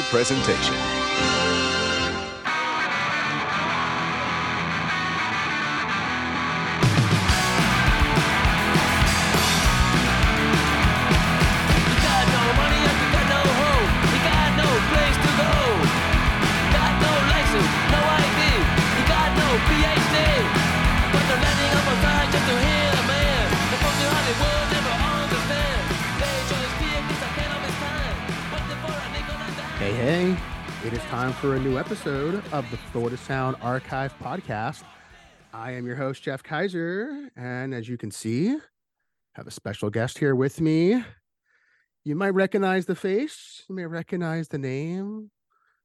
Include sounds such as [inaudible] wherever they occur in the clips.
presentation. For a new episode of the Florida Sound Archive podcast. I am your host, Jeff Kaiser, and as you can see, I have a special guest here with me. You might recognize the face, you may recognize the name,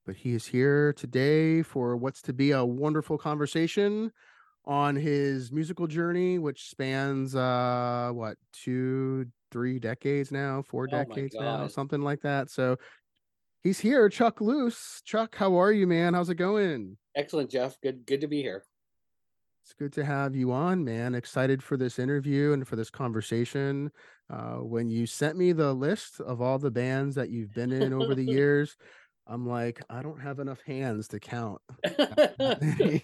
but he is here today for what's to be a wonderful conversation on his musical journey, which spans uh what two, three decades now, four Oh decades now, something like that. So he's here, Chuck Loose. Chuck, how are you, man? How's it going? Excellent, Jeff. Good, good to be here. It's good to have you on, man. Excited for this interview and for this conversation. Uh, when you sent me the list of all the bands that you've been in over the [laughs] years, I'm like, I don't have enough hands to count. [laughs] yeah,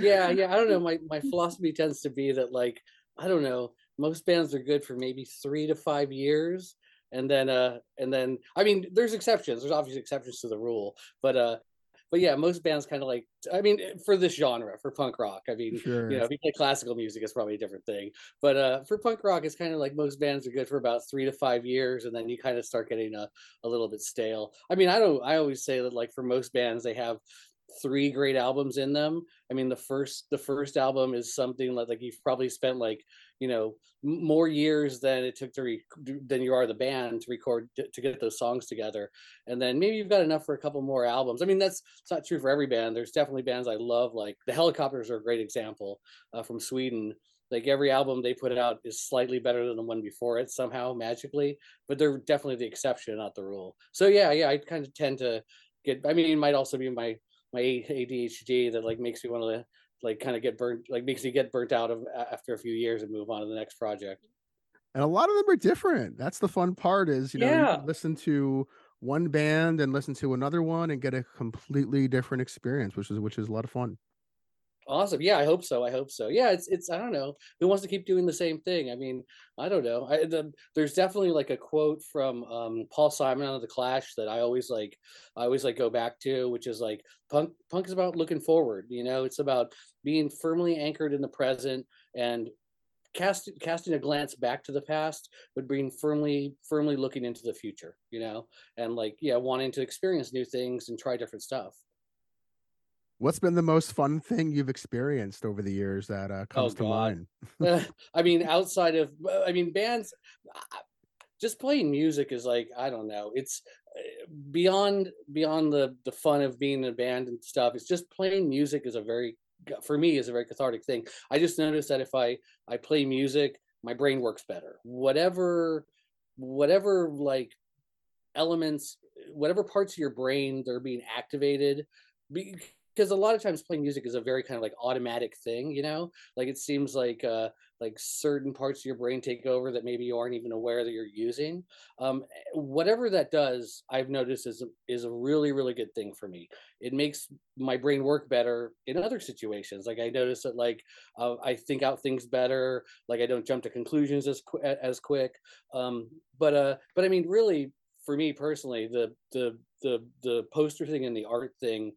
yeah. I don't know. My my philosophy tends to be that like I don't know. Most bands are good for maybe three to five years, and then uh, and then I mean, there's exceptions. There's obviously exceptions to the rule, but uh, but yeah, most bands kind of like. I mean, for this genre, for punk rock, I mean, sure. you know, if you play classical music, it's probably a different thing. But uh, for punk rock, it's kind of like most bands are good for about three to five years, and then you kind of start getting a, a little bit stale. I mean, I don't. I always say that like for most bands, they have three great albums in them. I mean, the first the first album is something like, like you've probably spent like you know more years than it took to re- than you are the band to record to, to get those songs together. And then maybe you've got enough for a couple more albums. I mean that's it's not true for every band. There's definitely bands i love like the Hellacopters are a great example uh, from sweden. Like every album they put out is slightly better than the one before it somehow magically but they're definitely the exception not the rule. So yeah yeah i kind of tend to get i mean it might also be my my adhd that like makes me want to like kind of get burnt like makes you get burnt out of after a few years and move on to the next project and a lot of them are different. That's the fun part is, you know, you Yeah. can listen to one band and listen to another one and get a completely different experience, which is which is a lot of fun. Awesome. Yeah, I hope so. I hope so. Yeah, it's it's I don't know. Who wants to keep doing the same thing? I mean, I don't know. I, the, there's definitely like a quote from um, Paul Simonon out of the Clash that I always like. I always like go back to, which is like punk. Punk is about looking forward. You know, it's about being firmly anchored in the present and cast, casting a glance back to the past, but being firmly firmly looking into the future. You know, and like yeah, wanting to experience new things and try different stuff. What's been the most fun thing you've experienced over the years that uh, comes to mind? [laughs] I mean, outside of, I mean, bands, just playing music is like, I don't know, it's uh, beyond beyond the the fun of being in a band and stuff. It's just playing music is a very, for me, is a very cathartic thing. I just noticed that if I I play music, my brain works better. Whatever, whatever like elements, whatever parts of your brain they're being activated. Be, because a lot of times playing music is a very kind of like automatic thing, you know. Like it seems like uh, like certain parts of your brain take over that maybe you aren't even aware that you're using. Um, whatever that does, I've noticed is is a really really good thing for me. It makes my brain work better in other situations. Like I notice that like uh, I think out things better. Like I don't jump to conclusions as qu- as quick. Um, but uh, but I mean, really, for me personally, the the the the poster thing and the art thing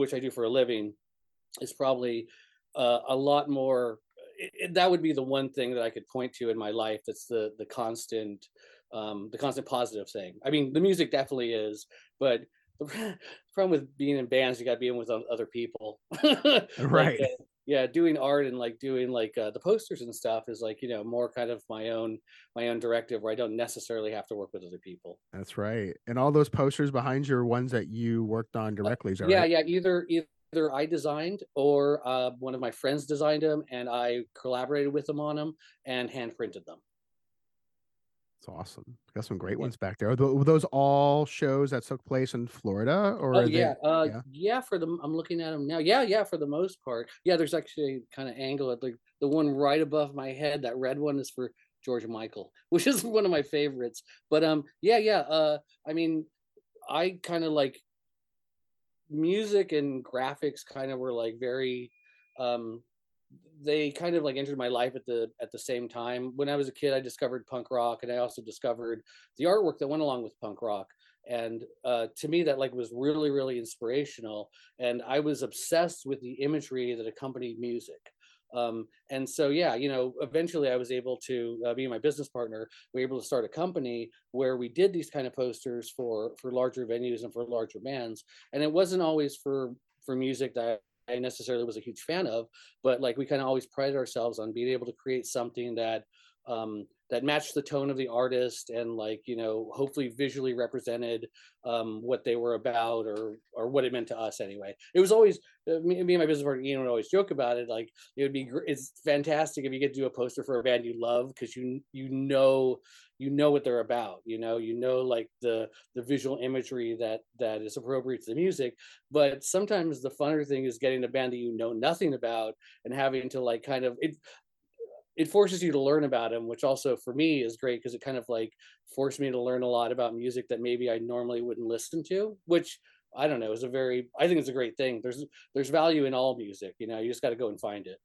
which I do for a living, is probably uh, a lot more. It, that would be the one thing that I could point to in my life. That's the the constant, um, the constant positive thing. I mean, the music definitely is, but [laughs] the problem with being in bands, you got to be in with other people. [laughs] Like, Right. uh, yeah, doing art and like doing like uh, the posters and stuff is like you know more kind of my own my own directive where I don't necessarily have to work with other people. That's right. And all those posters behind you are ones that you worked on directly. Is that yeah right? yeah either either i designed or uh, one of my friends designed them and i collaborated with them on them and hand printed them It's awesome. Got some great Yeah. ones back there. Are were those all shows that took place in Florida, or oh are they- yeah uh yeah. yeah. for them i'm looking at them now yeah yeah for the most part yeah there's actually kind of angle at the the one right above my head that red one is for George Michael, [laughs] which is one of my favorites. But um, yeah, yeah. Uh, I mean, I kind of like music and graphics. Kind of were like very um they kind of like entered my life at the at the same time. When i was a kid i discovered punk rock and i also discovered the artwork that went along with punk rock. And uh, to me that like was really really inspirational and i was obsessed with the imagery that accompanied music. Um, and so yeah you know eventually i was able to uh, me and my business partner we were able to start a company where we did these kind of posters for for larger venues and for larger bands. And it wasn't always for for music that necessarily was a huge fan of, but like we kind of always prided ourselves on being able to create something that um, that matched the tone of the artist and like you know hopefully visually represented um, what they were about or or what it meant to us anyway. It was always uh, me, me, and my business partner Ian would always joke about it like it would be it's fantastic if you get to do a poster for a band you love because you you know you know what they're about you know? You know like the the visual imagery that that is appropriate to the music but sometimes the funner thing is getting a band that you know nothing about and having to like kind of it it forces you to learn about him, which also for me is great because it kind of like forced me to learn a lot about music that maybe I normally wouldn't listen to, which I don't know is a very I think it's a great thing. There's there's value in all music, you know, you just got to go and find it.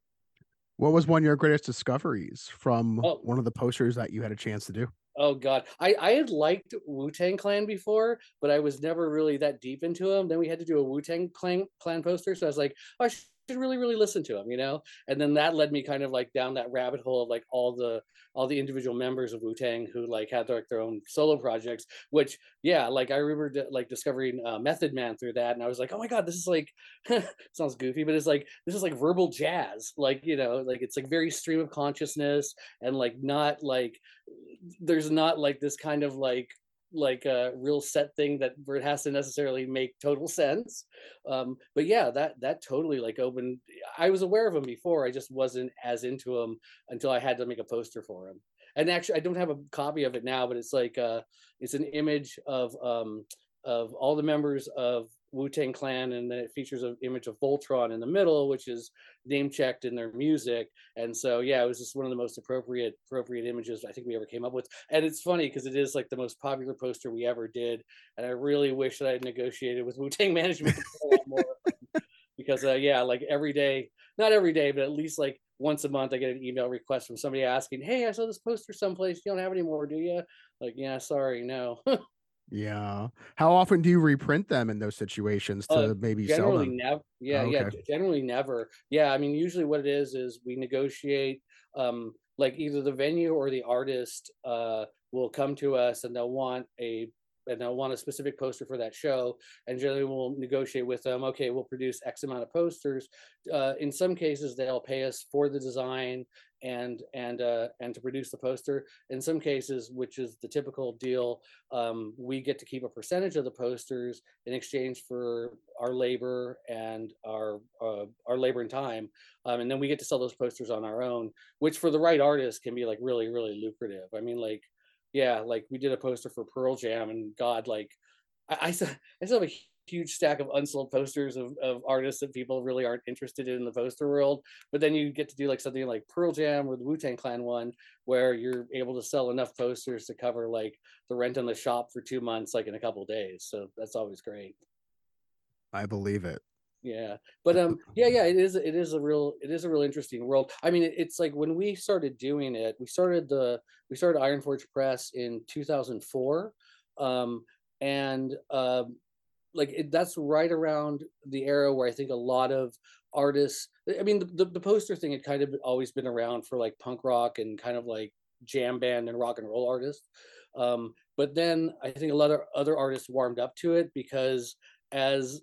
What was one of your greatest discoveries from Oh. one of the posters that you had a chance to do? Oh God, I I had liked Wu Tang Clan before, but I was never really that deep into them. Then we had to do a Wu Tang Clan Clan poster, so I was like, oh, I should really really listen to him you know. And then that led me kind of like down that rabbit hole of like all the all the individual members of Wu Tang who like had like their own solo projects. Which yeah, like I remember di- like discovering uh, Method Man through that, and I was like, oh my God, this is like [laughs] sounds goofy, but it's like this is like verbal jazz, like you know, like it's like very stream of consciousness and like not like there's not like this kind of like like a real set thing that where it has to necessarily make total [laughs] sense. Um but yeah that that totally like opened i was aware of him before i just wasn't as into him until i had to make a poster for him. And actually i don't have a copy of it now but it's like uh it's an image of um of all the members of wu-tang clan and then it features an image of voltron in the middle which is name checked in their music. And so yeah it was just one of the most appropriate appropriate images i think we ever came up with. And it's funny because it is like the most popular poster we ever did and i really wish that i had negotiated with [laughs] wu-tang management a lot more. [laughs] Because uh, yeah like every day not every day but at least like once a month i get an email request from somebody asking hey i saw this poster someplace. You don't have any more do you like yeah sorry no [laughs] Yeah. How often do you reprint them in those situations to Uh, maybe sell generally them? never yeah Oh, yeah okay. g- generally never yeah i mean usually what it is is we negotiate um like either the venue or the artist uh will come to us and they'll want a and they'll want a specific poster for that show and generally we'll negotiate with them okay we'll produce x amount of posters. Uh, in some cases they'll pay us for the design and and uh, and to produce the poster. In some cases which is the typical deal um, we get to keep a percentage of the posters in exchange for our labor and our uh, our labor and time um, and then we get to sell those posters on our own which for the right artist can be like really really lucrative. I mean like yeah like we did a poster for pearl jam and god like i, I still, I still have a huge stack of unsold posters of, of artists that people really aren't interested in the poster world. But then you get to do like something like pearl jam or the wu-tang clan one where you're able to sell enough posters to cover like the rent on the shop for two months like in a couple days. So that's always great. I believe it. Yeah but um yeah yeah it is it is a real it is a real interesting world. I mean it's like when we started doing it we started the we started iron forge press in 2004 um and um like it, that's right around the era where i think a lot of artists i mean the, the, the poster thing had kind of always been around for like punk rock and kind of like jam band and rock and roll artists um but then i think a lot of other artists warmed up to it because as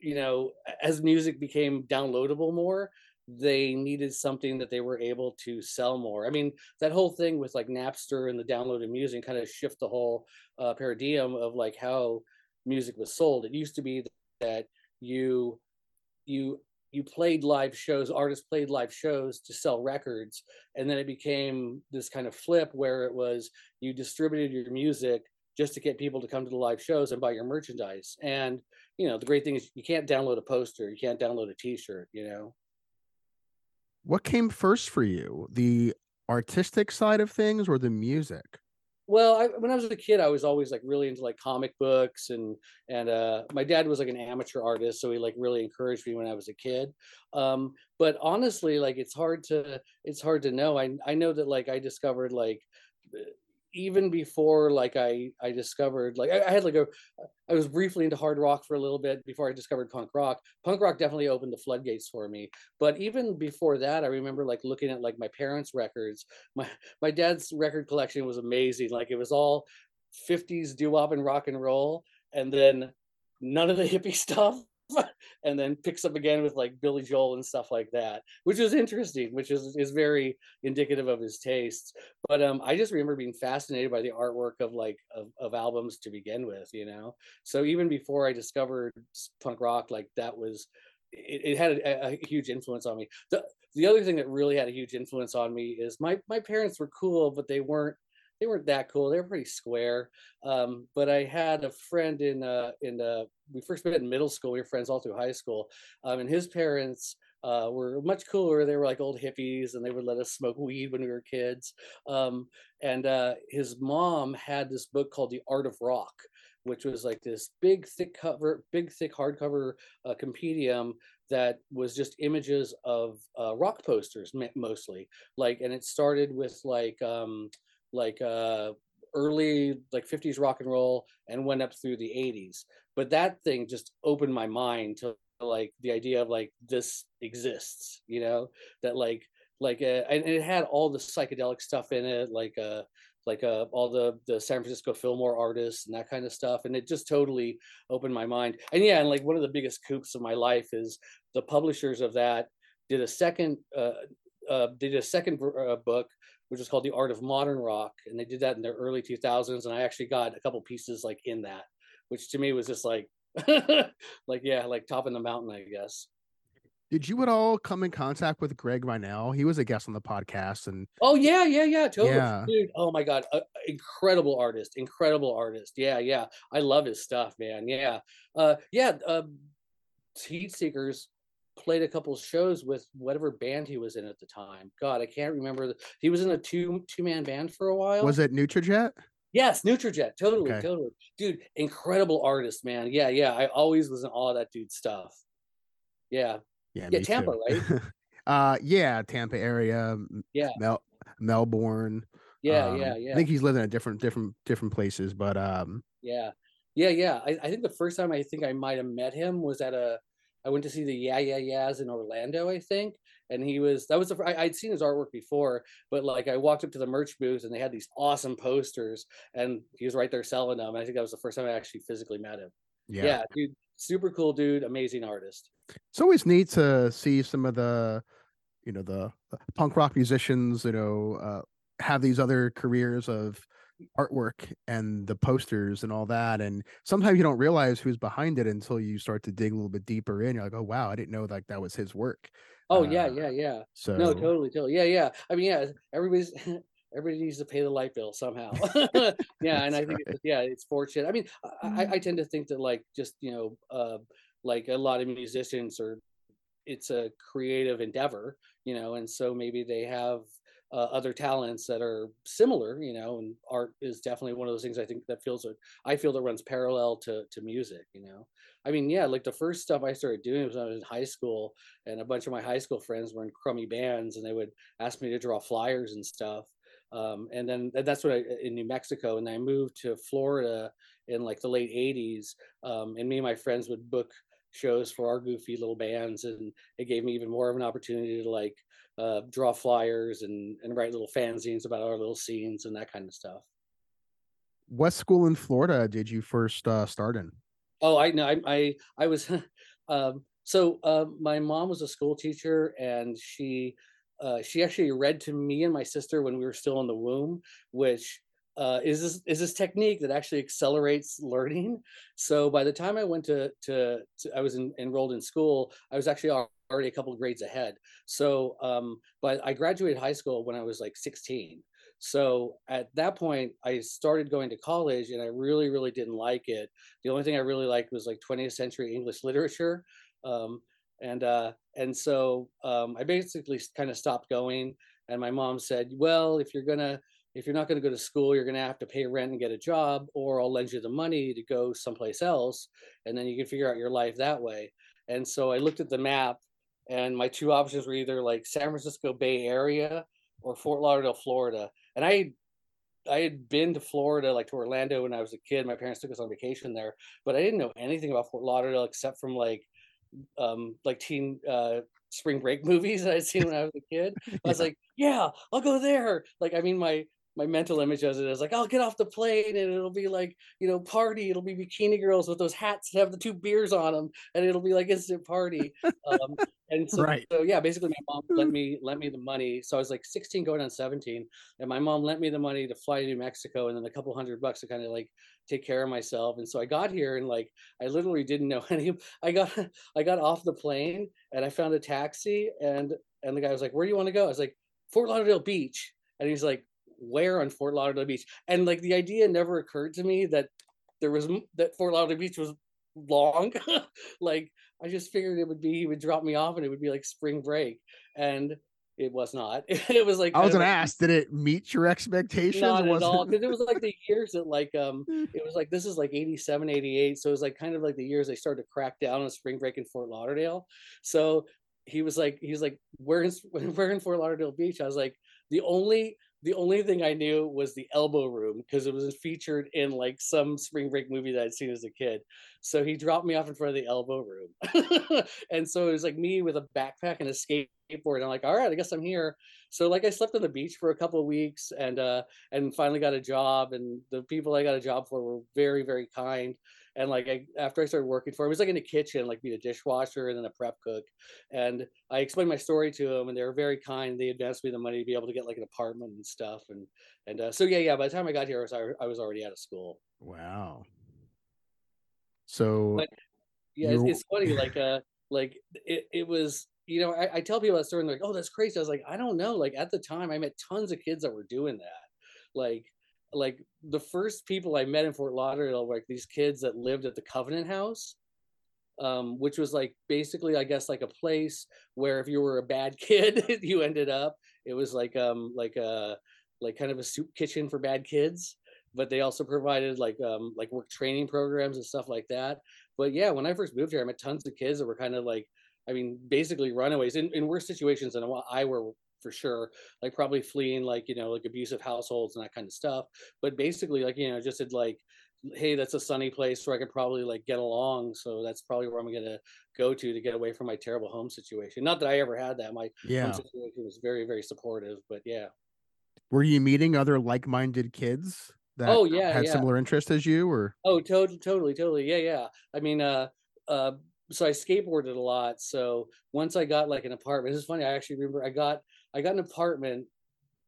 you know, as music became downloadable more, they needed something that they were able to sell more. I mean, that whole thing with like Napster and the downloaded music kind of shift the whole uh, paradigm of like how music was sold. It used to be that you you you played live shows, artists played live shows to sell records, and then it became this kind of flip where it was you distributed your music just to get people to come to the live shows and buy your merchandise. And you know, the great thing is you can't download a poster, you can't download a T-shirt. You know, What came first for you? The artistic side of things or the music? Well, I, when I was a kid, I was always like really into like comic books and and uh, my dad was like an amateur artist, so he like really encouraged me when I was a kid. Um, but honestly, like it's hard to it's hard to know. I I know that like I discovered like even before like I I discovered like I, I, had like a I was briefly into hard rock for a little bit before I discovered punk rock. Punk rock definitely opened the floodgates for me. But even before that, I remember like looking at like my parents' records. My my dad's record collection was amazing. Like it was all 50s doo-wop and rock and roll and then none of the hippie [laughs] stuff [laughs] and then picks up again with like Billy Joel and stuff like that, which is interesting, which is is very indicative of his tastes. But um, I just remember being fascinated by the artwork of like of, of albums to begin with, you know. So even before I discovered punk rock, like that was it, it had a, a, huge influence on me. The the other thing that really had a huge influence on me is my my parents were cool, but they weren't they weren't that cool. They were pretty square. Um, but I had a friend in uh, in uh, we first met in middle school. We were friends all through high school, um, and his parents uh, were much cooler. They were like old hippies, and they would let us smoke weed when we were kids. Um, and uh, his mom had this book called The Art of Rock, which was like this big, thick cover, big, thick hardcover uh, compendium that was just images of uh, rock posters mostly. Like, and it started with like um, like uh early like 50s rock and roll and went up through the 80s but that thing just opened my mind to like the idea of like this exists you know? That like like uh, and it had all the psychedelic stuff in it like uh like uh all the the san francisco fillmore artists and that kind of stuff. And it just totally opened my mind. And yeah and like one of the biggest coups of my life is the publishers of that did a second uh, uh did a second uh, book which is called The Art of Modern Rock. And they did that in the early 2000s. And I actually got a couple pieces like in that, which to me was just like, [laughs] like, yeah, like top of the mountain, I guess. Did you at all come in contact with Greg Reinell? He was a guest on the podcast, and oh yeah, yeah, yeah, totally, yeah. dude. Oh my god, uh, incredible artist, incredible artist. Yeah, yeah, I love his stuff, man. Yeah, uh, yeah. Uh, Heat Seekers played a couple shows with whatever band he was in at the time. God, I can't remember. The, he was in a two two man band for a while. Was it Nutrajet? Yes, Nutrajet. Totally, okay. totally. Dude, incredible artist, man. Yeah, yeah. I always was in all of that dude's stuff. Yeah. Yeah, yeah Tampa, too. right? [laughs] uh yeah, Tampa area. Yeah. Mel- Melbourne. Yeah, um, yeah, yeah. I think he's living in different different different places, but um yeah. Yeah, yeah. I, I think the first time I think I might have met him was at a I went to see the Yeah Yeah Yeahs in Orlando, I think, and he was that was the I, I'd seen his artwork before, but like I walked up to the merch booth and they had these awesome posters, and he was right there selling them. I think that was the first time I actually physically met him. Yeah, yeah dude, super cool dude, amazing artist. It's always neat to see some of the, you know, the punk rock musicians, you know, uh, have these other careers of artwork and the posters and all that and sometimes you don't realize who's behind it until you start to dig a little bit deeper in you're like oh wow i didn't know like that was his work. Oh uh, yeah yeah. Yeah so no totally totally. Yeah yeah. I mean yeah everybody's [laughs] everybody needs to pay the light bill somehow. [laughs] Yeah [laughs] and i think right. yeah it's fortunate. I mean I, I mm-hmm. tend to think that like just you know uh like a lot of musicians are it's a creative endeavor you know and so maybe they have uh, other talents that are similar, you know, and art is definitely one of those things I think that feels, like I feel that runs parallel to, to music, you know. I mean, yeah, like the first stuff I started doing was when I was in high school and a bunch of my high school friends were in crummy bands and they would ask me to draw flyers and stuff. Um, and then that's what I, in New Mexico. And I moved to Florida in like the late 80s. Um, and me and my friends would book shows for our goofy little bands and it gave me even more of an opportunity to like uh, draw flyers and, and write little fanzines about our little scenes and that kind of stuff. What school in Florida did you first uh, start in? Oh, I know. I, I, I was, [laughs] um, so uh, my mom was a school teacher and she, uh, she actually read to me and my sister when we were still in the womb, which uh, is this is this technique that actually accelerates learning. So by the time I went to to, to I was in, enrolled in school, I was actually already a couple of grades ahead. So, um, but I graduated high school when I was like 16. So at that point, I started going to college, and I really, really didn't like it. The only thing I really liked was like 20th century English literature, um, and uh, and so um, I basically kind of stopped going. and my mom said, "Well, if you're gonna if you're not going to go to school, you're going to have to pay rent and get a job, or I'll lend you the money to go someplace else, and then you can figure out your life that way." And so I looked at the map, and my two options were either like San Francisco Bay Area or Fort Lauderdale, Florida. And I I had been to Florida, like to Orlando when I was a kid. My parents took us on vacation there, but I didn't know anything about Fort Lauderdale except from like um like teen uh spring break [laughs] movies that I'd seen when I was a kid. I was like, yeah, I'll go there. Like, I mean, my my mental image as it is like, I'll get off the plane and it'll be like, you know, party. It'll be bikini girls with those hats that have the two beers on them, and it'll be like instant party. Um, and so, Right. so yeah, basically, my mom lent me lent me the money. So I was like 16 going on 17, and my mom lent me the money to fly to New Mexico, and then a couple hundred bucks to kind of like take care of myself. And so I got here, and like I literally didn't know [laughs] any. I got I got off the plane, and I found a taxi, and and the guy was like, "Where do you want to go?" I was like, "Fort Lauderdale Beach," and he's like, "Where on Fort Lauderdale Beach?" And like the idea never occurred to me that there was that Fort Lauderdale Beach was long. [laughs] like I just figured it would be he would drop me off and it would be like spring break, and it was not. [laughs] It was like I was gonna like- ask, did it meet your expectations? not at all it- because it was like the years that like um [laughs] it was like this is like 87 88 so it was like kind of like the years they started to crack down on spring break in fort lauderdale so he was like he was like where in where in fort lauderdale beach i was like the only the only thing i knew was the elbow room because it was featured in like some spring break movie that i'd seen as a kid. So he dropped me off in front of the elbow room. [laughs] And so it was like me with a backpack and a skateboard And i'm like all right i guess i'm here. So like i slept on the beach for a couple of weeks and uh and finally got a job and the people i got a job for were very very kind and like I, after i started working for him, it was like in the kitchen like being a dishwasher and then a prep cook and i explained my story to him, and they were very kind they advanced me the money to be able to get like an apartment and stuff and and uh, so yeah yeah by the time i got here i was, I was already out of school. Wow. So But- yeah it's, it's funny like uh like it, it was you know I, I tell people that story and they're like oh that's crazy. I was like i don't know like at the time i met tons of kids that were doing that. Like like the first people i met in fort lauderdale were like these kids that lived at the covenant house um, which was like basically i guess like a place where if you were a bad [laughs] kid [laughs] you ended up. It was like um like a like kind of a soup kitchen for bad kids but they also provided like um like work training programs and stuff like that. But yeah when i first moved here i met tons of kids that were kind of like i mean basically runaways in, in worse situations than i were for sure like probably fleeing like you know like abusive households and that kind of stuff but basically like you know just had like hey that's a sunny place where i could probably like get along so that's probably where i'm gonna go to to get away from my terrible home situation not that i ever had that my yeah, home situation was very very supportive but yeah were you meeting other like-minded kids that Oh, yeah, had yeah. similar interests as you, or Oh, totally, totally, totally. Yeah, yeah. I mean, uh, uh, so I skateboarded a lot. So once I got like an apartment, this is funny. I actually remember I got I got an apartment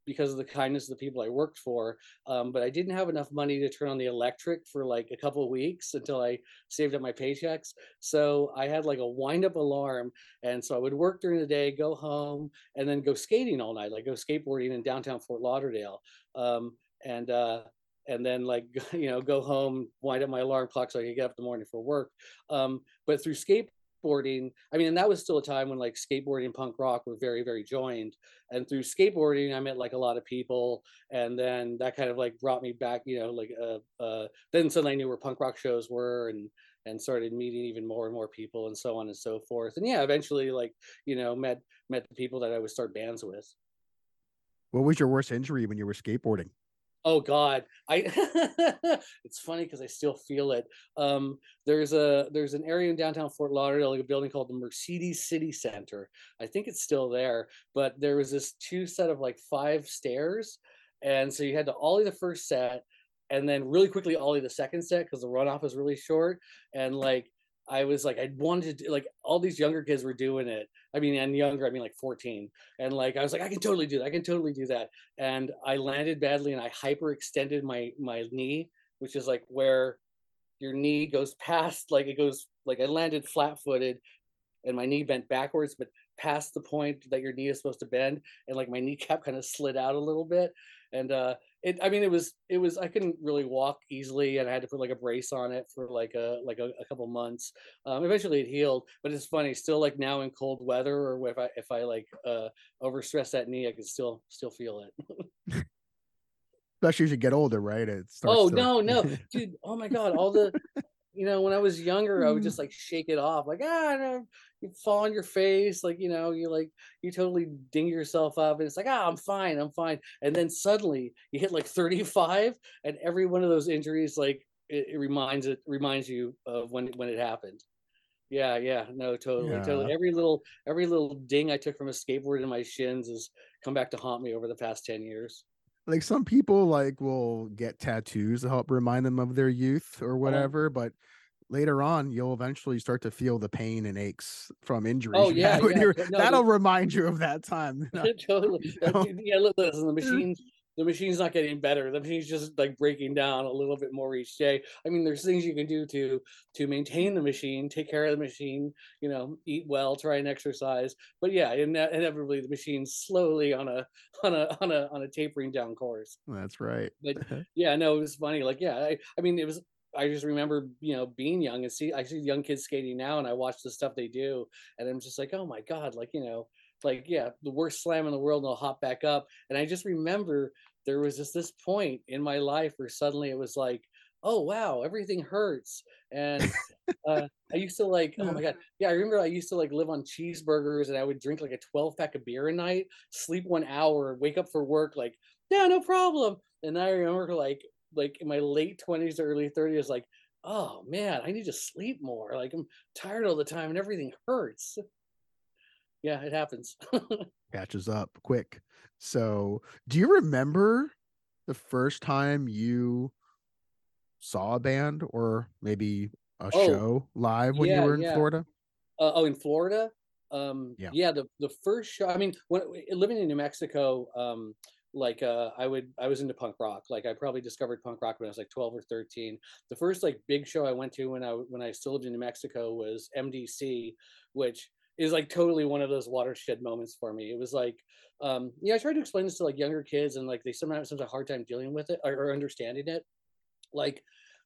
because of the kindness of the people I worked for. Um, but I didn't have enough money to turn on the electric for like a couple of weeks until I saved up my paychecks. So I had like a wind up alarm. And so I would work during the day, go home, and then go skating all night, like go skateboarding in downtown Fort Lauderdale. Um, and uh, and then like [laughs] you know go home wind up my alarm clock so i could get up in the morning for work um, but through skateboarding i mean and that was still a time when like skateboarding and punk rock were very very joined and through skateboarding i met like a lot of people and then that kind of like brought me back you know like uh, uh, then suddenly i knew where punk rock shows were and and started meeting even more and more people and so on and so forth and yeah eventually like you know met met the people that i would start bands with what was your worst injury when you were skateboarding? Oh God, I. [laughs] it's funny because I still feel it. Um, there's a there's an area in downtown Fort Lauderdale, like a building called the Mercedes City Center. I think it's still there, but there was this two set of like five stairs, and so you had to ollie the first set, and then really quickly ollie the second set because the runoff is really short, and like I was like I wanted to like all these younger kids were doing it. I mean, and younger, I mean like 14, and like I was like I can totally do that. I can totally do that and I landed badly and I hyperextended my my knee, which is like where your knee goes past like it goes like I landed flat-footed and my knee bent backwards but past the point that your knee is supposed to bend and like my kneecap kind of slid out a little bit and uh it i mean it was it was i couldn't really walk easily and i had to put like a brace on it for like a like a, a couple months. Um eventually it healed but it's funny still like now in cold weather or if i if i like uh overstress that knee i can still still feel it. [laughs] Especially as you get older, right? It starts oh to- no no. [laughs] Dude oh my god all the you know when i was younger i would Mm. just like shake it off like ah no you fall on your face like you know you like you totally ding yourself up and it's like ah i'm fine i'm fine and then suddenly you hit like 35 and every one of those injuries like it, it reminds it reminds you of when when it happened. Yeah yeah no totally totally. Every little every little ding i took from a skateboard in my shins has come back to haunt me over the past 10 years like some people like will get tattoos to help remind them of their youth or oh. whatever, but later on you'll eventually start to feel the pain and aches from oh, injuries. Oh, [laughs] yeah, yeah, you were- but no, that'll the- remind you of that time. totally. [laughs] You know? [laughs] Yeah, look, listen, the machine, the machine's not getting better. The machine's just like breaking down a little bit more each day. I mean, there's things you can do to to maintain the machine, take care of the machine. You know, eat well, try and exercise. But yeah, ine- inevitably the machine's slowly on a on a on a on a tapering down course. That's right. But [laughs] yeah, no, it was funny. Like, yeah, I, I mean, it was. I just remember, you know, being young and see. I see young kids skating now, and I watch the stuff they do, and I'm just like, oh my god, like you know, like yeah, the worst slam in the world, and they'll hop back up. And I just remember there was just this point in my life where suddenly it was like, oh wow, everything hurts. And uh, I used to like, oh my god, yeah, I remember I used to like live on cheeseburgers, and I would drink like a 12 pack of beer a night, sleep one hour, wake up for work, like yeah, no problem. And I remember like like in my late 20s or early 30s, like, oh man, I need to sleep more. Like I'm tired all the time and everything hurts. Yeah, it happens. [laughs] Catches up quick. So, do you remember the first time you saw a band or maybe a Oh, show live when yeah, you were in yeah. Florida? uh, oh, in Florida. Um, Yeah. yeah. the the first show. I mean, when living in New Mexico, um, like uh, I would I was into punk rock. Like I probably discovered punk rock when I was like twelve or thirteen. The first like big show I went to when I when I still lived in New Mexico was MDC, which is like totally one of those watershed moments for me. It was like, um, yeah, I tried to explain this to like younger kids, and like they sometimes have a hard time dealing with it or, or understanding it. Like,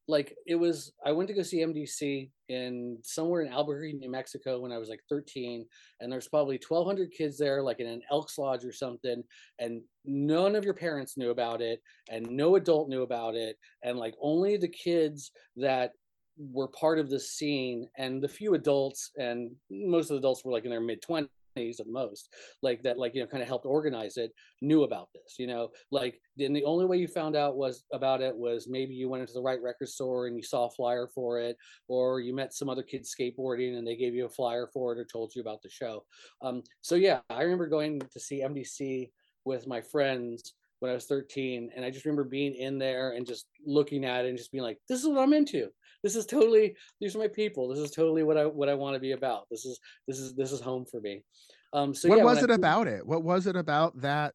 like it was. I went to go see MDC in somewhere in Albuquerque, New Mexico, when I was like 13, and there's probably 1,200 kids there, like in an Elks Lodge or something, and none of your parents knew about it, and no adult knew about it, and like only the kids that were part of the scene and the few adults and most of the adults were like in their mid 20s at most like that like you know kind of helped organize it knew about this you know? Like then the only way you found out was about it was maybe you went into the right record store and you saw a flyer for it or you met some other kids skateboarding and they gave you a flyer for it or told you about the show. Um so yeah i remember going to see mdc with my friends when i was 13 and i just remember being in there and just looking at it and just being like this is what i'm into this is totally these are my people this is totally what i what i want to be about this is this is this is home for me um so what yeah, was it moved- about it? What was it about that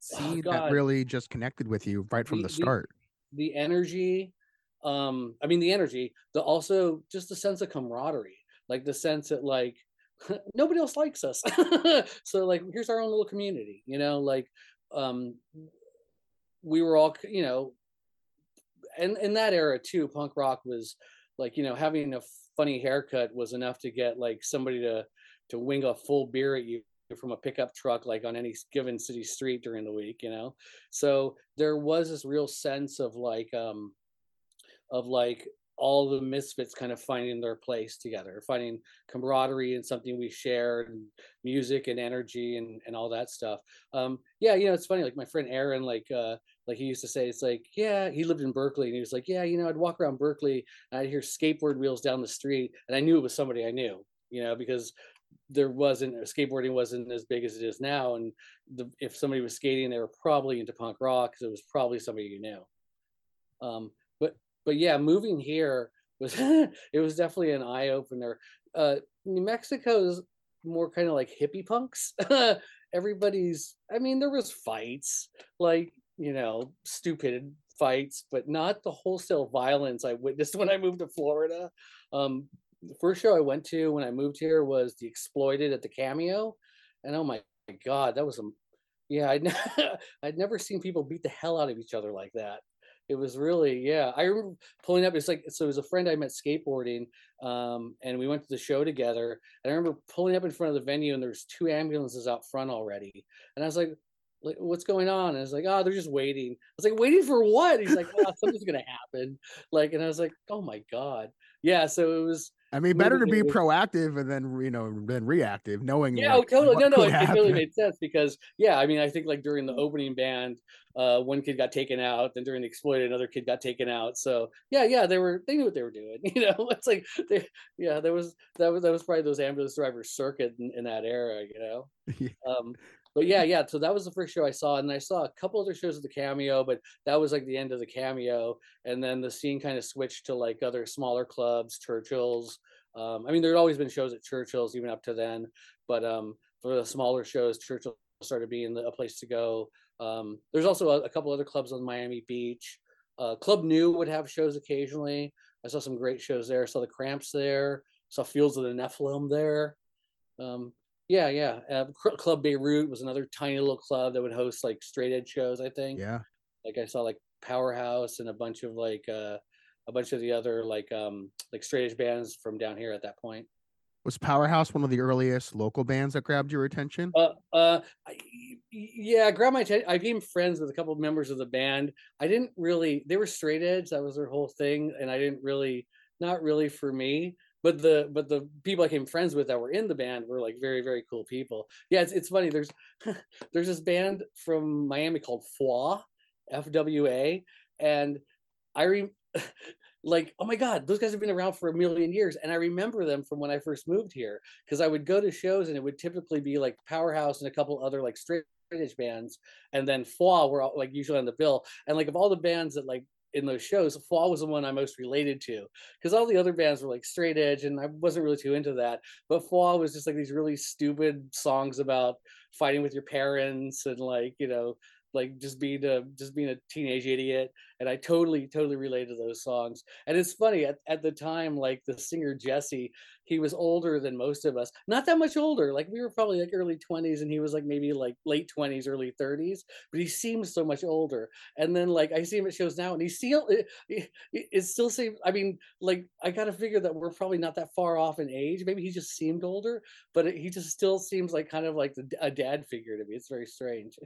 scene that Oh, God. really just connected with you right from The- the the- start? the energy um i mean the energy the also just the sense of camaraderie like the sense that like [laughs] nobody else likes us [laughs] so like here's our own little community you know like um we were all you know and in that era too punk rock was like you know having a funny haircut was enough to get like somebody to to wing a full beer at you from a pickup truck like on any given city street during the week you know? So there was this real sense of like um of like all the misfits kind of finding their place together finding camaraderie and something we share, and music and energy and and all that stuff. Um yeah you know it's funny like my friend aaron like uh like he used to say it's like yeah he lived in berkeley and he was like yeah you know i'd walk around berkeley and i'd hear skateboard wheels down the street and i knew it was somebody i knew you know because there wasn't skateboarding wasn't as big as it is now and the, if somebody was skating they were probably into punk rock because it was probably somebody you knew. Um but yeah moving here was [laughs] it was definitely an eye-opener uh new mexico's more kind of like hippie punks. [laughs] Everybody's i mean there was fights like you know stupid fights but not the wholesale violence i witnessed [laughs] when i moved to florida. Um the first show i went to when i moved here was the exploited at the cameo and oh my god that was a yeah, I'd, I'd never seen people beat the hell out of each other like that. It was really, yeah. I remember pulling up. It's like so. It was a friend I met skateboarding, um, and we went to the show together. And I remember pulling up in front of the venue, and there's two ambulances out front already. And I was like, like, what's going on? And I was like, oh, they're just waiting. I was like, waiting for what? He's like, oh, something's gonna happen. Like, and I was like, oh my god, yeah. So it was. I mean, better to be proactive and then you know than reactive, knowing. Yeah, oh, like, totally. No, no, it, happen. made sense because yeah, I mean, I think like during the opening band, uh, one kid got taken out, then during the exploited, another kid got taken out. So yeah, yeah, they were they knew what they were doing. [laughs] You know, it's like they, yeah, there was that was that was probably those ambulance drivers circuit in, in that era. You know, [laughs] Yeah. um, but yeah, yeah. So that was the first show I saw, and I saw a couple other shows at the Cameo, but that was like the end of the Cameo, and then the scene kind of switched to like other smaller clubs, Churchill's. Um, I mean, there'd always been shows at Churchill's even up to then, but um, for the smaller shows, Churchill started being a place to go. Um, there's also a, a couple other clubs on Miami Beach. Uh, Club Nu would have shows occasionally. I saw some great shows there. saw the Cramps there. Saw Fields of the Nephilim there. Um, yeah, yeah. Uh, club Beirut was another tiny little club that would host like straight edge shows. I think. Yeah. Like I saw like Powerhouse and a bunch of like uh, a bunch of the other like um like straight edge bands from down here at that point. Was Powerhouse one of the earliest local bands that grabbed your attention? Uh, uh, I, yeah, grab my attention. I became friends with a couple of members of the band. I didn't really. They were straight edge. That was their whole thing, and I didn't really, not really for me. But the but the people I became friends with that were in the band were like very very cool people. Yeah, it's it's funny. There's [laughs] there's this band from Miami called FWA, F W A, and I re [laughs] like oh my god those guys have been around for a million years and i remember them from when i first moved here because i would go to shows and it would typically be like powerhouse and a couple other like straight edge bands and then FWA were all, like usually on the bill and like of all the bands that like in those shows FWA was the one i most related to because all the other bands were like straight edge and i wasn't really too into that but FWA was just like these really stupid songs about fighting with your parents and like you know like just being a just being a teenage idiot and i totally totally related to those songs. And it's funny at, at the time like the singer jesse he was older than most of us not that much older like we were probably like early 20s and he was like maybe like late 20s early 30s but he seems so much older. And then like i see him at shows now and he still it, it, it still seems i mean like i gotta figure that we're probably not that far off in age. Maybe he just seemed older but it, he just still seems like kind of like the, a dad figure to me. It's very strange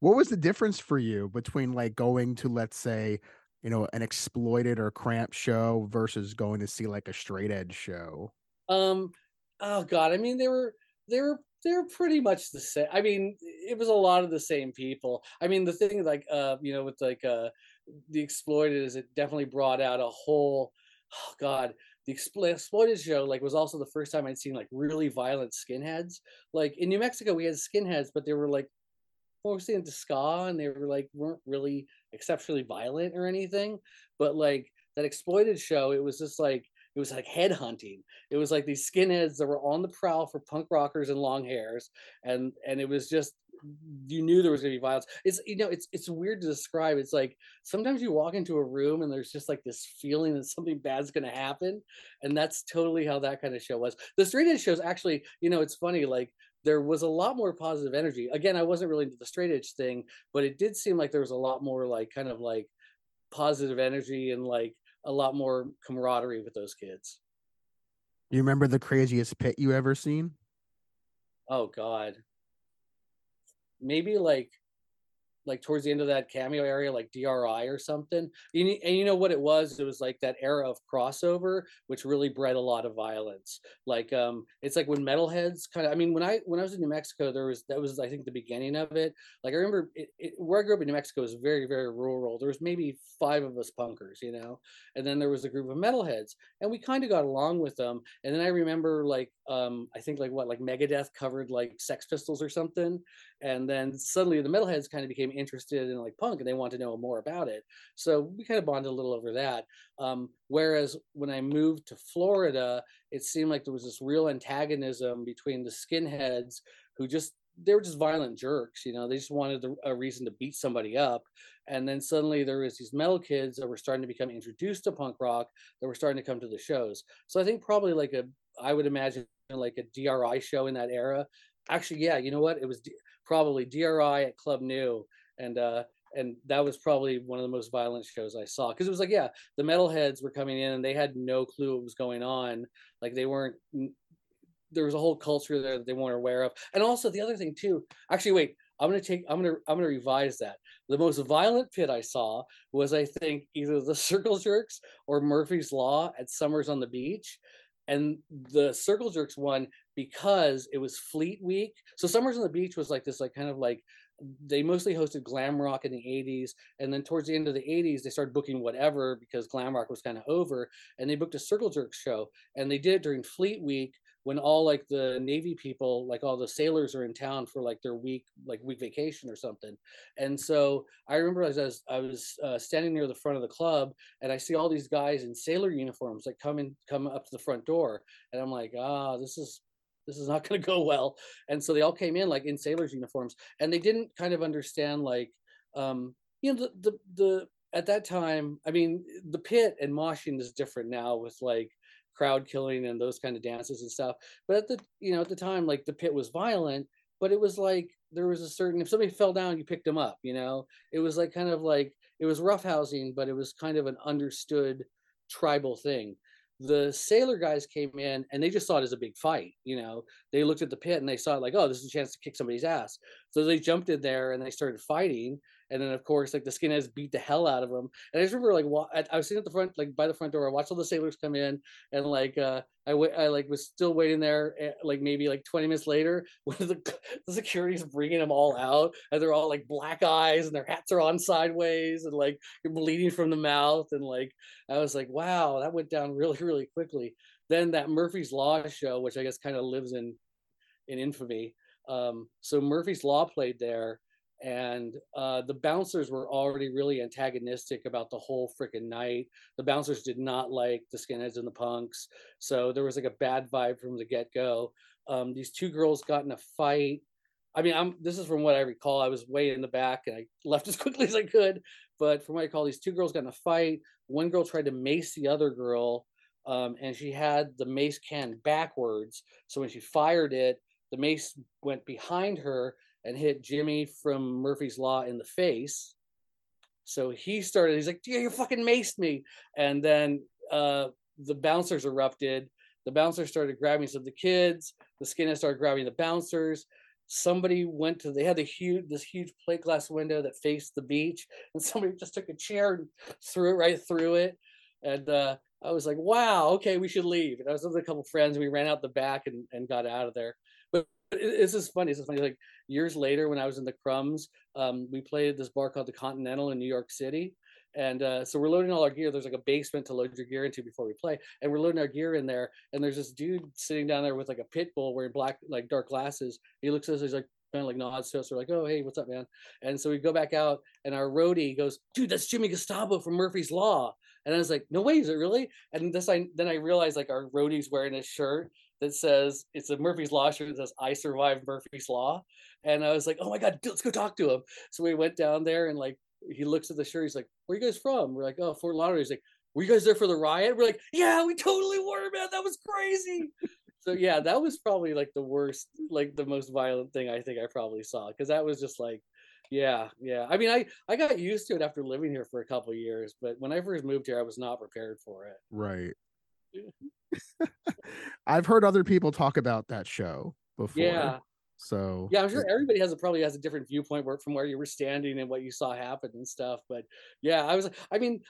What was the difference for you between like going to let's say, you know, an exploited or cramp show versus going to see like a straight edge show? Um, oh god, I mean they were they were they're pretty much the same. I mean, it was a lot of the same people. I mean, the thing like uh, you know, with like uh the exploited is it definitely brought out a whole oh god, the exploited show like was also the first time I'd seen like really violent skinheads. Like in New Mexico, we had skinheads, but they were like mostly into ska and they were like weren't really exceptionally violent or anything. But like that exploited show, it was just like it was like head hunting. It was like these skinheads that were on the prowl for punk rockers and long hairs, and and it was just you knew there was gonna be violence. It's you know it's it's weird to describe. It's like sometimes you walk into a room and there's just like this feeling that something bad's gonna happen, and that's totally how that kind of show was. The straight edge shows actually, you know, it's funny like there was a lot more positive energy. Again, I wasn't really into the straight edge thing, but it did seem like there was a lot more like kind of like positive energy and like a lot more camaraderie with those kids. You remember the craziest pit you ever seen? Oh God. Maybe like like towards the end of that cameo area, like DRI or something. You and you know what it was? It was like that era of crossover, which really bred a lot of violence. Like um, it's like when metalheads kind of. I mean, when I when I was in New Mexico, there was that was I think the beginning of it. Like I remember it, it, where I grew up in New Mexico was very very rural. There was maybe five of us punkers, you know, and then there was a group of metalheads, and we kind of got along with them. And then I remember like um, I think like what like Megadeth covered like Sex Pistols or something, and then suddenly the metalheads kind of became interested in like punk and they want to know more about it. So we kind of bonded a little over that. Um, whereas when i moved to florida it seemed like there was this real antagonism between the skinheads who just they were just violent jerks you know? They just wanted a reason to beat somebody up. And then suddenly there was these metal kids that were starting to become introduced to punk rock that were starting to come to the shows. So i think probably like a i would imagine like a dri show in that era. Actually, yeah, you know what? It was D- probably DRI at Club Nu, and uh, and that was probably one of the most violent shows I saw because it was like, yeah, the metalheads were coming in and they had no clue what was going on. Like they weren't. There was a whole culture there that they weren't aware of, and also the other thing too. Actually, wait, I'm gonna take. I'm gonna. I'm gonna revise that. The most violent pit I saw was, I think, either the [laughs] Circle Jerks or Murphy's Law at Summers on the Beach, and the Circle Jerks one because it was Fleet Week. So Summers on the Beach was like this, like kind of like they mostly hosted glam rock in the 80s and then towards the end of the 80s they started booking whatever because glam rock was kind of over and they booked a circle jerk show and they did it during fleet week when all like the navy people like all the sailors are in town for like their week like week vacation or something. And so i remember as i was, I was uh, standing near the front of the club and i see all these guys in sailor uniforms like come in come up to the front door and i'm like ah this is this is not [laughs] going to go well. And so they all came in like in sailors uniforms and they didn't kind of understand like um you know the the, the at that time i mean the pit and moshing is different now with like crowd killing and those kind of dances and stuff. But at the you know at the time like the pit was violent but it was like there was a certain if somebody fell down you picked them up you know? It was like kind of like it was roughhousing but it was kind of an understood tribal thing the sailor guys came in and they just saw it as a big fight you know? They looked at the pit and they saw it like oh this is a chance to kick somebody's ass. So they jumped in there and they started fighting and then of course like the skinheads beat the hell out of them and i just remember like wa- I, I was sitting at the front like by the front door i watched all the sailors come in and like uh I, w- I like was still waiting there eh, like maybe like 20 minutes later [laughs] when the, the security's bringing them all out and they're all like black eyes and their hats are on sideways and like bleeding from the mouth and like i was like wow that went down [laughs] really really quickly. Then that murphy's law show which i guess kind of lives in in infamy um so murphy's law played there and uh, the bouncers were already really antagonistic about the whole freaking night. The bouncers did not like the skinheads and the punks, so there was like a bad vibe from the get go. Um, these two girls got in a fight. I mean, I'm this is from what I recall. I was way in the back and I [laughs] left as quickly as I could. But from what I recall, these two girls got in a fight. One girl tried to mace the other girl, um, and she had the mace can backwards. So when she fired it, the mace went behind her and hit Jimmy from Murphy's Law in the face. So he started, he's like, yeah, you fucking maced me. And then uh, the bouncers erupted. The bouncers started grabbing some of the kids. The skinheads started grabbing the bouncers. Somebody went to, they had the huge, this huge plate glass window that faced the beach. And [laughs] somebody just took a chair and threw it right through it. And uh, I was like, wow, okay, we should leave. And I was with a couple friends. We ran out the back and, and got out of there. It's just funny. It's just funny. Like years later, when I was in the Crumbs, um, we played this bar called the Continental in New York City. And uh, so we're loading all our gear. There's like a basement to load your gear into before we play. And we're loading our gear in there. And there's this dude sitting down there with like a pit bull wearing black, like dark glasses. He looks at us, he's like, kind of like nods to us. We're like, oh, hey, what's up, man? And so we go back out, and our roadie goes, dude, that's Jimmy Gestapo from Murphy's Law. And I was like, no way, is it really? And this, I then I realized like our roadie's wearing a shirt that says it's a Murphy's Law shirt that says "I survived Murphy's Law," and I was like, "Oh my god, let's go talk to him." So we went down there, and like he looks at the shirt. He's like, "Where you guys from?" We're like, "Oh, Fort Lauderdale." He's like, "Were you guys there for the riot?" We're like, "Yeah, we totally were, man. That was crazy." so yeah, that was probably like the worst, like the most violent thing I think I probably saw because that was just like. Yeah, yeah. I mean, I I got used to it after living here for a couple years, but when I first moved here, I was not prepared for it. Right. [laughs] I've heard other people talk about that show before. Yeah. So yeah, I'm sure everybody has a probably has a different viewpoint where, from where you were standing and what you saw happen and stuff. But yeah, I was. I mean,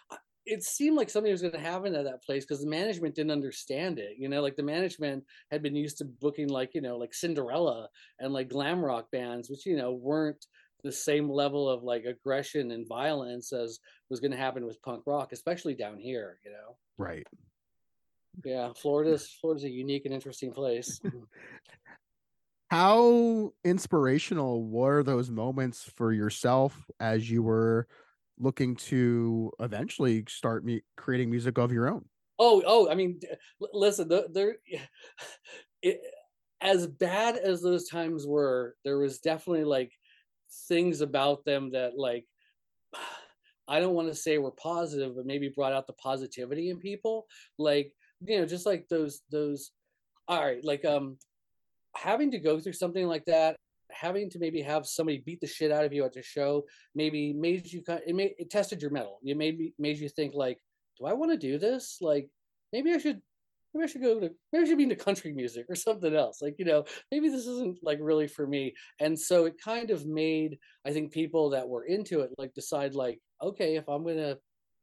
it seemed like something was going to happen at that place because the management didn't understand it. You know, like the management had been used to booking like you know like Cinderella and like glam rock bands, which you know weren't the same level of like aggression and violence as was going to happen with punk rock, especially down here. You know. Right yeah florida's florida's a unique and interesting place. [laughs] How inspirational were those moments for yourself as you were looking to eventually start me creating music of your own? Oh oh i mean listen there [laughs] it, as bad as those times were there was definitely like things about them that like [sighs] i don't want to say were positive but maybe brought out the positivity in people. Like you know just like those those all right like um having to go through something like that having to maybe have somebody beat the shit out of you at the show maybe made you it made it tested your mettle it made made you think like do i want to do this? Like maybe i should maybe i should go to maybe i should be into country music or [laughs] something else. Like you know maybe this isn't like really for me. And so it kind of made i think people that were into it like decide like okay if i'm gonna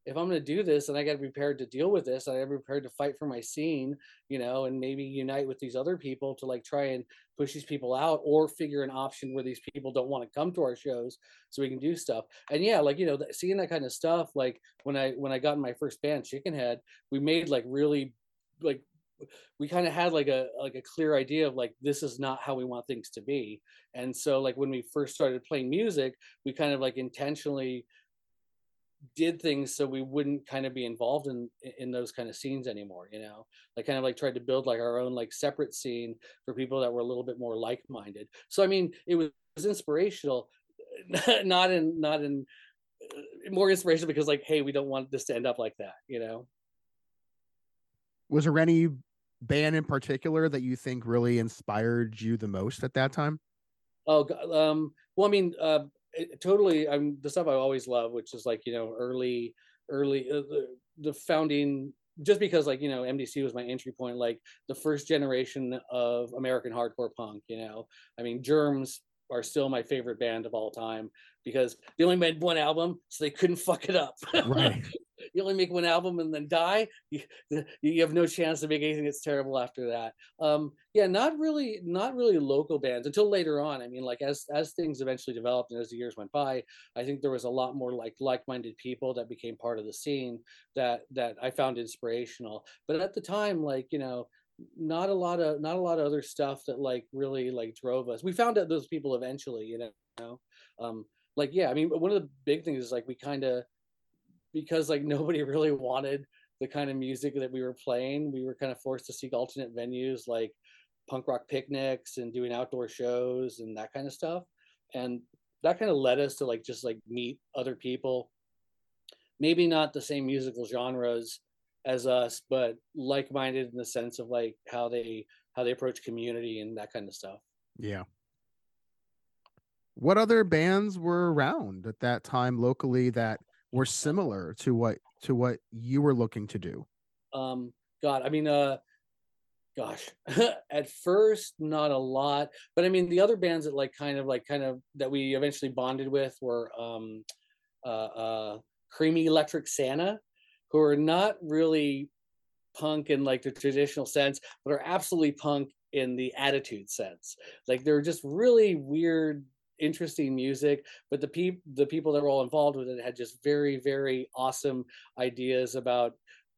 if I'm going to do this and I got to be prepared to deal with this, I got prepared to fight for my scene, you know, and maybe unite with these other people to like try and push these people out or figure an option where these people don't want to come to our shows so we can do stuff. And yeah, like, you know, seeing that kind of stuff, like when I, when I got in my first band, Chickenhead, we made like really like, we kind of had like a like a clear idea of like this is not how we want things to be and so like when we first started playing music we kind of like intentionally did things so we wouldn't kind of be involved in in those kind of scenes anymore you know? Like kind of like tried to build like our own like separate scene for people that were a little bit more like-minded. So i mean it was, it was inspirational [laughs] not in not in uh, more inspirational because like hey we don't want this to end up like that you know? Was there any band in particular that you think really inspired you the most at that time? Oh um well i mean uh it, totally i'm the stuff i always love which is like you know early early uh, the, the founding just because like you know mdc was my entry point like the first generation of american hardcore punk you know? I mean germs are still my favorite band of all time because they only made one album so they couldn't fuck it up. Right. [laughs] You only make one album and then die you, you have no chance to make anything that's terrible after that. Um yeah not really not really local bands until later on. I mean like as as things eventually developed and as the years went by i think there was a lot more like like-minded people that became part of the scene that that i found inspirational. But at the time like you know not a lot of not a lot of other stuff that like really like drove us. We found out those people eventually you know? Um like yeah i mean one of the big things is like we kind of because like [laughs] nobody really wanted the kind of music that we were playing we were kind of forced to seek alternate venues like punk rock picnics and doing outdoor shows and that kind of stuff. And that kind of led us to like just like meet other people. Maybe not the same musical genres as us but like-minded in the sense of like how they how they approach community and that kind of stuff. Yeah what other bands were around at that time locally that were similar to what to what you were looking to do? Um, God, I mean, uh, gosh, [laughs] at first not a lot, but I mean the other bands that like kind of like kind of that we eventually bonded with were um, uh, uh, Creamy Electric Santa, who are not really punk in like the traditional sense, but are absolutely punk in the attitude sense. Like they're just really weird interesting music but the people the people that were all involved with it had just very very awesome ideas about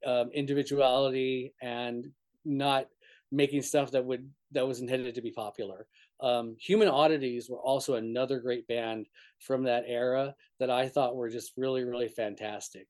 um, individuality and not making stuff that would that was intended to be popular. Um, human oddities were also another great band from that era that i thought were just really really fantastic.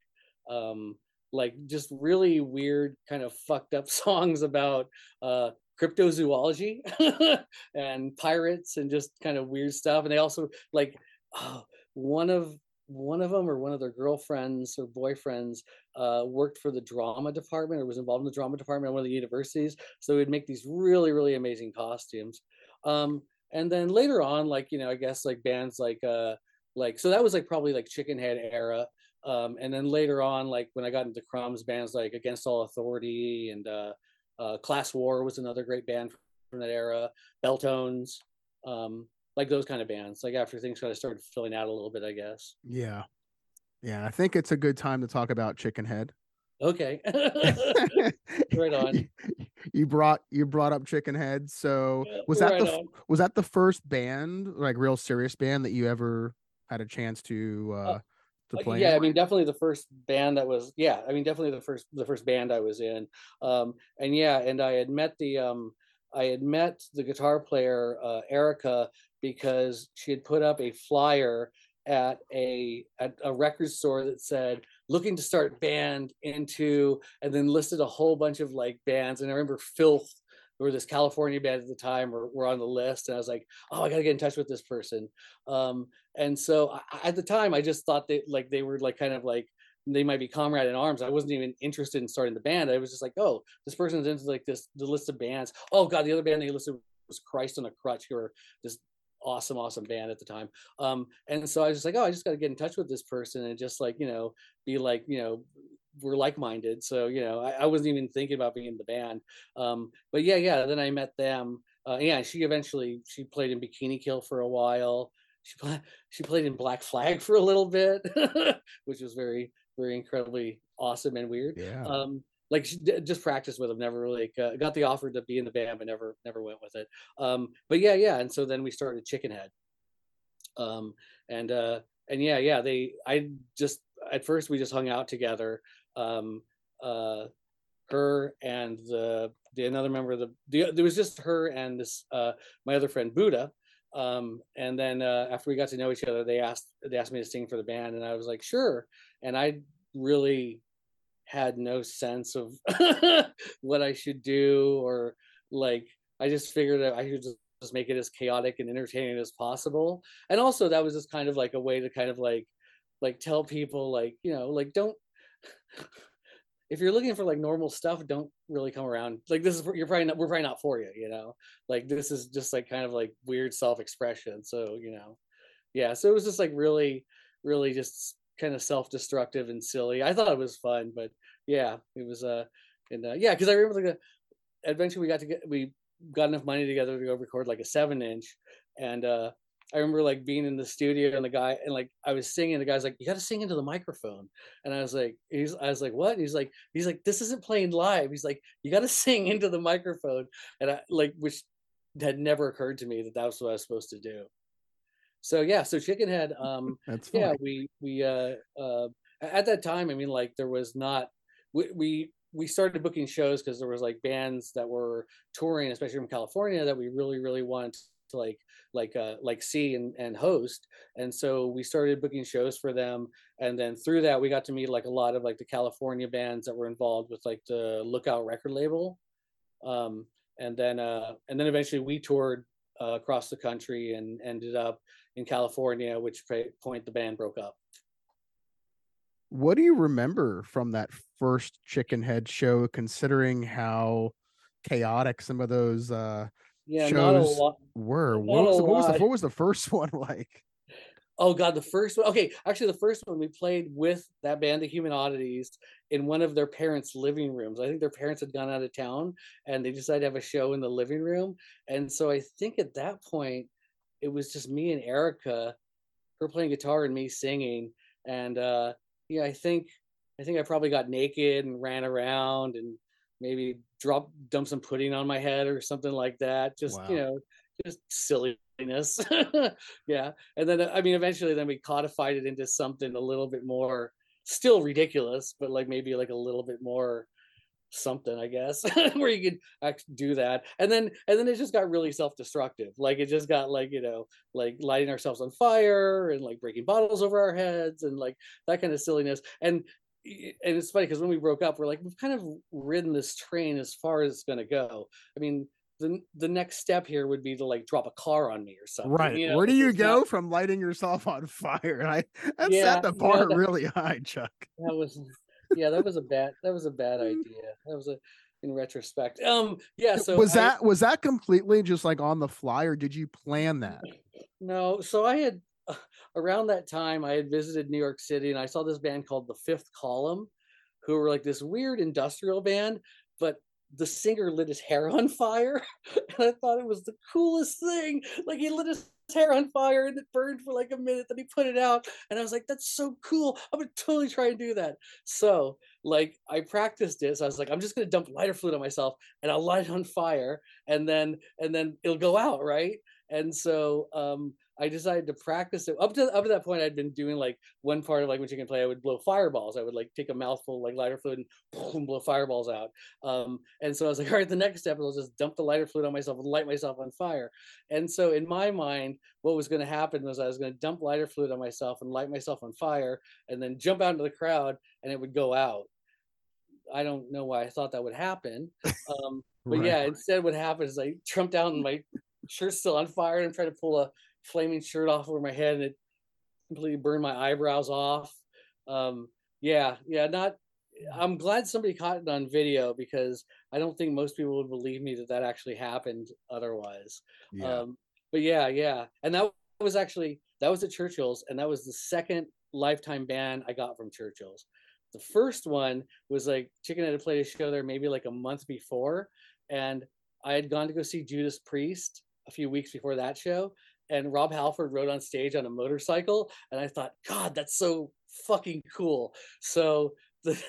Um, like just really weird kind of fucked up [laughs] songs about uh, cryptozoology [laughs] and pirates and just kind of weird stuff. And they also like oh, one of one of them or one of their girlfriends or boyfriends uh, worked for the drama department or was involved in the drama department at one of the universities. So we'd make these really, really amazing costumes. Um, and then later on, like, you know, I guess like bands like, uh, like, so that was like probably like Chickenhead era. Um, and then later on, like when I got into Crumbs, bands like Against All Authority and uh, uh, Class War was another great band from that era. Belltones, um, like those kind of bands. Like after things kind of started filling out a little bit, I guess. Yeah, yeah. I think it's a good time to talk about Chickenhead. Okay, [laughs] right on. [laughs] You brought you brought up Chickenhead. So was that right the on. was that the first band, like real serious band, that you ever had a chance to uh, to Uh, play? yeah i mean definitely the first band that was yeah i mean definitely the first the first band i was in um and yeah and i had met the um i had met the guitar player uh erica because she had put up a flyer at a at a record store that said looking to start band into and then listed a whole bunch of like bands and i remember filth were this california band at the time were, were on the list and i was like oh i gotta get in touch with this person. Um and so I, at the time i just thought they like they were like kind of like they might be comrade in arms. I wasn't even interested in starting the band. I was just like oh this person's into like this the list of bands. Oh god the other band they listed was Christ on a Crutch, who were this awesome, awesome band at the time. Um, and so I was just like, oh, I just got to get in touch with this person and just like, you know, be like, you know, we're like-minded. So, you know, I, I wasn't even thinking about being in the band. Um, but yeah, yeah. Then I met them. Uh, yeah, she eventually she played in Bikini Kill for a while. She played she played in Black Flag [laughs] for a little bit, [laughs] which was very very incredibly awesome and weird. Yeah. Um, like she d- just practiced with them never really like, uh, got the offer to be in the band but never never went with it um but yeah yeah and so then we started chickenhead um and uh and yeah yeah they i just at first we just hung out together um uh her and the the another member of the, the there was just her and this uh my other friend buddha um and then uh after we got to know each other they asked they asked me to sing for the band and i was like sure and i really had no sense of [laughs] what I should do or like I just figured that I should just, just make it as chaotic and entertaining as possible. And also that was just kind of like a way to kind of like like tell people like, you know, like don't [laughs] if you're looking for like normal stuff, don't really come around. Like this is you're probably not we're probably not for you, you know. Like this is just like kind of like weird self-expression. So, you know. Yeah, so it was just like really really just kind of self-destructive and silly. I thought it was fun, but yeah, it was uh and uh, yeah, because I remember like eventually we got to get we got enough money together to go record like a seven inch, and uh I remember like being in the studio and the guy and like I was singing. The guy's like, "You got to sing into the microphone," and I was like, "He's," I was like, "What?" And he's like, "He's like, this isn't playing live." He's like, "You got to [laughs] sing into the microphone," and I like, which had never occurred to me that that was what I was supposed to do so yeah so chickenhead um [laughs] That's yeah we we uh uh at that time i mean like there was not we we, we started booking shows because there was like bands that were touring especially from california that we really really wanted like like uh like see and, and host and so we started booking shows for them and then through that we got to meet like a lot of like the california bands that were involved with like the lookout record label um and then uh and then eventually we toured uh, across the country and ended up in California, which point the band broke up. What do you remember from that first Chickenhead show, considering how chaotic some of those uh Yeah, not a shows lot. were? What was, the, what was the what was the first [laughs] one like? Oh god, the first one. Okay, actually, the first one we played with that band, the Human Oddities, in one of their parents' living rooms. I think their parents had gone out of town, and they decided to have a show in the living room. And so I think at that point, it was just me and Erica, her playing guitar and me singing. And uh, yeah, I think I think I probably got naked and ran around and maybe drop dump some pudding on my head or something like that. Just you know, just silliness. [laughs] yeah. And then i mean eventually then we codified it into something a little bit more still ridiculous but like maybe like a little bit more something i guess [laughs] where you could do that. And then and then it just got really self-destructive. Like it just got like you know like lighting ourselves on fire and like breaking bottles over our heads and like that kind of silliness. And and it's funny because when we broke up we're like we've kind of ridden this train as far as it's going to go i mean the, the next step here would be to like drop a car on me or something Right. you know, Where do it's you not- go from lighting yourself on fire? And I that Yeah, set the yeah, bar that- really [laughs] high, Chuck. that was yeah that was a bad that was a bad [laughs] idea that was a in retrospect um yeah so was I- that was that completely just like on the fly, or did you plan that? no so i had [laughs] around that time i had visited new york city and i saw this band called the fifth column who were like this weird industrial band but the singer lit his hair on fire [laughs] and i thought it was the coolest thing. Like he lit his hair on fire and it burned for like a minute then he put it out and i was like that's so cool. I'm gonna totally try and do that. So like i practiced it so i was like i'm just gonna dump lighter fluid on myself and i'll light it on fire and then and then it'll go out right? And so um I decided to practice it. Up to up to that point, I'd been doing like one part of like when you can play, I would blow fireballs. I would like take a mouthful of like lighter fluid and boom, blow fireballs out. Um, and so I was like, [laughs] all right, the next step is I'll just dump the lighter fluid on myself and light myself on fire. And so in my mind, what was going to happen was I was going to dump lighter fluid on myself and light myself on fire, and then jump out into the crowd, and it would go out. I don't know why I thought that would happen. Um, but Right. yeah, instead what happened is I jumped down and my shirt's still on fire and I'm trying to pull a flaming shirt off over my head and it completely burned my eyebrows off. Um, yeah, yeah, not I'm glad somebody caught it on video because I don't think most people would believe me that that actually happened otherwise. Yeah. Um, but yeah, yeah, and that was actually that was at Churchill's, and that was the second lifetime ban I got from Churchill's. The first one was like Chickenhead played a show there maybe like a month before, and I had gone to go see Judas Priest a few weeks before that show, and Rob Halford rode on stage on a motorcycle, and I thought, God, that's so fucking cool. So the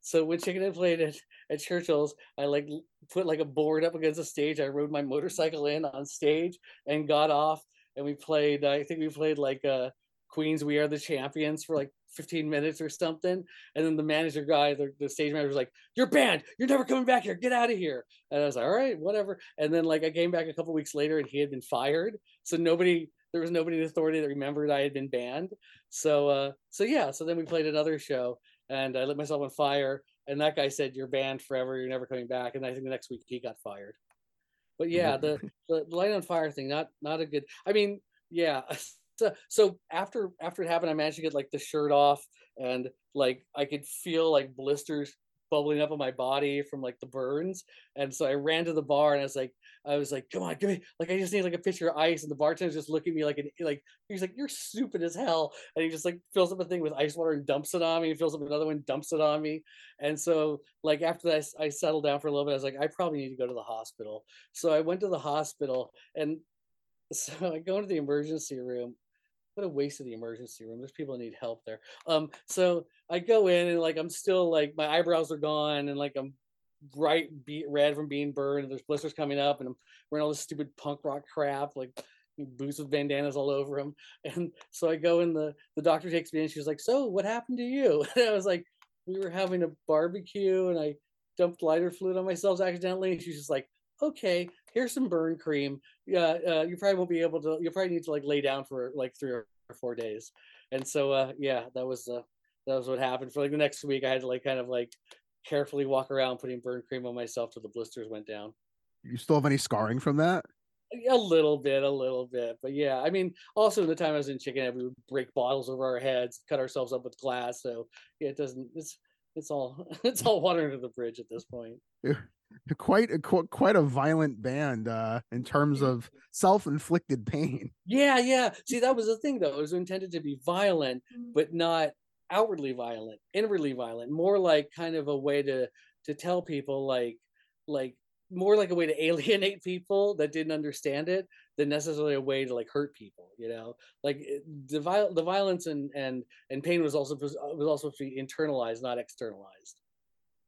so when Chickenhead played at, at Churchill's, I like put like a board up against the stage. I rode my motorcycle in on stage and got off, and we played. I think we played like uh, Queens "We Are the Champions" for like 15 minutes or something. And then the manager guy, the, the stage manager, was like, "You're banned. You're never coming back here. Get out of here." And I was like, "All right, whatever." And then like I came back a couple weeks later, and he had been fired. So nobody, there was nobody in authority that remembered I had been banned. So uh, so yeah. So then we played another show, and I lit myself on fire. And that guy said, "You're banned forever. You're never coming back." And I think the next week he got fired. But yeah, the the light on fire thing, not not a good. I mean, yeah. [laughs] So, so after after it happened, I managed to get like the shirt off, and like I could feel like blisters bubbling up on my body from like the burns. And so I ran to the bar, and I was like, I was like, come on, give me like I just need like a pitcher of ice. And the bartender's just looking at me like an like he's like, you're stupid as hell. And he just like fills up a thing with ice water and dumps it on me. He fills up another one, dumps it on me. And so like after that, I settled down for a little bit. I was like, I probably need to go to the hospital. So I went to the hospital, and [laughs] so I go into the emergency room. What a waste of the emergency room. There's people that need help there. Um, so I go in and like I'm still like my eyebrows are gone and like I'm bright beet red from being burned and there's blisters coming up and I'm wearing all this stupid punk rock crap like boots with bandanas all over them and so I go in the the doctor takes me in she's like so what happened to you [laughs] and I was like we were having a barbecue and I dumped lighter fluid on myself accidentally and she's just like okay here's some burn cream. Yeah uh, you probably won't be able to you'll probably need to like lay down for like three or four days. And so uh yeah that was uh that was what happened for like the next week. I had to like kind of like carefully walk around putting burn cream on myself till the blisters went down. You still have any scarring from that? a little bit a little bit but yeah i mean also the time i was in Chickenhead, we would break bottles over our heads cut ourselves up with glass so yeah it doesn't it's it's all [laughs] it's all water under the bridge at this point Quite a quite a violent band uh, in terms of self-inflicted pain. [laughs] Yeah, yeah. See, that was the thing, though. It was intended to be violent, but not outwardly violent, inwardly violent. More like kind of a way to to tell people, like, like more like a way to [laughs] alienate people that didn't understand it than necessarily a way to like hurt people. You know, like the viol- the violence and and and pain was also was also supposed to be internalized, not externalized.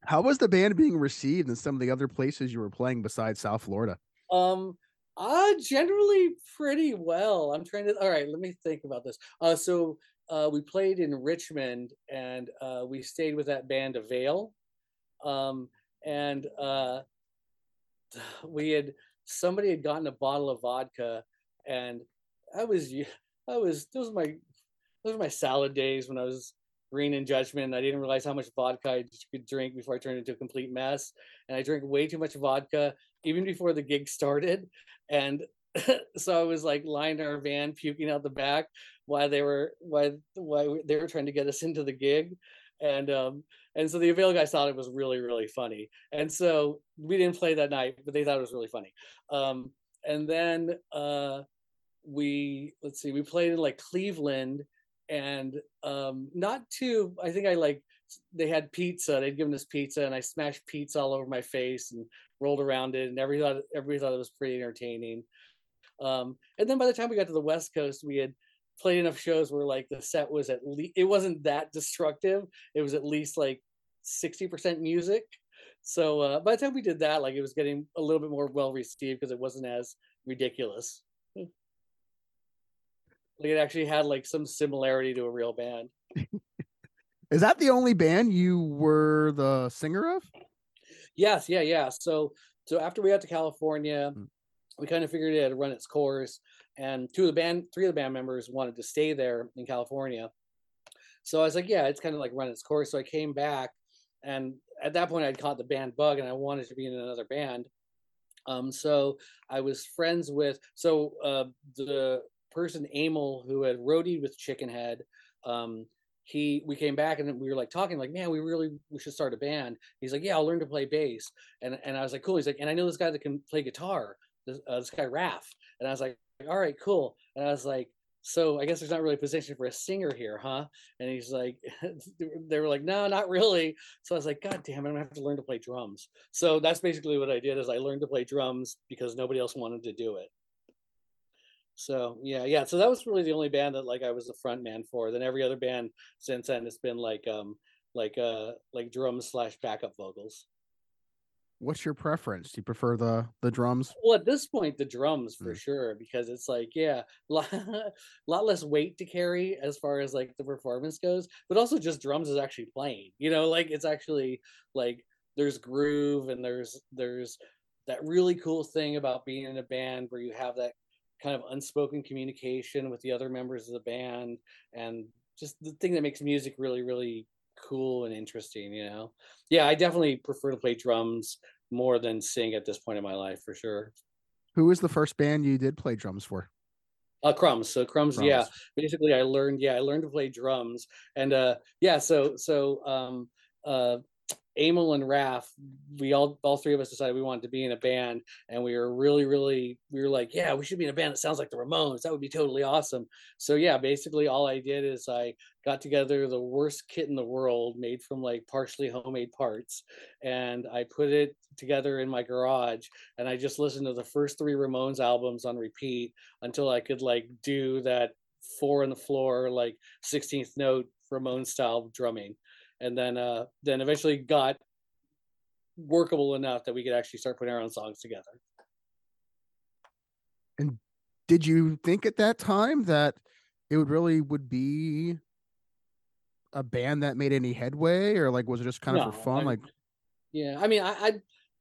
How was the band being received in some of the other places you were playing besides South Florida? Um, uh, generally pretty well. I'm trying to. All right, let me think about this. Uh, so uh, we played in Richmond, and uh, we stayed with that band Avail, um, and uh, [sighs] we had somebody had gotten a bottle of vodka, and I was I was those were my those were my salad days when I was green in judgment. I didn't realize how much vodka I could drink before I turned into a complete mess, and I drank way too much vodka even before the gig started, and [laughs] so I was like lying in our van puking out the back while they were while while they were trying to get us into the gig, and um and so the Avail guys thought it was really really funny, and so we didn't play that night, but they thought it was really funny. Um, and then uh, we let's see, we played in like Cleveland, and um, not too. I think I like they had pizza. They'd given us pizza, and I smashed pizza all over my face and rolled around it, and everybody thought everybody thought it was pretty entertaining. Um, and then by the time we got to the West Coast, we had played enough shows where like the set was at least it wasn't that destructive. It was at least like sixty percent music. So uh, by the time we did that, like it was getting a little bit more well received because it wasn't as ridiculous. Like it actually had like some similarity to a real band. [laughs] Is that the only band you were the singer of? Yes, yeah, yeah. So so after we got to California, Mm. we kind of figured it had run its course, and two of the band, three of the band members wanted to stay there in California. So I was like, yeah, it's kind of like run its course. So I came back, and at that point, I'd caught the band bug, and I wanted to be in another band. Um, so I was friends with so uh, the person Emil who had roadied with Chickenhead. Um, he we came back and we were like talking like man we really we should start a band. He's like yeah i'll learn to play bass. And and i was like cool. He's like and i know this guy that can play guitar this, uh, this guy Raph. and i was like all right cool. And i was like so i guess there's not really a position for a singer here huh? And he's like [laughs] they were like no not really. So i was like god damn it i'm gonna have to learn to play drums. So that's basically what i did is i learned to play drums because nobody else wanted to do it so yeah, yeah. So that was really the only band that like I was the front man for. Then every other band since then it's been like um like uh like drums slash backup vocals. What's your preference? Do you prefer the the drums? Well, at this point, the drums for Mm. sure because it's like yeah, a [laughs] lot, lot less weight to carry as far as like the performance goes, but also just drums is actually playing. You know, like it's actually like there's groove and there's there's that really cool thing about being in a band where you have that kind of unspoken communication with the other members of the band and just the thing that makes music really really cool and interesting you know? Yeah i definitely prefer to play drums more than sing at this point in my life for sure. Who was the first band you did play drums for? uh crumbs. So crumbs, yeah. Basically i learned yeah i learned to play drums. And uh yeah so so um uh Emil and Raph, we all all three of us decided we wanted to be in a band, and we were really, really, we were like, yeah, we should be in a band that sounds like the Ramones. That would be totally awesome. So yeah, basically all I did is I got together the worst kit in the world, made from like partially homemade parts, and I put it together in my garage, and I just listened to the first three Ramones albums on repeat until I could like do that four on the floor, like 16th note Ramones style drumming and then uh then eventually got workable enough that we could actually start putting our own songs together And Did you think at that time that it would really would be a band that made any headway, or like was it just kind of for fun? I- Like yeah i mean i, I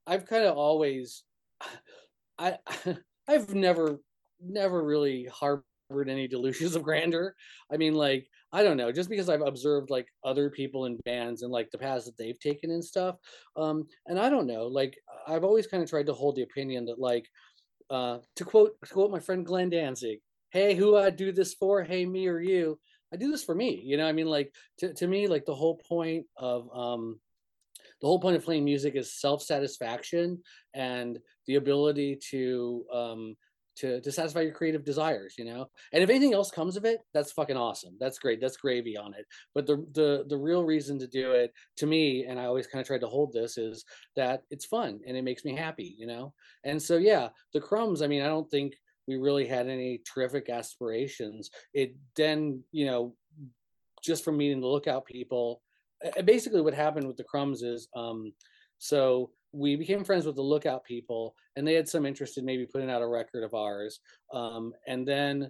i've kind of always [sighs] i [laughs] i've never never really harbored any delusions of grandeur i mean like i don't know just because i've observed like other people in bands and like the paths that they've taken and stuff um and i don't know like i've always kind of tried to hold the opinion that like uh to quote to quote my friend glenn danzig hey who i do this for hey me or you i do this for me you know i mean? Like to, to me like the whole point of um the whole point of playing music is self-satisfaction and the ability to um to to satisfy your creative desires you know? And if anything else comes of it that's fucking awesome. That's great. That's gravy on it. But the the the real reason to do it to me and i always kind of tried to hold this is that it's fun and it makes me happy you know? And so yeah the crumbs i mean i don't think we really had any terrific aspirations. It then you know just from meeting the lookout people basically what happened with the crumbs is um so we became friends with the lookout people and they had some interest in maybe putting out a record of ours um and then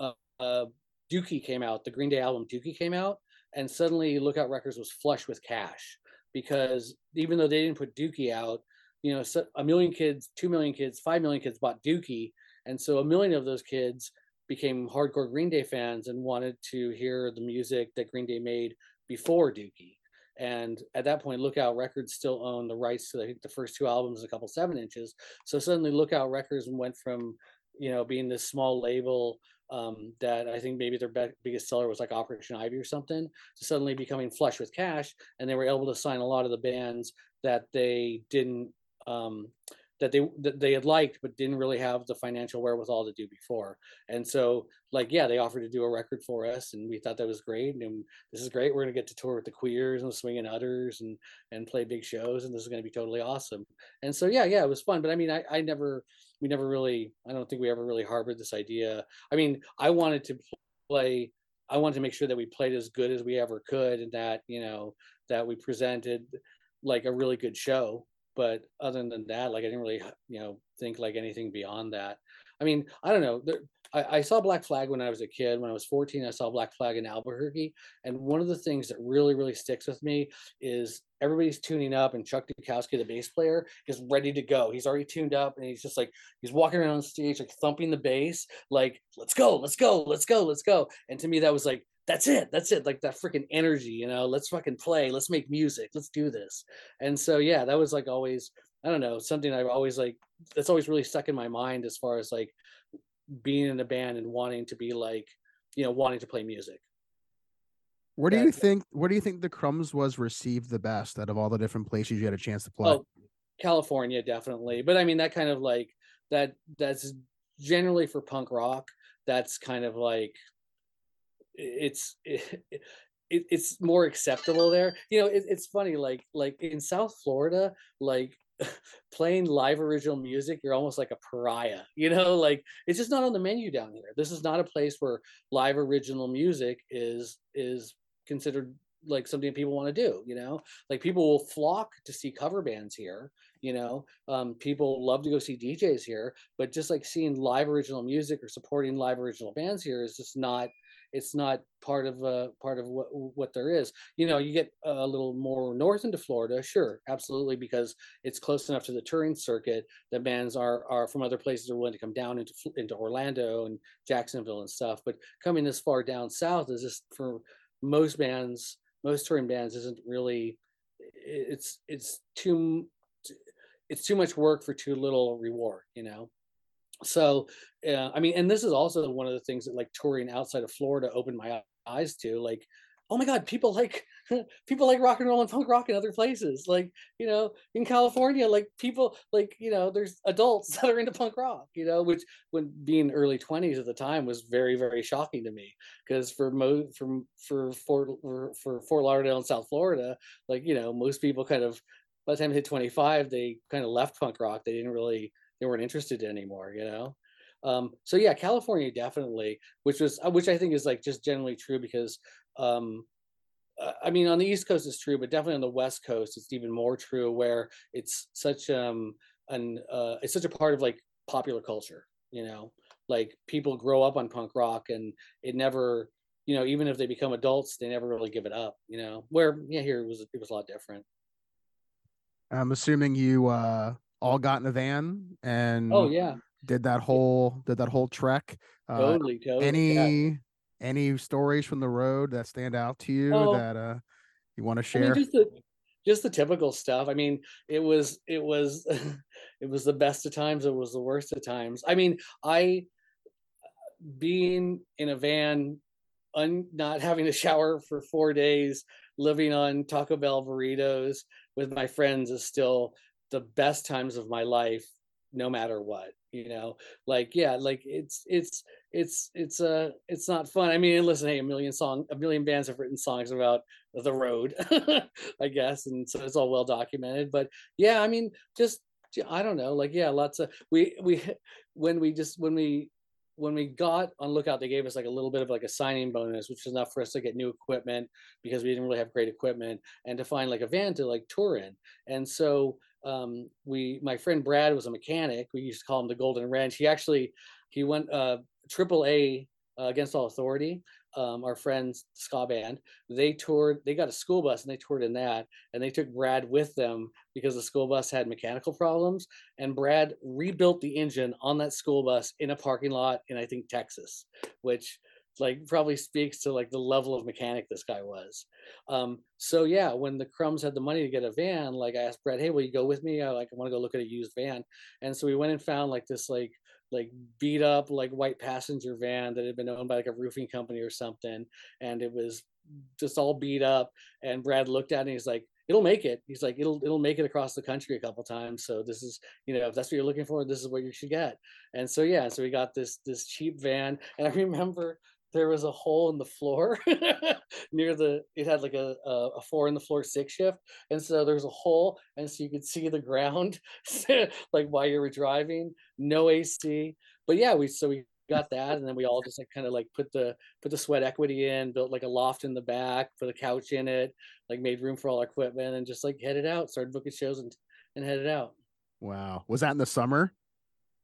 uh, uh dookie came out the green day album dookie came out and suddenly lookout records was flush with cash because even though they didn't put dookie out you know a million kids two million kids five million kids bought dookie and so a million of those kids became hardcore green day fans and wanted to hear the music that green day made before Dookie. And at that point, Lookout Records still owned the rights to think the first two albums, a couple seven inches. So suddenly, Lookout Records went from you know being this small label um, that I think maybe their be- biggest seller was like Operation Ivy or something, to suddenly becoming flush with cash, and they were able to sign a lot of the bands that they didn't um, that they that they had liked but didn't really have the financial wherewithal to do before. And so, like, yeah, they offered to do a record for us, and we thought that was great. And this is great. We're gonna get to tour with the Queers and the Swinging Utters and and play big shows, and this is gonna be totally awesome. And so, yeah, yeah, it was fun. But I mean, I I never we never really I don't think we ever really harbored this idea. I mean, I wanted to play. I wanted to make sure that we played as good as we ever could, and that you know that we presented like a really good show but other than that like i didn't really you know think like anything beyond that. I mean i don't know there, I, I saw black flag when i was a kid. When i was 14 i saw black flag in albuquerque and one of the things that really really sticks with me is everybody's tuning up and chuck dukowski the bass player is ready to go. He's already tuned up and he's just like he's walking around on stage like thumping the bass like let's go let's go let's go let's go. And to me that was like that's it that's it like that freaking energy you know let's fucking play let's make music let's do this and so yeah that was like always i don't know something i've always like that's always really stuck in my mind as far as like being in a band and wanting to be like you know wanting to play music Where do that- you think where do you think the crumbs was received the best out of all the different places you had a chance to play? Oh, California definitely. But I mean that kind of like that that's generally for punk rock. That's kind of like it's it, [laughs] it, it's more acceptable there. You know, it, it's funny like like in South Florida, like [laughs] playing live original music, you're almost like a pariah. [laughs] You know, like it's just not on the menu down here. This is not a place where live original music is is considered like something people want to do, you know? Like people will flock to see cover bands here, you know. Um, people love to go see DJs here, but just like seeing live original music or supporting live original bands here is just not it's not part of uh part of what what there is. You know, you get a little more north into Florida, sure, absolutely, because it's close enough to the touring circuit that bands are are from other places are willing to come down into into Orlando and Jacksonville and stuff. But coming this far down south is just for most bands, most touring bands isn't really it's it's too it's too much work for too little reward, you know. So, uh, I mean, and this is also one of the things that like touring outside of Florida opened my eyes to. Like, oh my God, people like [laughs] people like rock and roll and punk rock in other places. Like, you know, in California, like people like you know, there's adults [laughs] that are into punk rock. You know, which when being early twenties at the time was very very shocking to me because for most for for Fort for, for Fort Lauderdale and South Florida, like you know, most people kind of by the time they hit 25, they kind of left punk rock. They didn't really they weren't interested anymore, you know. Um, so yeah, California definitely, which was uh, which I think is like just generally true because um, uh, I mean on the East Coast it's true, but definitely on the West Coast it's even more true where it's such um an uh, it's such a part of like popular culture, you know. Like people grow up on punk rock and it never you know even if they become adults they never really give it up you know where yeah here it was it was a lot different I'm assuming you uh all got in a van and oh yeah did that whole did that whole trek. Uh, totally totally yeah. any any stories from the road that stand out to you Oh, that uh you want to I mean, share? just the just the typical stuff. I mean, it was it was [laughs] it was the best of times. It was the worst of times. I mean, I being in a van, un, not having a shower for four days, living on Taco Bell burritos with my friends is still the best times of my life, no matter what. You know, like yeah, like it's it's it's it's uh it's not fun. I mean, listen, hey, a million song, a million bands have written songs about the road, [laughs] I guess, and so it's all well documented. But yeah, I mean, just i don't know, like yeah, lots of we we when we just when we when we got on lookout, they gave us like a little bit of like a signing bonus, which was enough for us to get new equipment because we didn't really have great equipment and to find like a van to like tour in. And so um, we, my friend Brad was a mechanic. We used to call him the Golden Wrench. He actually, he went uh, A uh, against all authority. Um, our friends ska band, they toured. They got a school bus and they toured in that, and they took Brad with them because the school bus had mechanical problems and Brad rebuilt the engine on that school bus in a parking lot in I think Texas, which like probably speaks to like the level of mechanic this guy was. Um, so yeah, when the Crumbs had the money to get a van, like I asked Brad, "Hey, will you go with me? I like I want to go look at a used van." And so we went and found like this like like beat up like white passenger van that had been owned by like a roofing company or something, and it was just all beat up. And Brad looked at it and he's like, it'll make it. He's like, it'll it'll make it across the country a couple times. So this is, you know, if that's what you're looking for, this is what you should get. And so yeah, so we got this this cheap van. And I [laughs] remember there was a hole in the floor [laughs] near the it had like a, a a four in the floor six shift and so there was a hole and so you could see the ground [laughs] like while you were driving no ac but yeah we so we got that and then we all just like kind of like put the put the sweat equity in built like a loft in the back put a couch in it like made room for all our equipment and just like headed out started booking shows and and headed out Wow. Was that in the summer?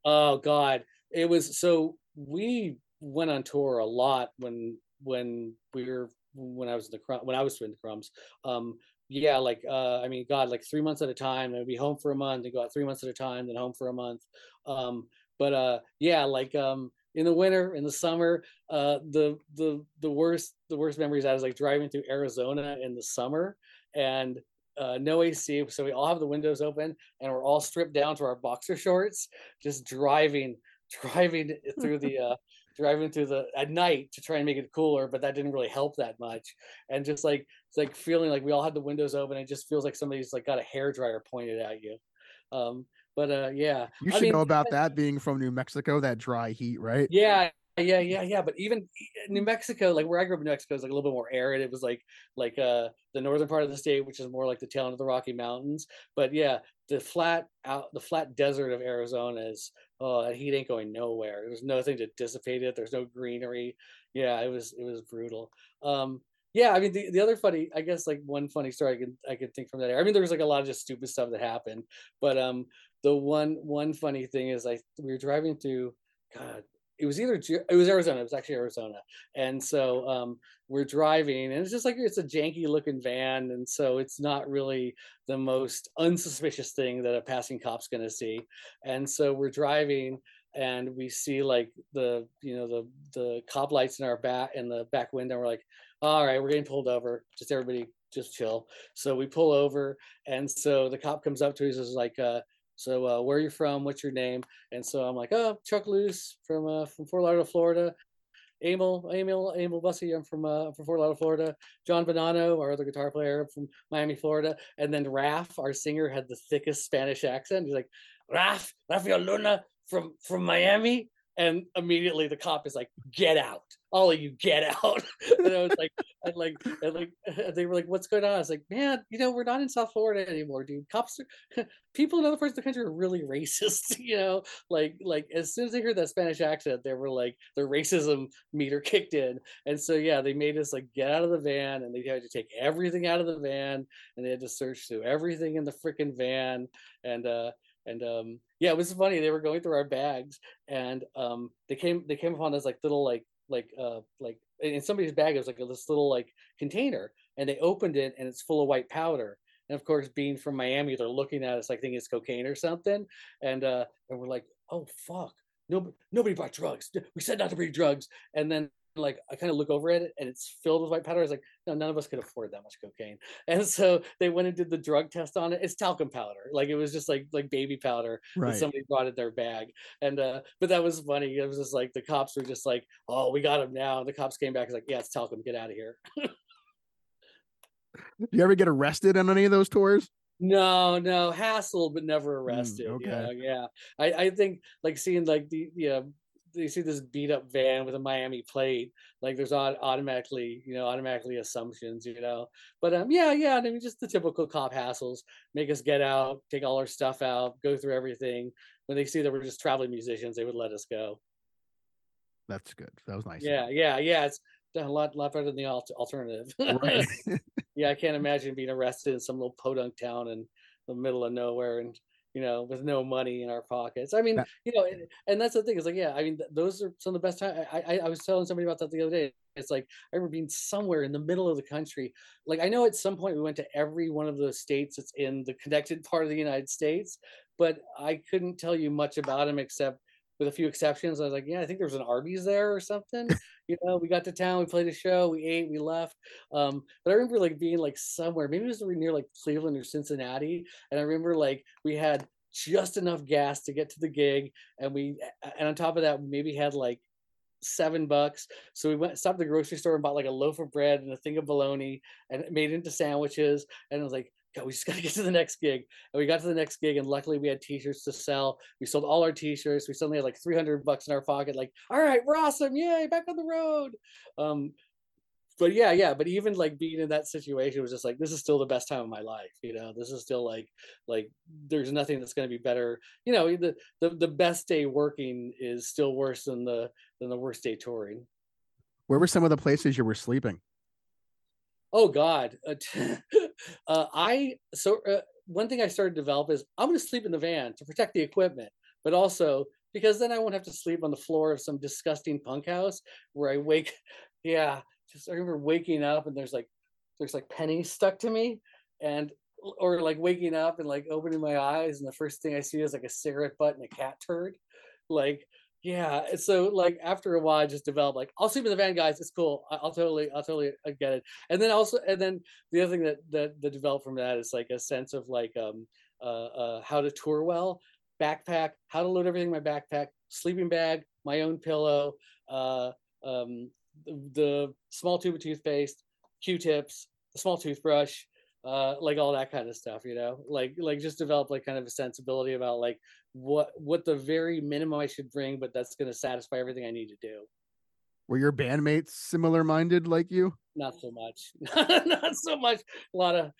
Oh God, it was so we went on tour a lot when when we were when I was in the when I was in the crumbs. Um, yeah, like uh, I mean, God, like three months at a time. I'd be home for a month, and go out three months at a time, then home for a month. Um, but uh, yeah, like um, in the winter, in the summer, uh, the the the worst the worst memories I was like driving through Arizona in the summer and uh, no AC, so we all have the windows open and we're all stripped down to our boxer shorts, just driving, [laughs] driving through the uh, driving through the at night to try and make it cooler, but that didn't really help that much. And just like it's like feeling like we all had the windows open. It just feels like somebody's like got a hair dryer pointed at you. Um, but uh, yeah, You I should mean, know about that being from New Mexico, that dry heat, right? Yeah, yeah, yeah, yeah. But even e- New Mexico, like where I grew up in New Mexico, is like a little bit more arid. It was like like uh the northern part of the state, which is more like the tail end of the Rocky Mountains. But yeah, the flat out the flat desert of Arizona is oh that heat ain't going nowhere. There's nothing to dissipate it. There's no greenery. Yeah, it was it was brutal. Um yeah, I mean the, the other funny, I guess like one funny story I can I can think from that. Area. I mean there was like a lot of just stupid stuff that happened, but um the one one funny thing is I we were driving through God it was either it was Arizona. It was actually Arizona, and so um, we're driving, and it's just like it's a janky looking van, and so it's not really the most unsuspicious thing that a passing cop's going to see. And so we're driving, and we see like the you know the the cop lights in our back in the back window. We're like, all right, we're getting pulled over. Just everybody, just chill. So we pull over, and so the cop comes up to us, is like. Uh, so uh, where are you from? What's your name? And so I'm like, oh, Chuck Luce from uh, from Fort Lauderdale, Florida. Emil, Emil, Emil Bussy, I'm from uh, from Fort Lauderdale, Florida. John Bonanno, our other guitar player from Miami, Florida. And then Raf, our singer, had the thickest Spanish accent. He's like, Raf, Rafael Luna from from Miami. And immediately the cop is like, get out. All of you get out. [laughs] and I was like, and like, and like, they were like, what's going on? I was like, man, you know, we're not in South Florida anymore, dude. Cops are, [laughs] people in other parts of the country are really [laughs] racist, you know, like like as soon as they heard that Spanish accent, they were like their racism meter kicked in, and so yeah, they made us like get out of the van, and they had to take everything out of the van, and they had to search through everything in the freaking van, and uh and um yeah, it was funny. They were going through our bags, and um they came they came upon this like little like like uh like in somebody's bag it was like this little like container, and they opened it, and it's full of white powder and of course, being from Miami, they're looking at us like thinking it's cocaine or something. And uh, and we're like, oh fuck, nobody nobody brought drugs. We said not to bring drugs. And then like I kind of look over at it and it's filled with white powder. I was like, no, none of us could afford that much cocaine. [laughs] And so they went and did the drug test on it. It's talcum powder. Like it was just like like baby powder Right. that somebody brought in their bag. And uh, but that was funny. It was just like the cops were just like, oh, we got him now. The cops came back. It's like, yeah, it's talcum. Get out of here. Do you ever get arrested on any of those tours? No, no, hassled but never arrested. okay. Yeah, yeah. I, I think like seeing like the yeah, you see this beat up van with a Miami plate, like there's automatically, you know, automatically assumptions, you know. But um, yeah, yeah. I mean, just the typical cop hassles, make us get out, take all our stuff out, go through everything. When they see that we're just traveling musicians, they would let us go. That's good. That was nice. Yeah, yeah, yeah. It's a lot, lot better than the alternative. [laughs] Right. [laughs] yeah, I can't imagine being arrested in some little podunk town in the middle of nowhere and you know with no money in our pockets. I mean, you know, and, and that's the thing is like, yeah, I mean, th- those are some of the best time. I, I I was telling somebody about that the other day. It's like I remember being somewhere in the middle of the country. Like I know at some point we went to every one of the states that's in the connected part of the United States, but I couldn't tell you much about them except with a few exceptions. I was like, yeah, I think there was an Arby's there or something. you know, we got to town, we played a show, we ate, we left. Um, but I remember like being like somewhere, maybe it was near like Cleveland or Cincinnati, and I remember like we had just enough gas to get to the gig, and we and on top of that, we maybe had like seven bucks. So we went stopped the grocery store and bought like a loaf of bread and a thing of bologna and made it into sandwiches. And I was like, God, we just gotta [laughs] get to the next gig. And we got to the next gig, and luckily we had t-shirts to sell. We sold all our t-shirts. We suddenly had like 300 bucks in our pocket. Like, all right, we're awesome. Yay, back on the road. Um, but yeah, yeah. But even like being in that situation was just like, this is still the best time of my life. You know, this is still like, like there's nothing that's gonna be better. You know, the the, the best day working is still worse than the than the worst day touring. Where were some of the places you were sleeping? Oh God, uh, [laughs] uh, I so uh, one thing I started to develop is I'm going to sleep in the van to protect the equipment, but also because then I won't have to sleep on the floor of some disgusting punk house where I wake. [laughs] Yeah, just I remember waking up and there's like there's like pennies stuck to me, and or like waking up and like opening my eyes and the first thing I see is like a cigarette butt and a cat turd, like yeah. So like after a while, I just developed like I'll sleep in the van, guys. It's cool. I- I'll totally, I'll totally uh, get it. And then also, and then the other thing that that that developed from that is like a sense of like um uh, uh how to tour well, backpack, how to load everything in my backpack, sleeping bag, my own pillow, uh, um, the, the small tube of toothpaste, Q-tips, the small toothbrush, uh, like all that kind of stuff, you know, like like just develop like kind of a sensibility about like what what the very minimum I should bring, but that's going to satisfy everything I need to do. Were your bandmates similar minded like you? Not so much, [laughs] not so much. A lot of,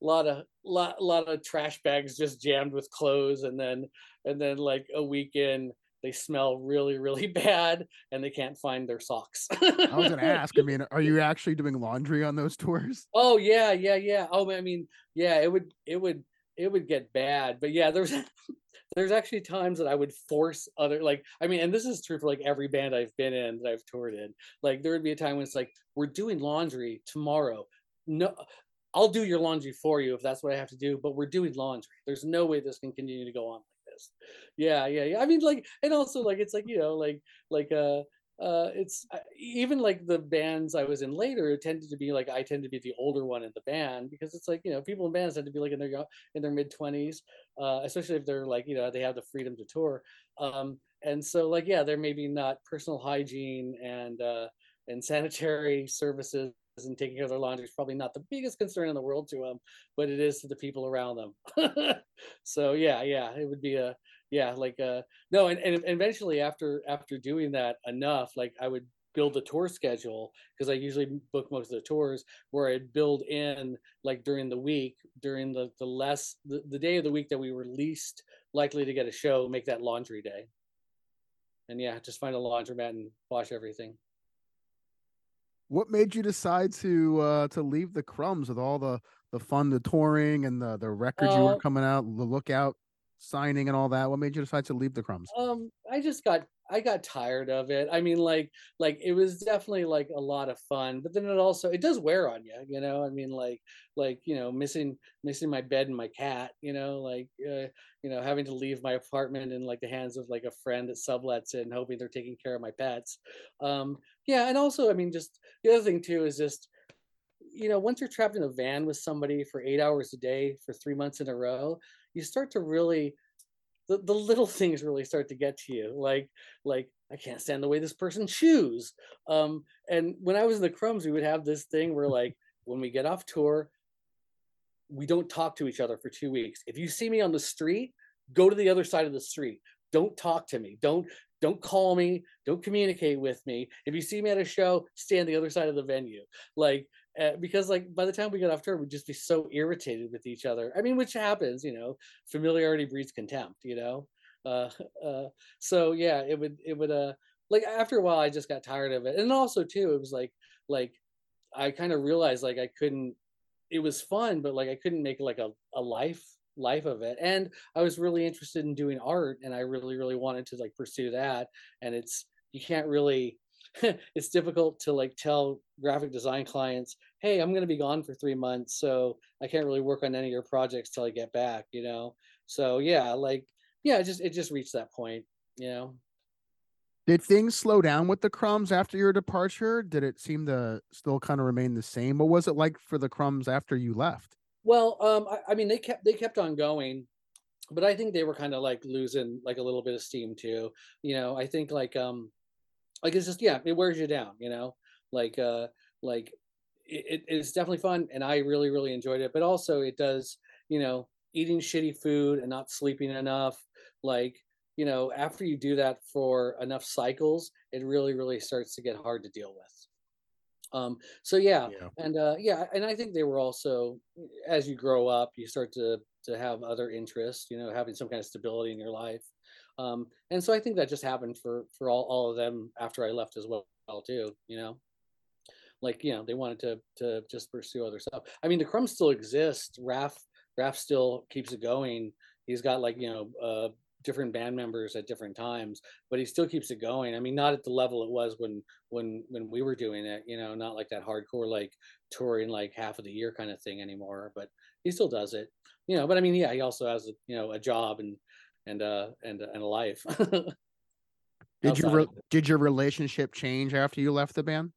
lot of, lot, lot of trash bags just jammed with clothes, and then and then like a weekend they smell really really [laughs] bad and they can't find their socks I was gonna ask. I mean, are you [laughs] actually doing laundry on those tours? oh yeah yeah yeah oh i mean yeah it would it would it would get bad but yeah there's [laughs] there's actually times that i would force other like i mean and this is true for like every band i've been in that i've toured in. Like there would be a time when it's like we're doing laundry tomorrow. No i'll do your laundry for you if that's what i have to do but we're doing laundry. There's no way this can continue to go on like this. Yeah yeah yeah. I mean like and also like it's like you know like like uh uh it's uh, even like the bands i was in later it tended to be like i tend to be the older one in the band because it's like you know people in bands tend to be like in their in their mid 20s uh especially if they're like you know they have the freedom to tour. Um and so like yeah there may be not personal hygiene and uh and [laughs] sanitary services and taking care of their laundry is probably not the biggest concern in the world to them but it is to the people around them [laughs] so yeah yeah it would be a yeah like uh no and, and eventually after after doing that enough like i would build a tour schedule because i usually book most of the tours where i'd build in like during the week during the the less the, the day of the week that we were least likely to get a show make that laundry day. And yeah just find a laundromat and wash everything. What made you decide to uh to leave the crumbs with all the the fun, the touring and the the records you Uh, were coming out, the lookout signing and all that? What made you decide to leave the crumbs? um i just got i got tired of it i mean like like it was definitely like a lot of fun but then it also it does wear on you you know i mean like like you know missing missing my bed and my cat you know like uh, you know having to leave my apartment in like the hands of like a friend that sublets it and hoping they're taking care of my pets um yeah and also i mean just the other thing too is just you know once you're trapped in a van with somebody for eight hours a day for three months in a row you start to really the, the little things really start to get to you like like i can't stand the way this person chews. Um and when i was in the crumbs we would have this thing where like when we get off tour we don't talk to each other for two weeks. If you see me on the street go to the other side of the street. Don't talk to me. Don't don't call me. Don't communicate with me. If you see me at a show stay on the other side of the venue. Like uh, because like by the time we got off tour we'd just be so irritated with each other. I mean which happens you know familiarity breeds contempt you know? Uh, [laughs] uh so yeah it would it would uh like after a while i just got tired of it. And also too it was like like i kind of realized like i couldn't it was fun but like i couldn't make like a, a life life of it. And i was really interested in doing art and i really really wanted to like pursue that. And it's you can't really [laughs] it's difficult to like tell graphic design clients hey i'm going to be gone for three months so i can't really work on any of your projects till i get back you know so yeah like yeah it just it just reached that point you know Did things slow down with the crumbs after your departure? Did it seem to still kind of remain the same? What was it like for the crumbs after you left? Well, um, I, I mean, they kept they kept on going, but I think they were kind of like losing like a little bit of steam too. You know, I think like um, like it's just yeah, it wears you down. You know, like uh, like it, it's definitely fun, and I really really enjoyed it. But also, it does you know eating shitty food and not sleeping enough. Like you know, after you do that for enough cycles, it really really starts to get hard to deal with. Um, so yeah, Yeah. and uh, yeah, and I think they were also as you grow up, you start to to have other interests. You know, having some kind of stability in your life, um, and so I think that just happened for for all all of them after I left as well too. You know, like you know they wanted to to just pursue other stuff. I mean, the crumbs still exist. Raph Raph still keeps it going. He's got like you know uh, different band members at different times, but he still keeps it going. I mean, not at the level it was when when when we were doing it. You know, not like that hardcore like touring like half of the year kind of thing anymore. But he still does it. You know, but I mean, yeah, he also has a, you know a job and and uh and and a life. [laughs] Did your re- did your relationship change after you left the band?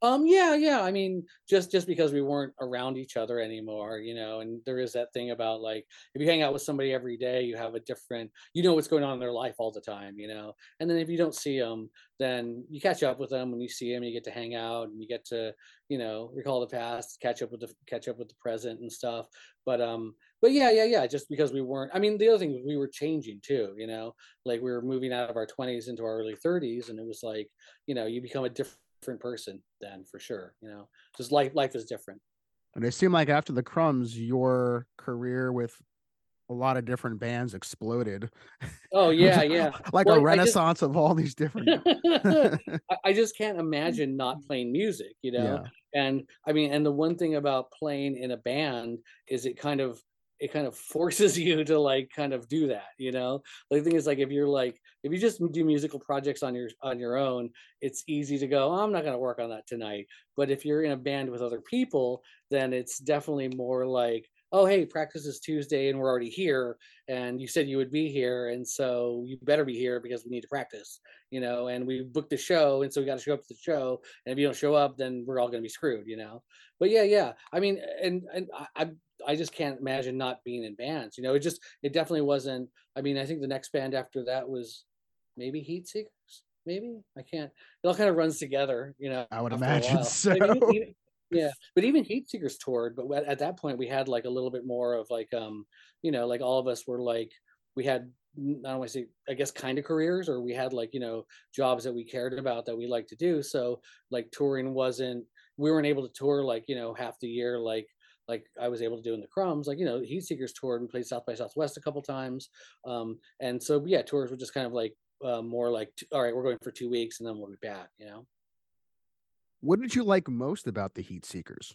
Um, yeah, yeah. I mean, just just because we weren't around each other anymore, you know, and there is that thing about like if you hang out with somebody every day, you have a different, you know, what's going on in their life all the time, you know. And then if you don't see them, then you catch up with them when you see them. You get to hang out and you get to, you know, recall the past, catch up with the catch up with the present and stuff. But um, but yeah, yeah, yeah. Just because we weren't, I mean, the other thing we were changing too, you know, like we were moving out of our twenties into our early thirties, and it was like, you know, you become a different different person then for sure you know just life life is different And it seemed like after the crumbs, your career with a lot of different bands exploded. oh [laughs] yeah yeah [laughs] like Well, a I just- renaissance of all these different. [laughs] I, I just can't imagine not playing music you know yeah. and i mean and the one thing about playing in a band is it kind of it kind of forces [laughs] you to like kind of do that you know? The thing is like if you're like if you just do musical projects on your on your own it's easy to go "Oh, i'm not going to work on that tonight. But if you're in a band with other people then it's definitely more like oh hey practice is tuesday and we're already here and you said you would be here and so you better be here because we need to practice you know? And we booked the show and so we got to show up to the show and if you don't show up then we're all going to be screwed you know? But yeah yeah i mean and and I, I i just can't imagine not being in bands you know it just it definitely wasn't i mean i think the next band after that was maybe heat seekers maybe i can't it all kind of runs together you know I would imagine so. [laughs] Like, even- even- yeah but even heat seekers toured but at, at that point we had like a little bit more of like um you know like all of us were like we had I don't want to say I guess kind of careers or we had like you know jobs that we cared about that we like to do so like touring wasn't we weren't able to tour like you know half the year like like I was able to do in the crumbs like you know heat seekers toured and played South by Southwest a couple times um and so yeah tours were just kind of like uh, more like all right we're going for two weeks and then we'll be back you know What did you like most about the Heat Seekers?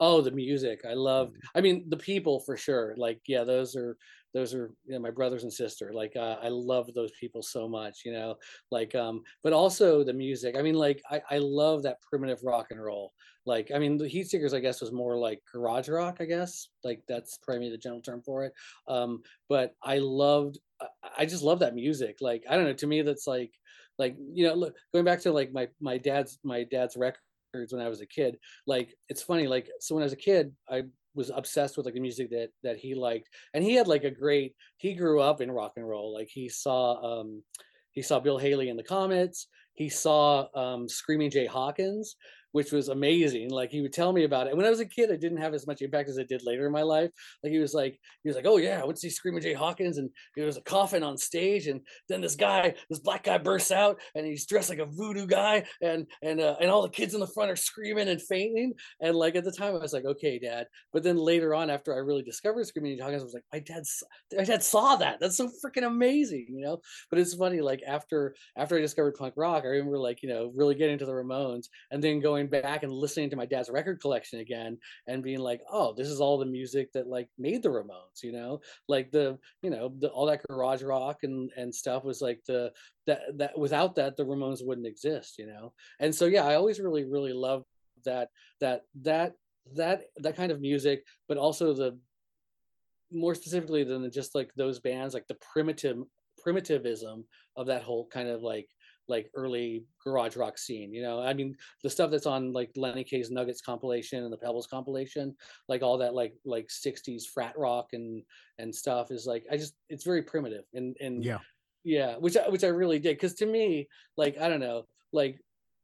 Oh, the music. I love Mm. I mean the people for sure. Like yeah, those are those are you know, my brothers and sister. Like uh, I love those people so much, you know. Like um but also the music. I mean like I I love that primitive rock and roll. Like I mean the Heat Seekers I guess was more like garage rock, I guess. Like that's probably the general term for it. Um but I loved I- just love that music. Like I don't know, to me that's like like you know, look going back to like my my dad's my dad's records when I was a kid. Like it's funny like so when i was a kid i was obsessed with like the music that that he liked and he had like a great he grew up in rock and roll. Like he saw um he saw bill haley in the comets. He saw um screaming jay hawkins which was amazing like he would tell me about it and when i was a kid it didn't have as much impact as it did later in my life like he was like he was like oh yeah what's see screaming jay hawkins and there was a coffin on stage and then this guy this black guy bursts out and he's dressed like a voodoo guy and and uh, and all the kids in the front are screaming and fainting and like at the time I was like, okay, dad. But then later on, after I really discovered Screaming Jay Hawkins, I was like, my dad, my dad saw that. That's so freaking amazing, you know. But it's funny, like after after I discovered punk rock, I remember like you know really getting into the Ramones, and then going back and listening to my dad's record collection again, and being like, oh, this is all the music that like made the Ramones, you know, like the you know the, all that garage rock and and stuff was like the that that without that the Ramones wouldn't exist, you know. And so yeah, I always really really loved that that that that that kind of music but also the more specifically than just like those bands like the primitive primitivism of that whole kind of like like early garage rock scene you know i mean the stuff that's on like lenny kaye's nuggets compilation and the pebbles compilation like all that like like 60s frat rock and and stuff is like i just it's very primitive and and Yeah. yeah which I, which i really did because to me like i don't know like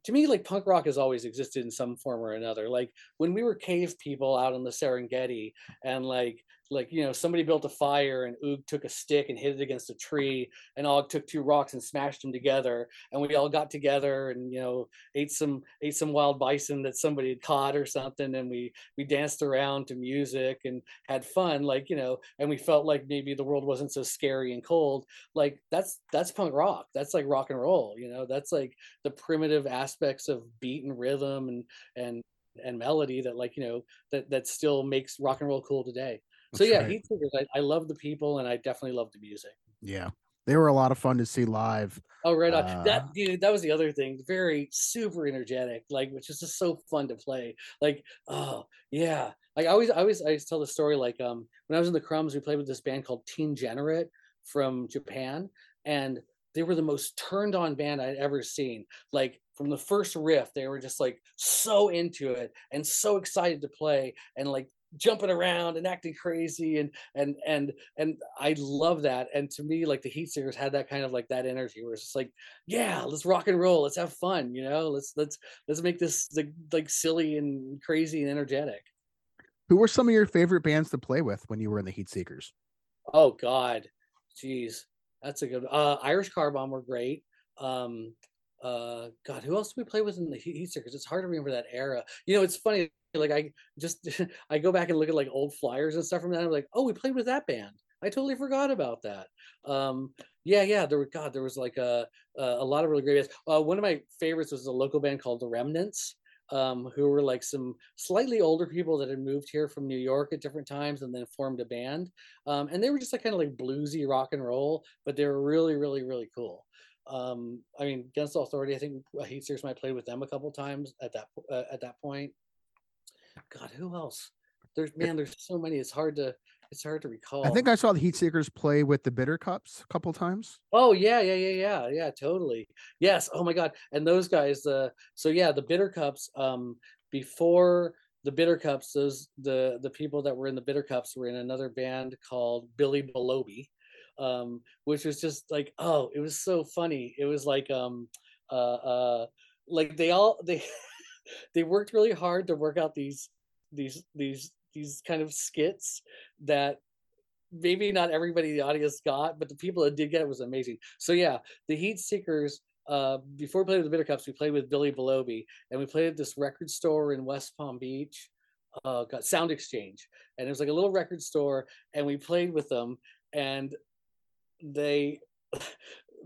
to me like punk rock has always existed in some form or another like when we were cave people out in the serengeti and like like you know somebody built a fire and Oog took a stick and hit it against a tree and Og took two rocks and smashed them together and we all got together and you know ate some ate some wild bison that somebody had caught or something and we we danced around to music and had fun like you know and we felt like maybe the world wasn't so scary and cold. Like that's that's punk rock. That's like rock and roll you know? That's like the primitive aspects of beat and rhythm and and and melody that like you know that that still makes rock and roll cool today so That's yeah right. heat seekers I, I love the people and i definitely love the music Yeah. They were a lot of fun to see live. oh right on Uh, that dude that was the other thing very super energetic like which is just so fun to play like oh yeah like i always i always i always tell the story like um when i was in the crumbs we played with this band called teengenerate from japan and they were the most turned on band i'd ever seen like from the first riff they were just like so into it and so excited to play and like jumping around and acting crazy and and and and I love that. And to me, like the Heat Seekers had that kind of like that energy where it's just like, yeah, let's rock and roll, let's have fun, you know, let's let's let's make this like like silly and crazy and energetic. Who were some of your favorite bands to play with when you were in the Heat Seekers? Oh God, jeez, that's a good. Uh, Irish Car Bomb were great. Um, uh, God, who else did we play with in the Heat Seekers? It's hard to remember that era. You know, it's funny like I just [laughs] I go back and look at like old flyers and stuff from that. I'm like, oh, we played with that band. I totally forgot about that. Um, yeah, yeah. There were God, there was like a a lot of really great bands. Uh, one of my favorites was a local band called the Remnants, um, who were like some slightly older people that had moved here from New York at different times and then formed a band. Um, and they were just like kind of like bluesy rock and roll, but they were really, really, really cool. Um, I mean, Against Authority. I think Heat Seekers might play with them a couple times at that uh, at that point. God, who else? There's man, there's so many. It's hard to it's hard to recall. I think I saw the Heat Seekers play with the Bitter Cups a couple times. Oh yeah, yeah, yeah, yeah, yeah, totally. Yes. Oh my God. And those guys. Uh, so yeah, the Bitter Cups. Um, before the Bitter Cups, those the the people that were in the Bitter Cups were in another band called Billy Belobi, um, which was just like oh, it was so funny. It was like um, uh, uh, like they all [laughs] they. they worked really hard to work out these these these these kind of skits that maybe not everybody in the audience got, but the people that did get it was amazing. So yeah, the Heat Seekers. Uh, before we played with the Bitter Cups, we played with Billy Belobi, and we played at this record store in West Palm Beach. Uh, got Sound Exchange, and it was like a little record store, and we played with them, and they [laughs]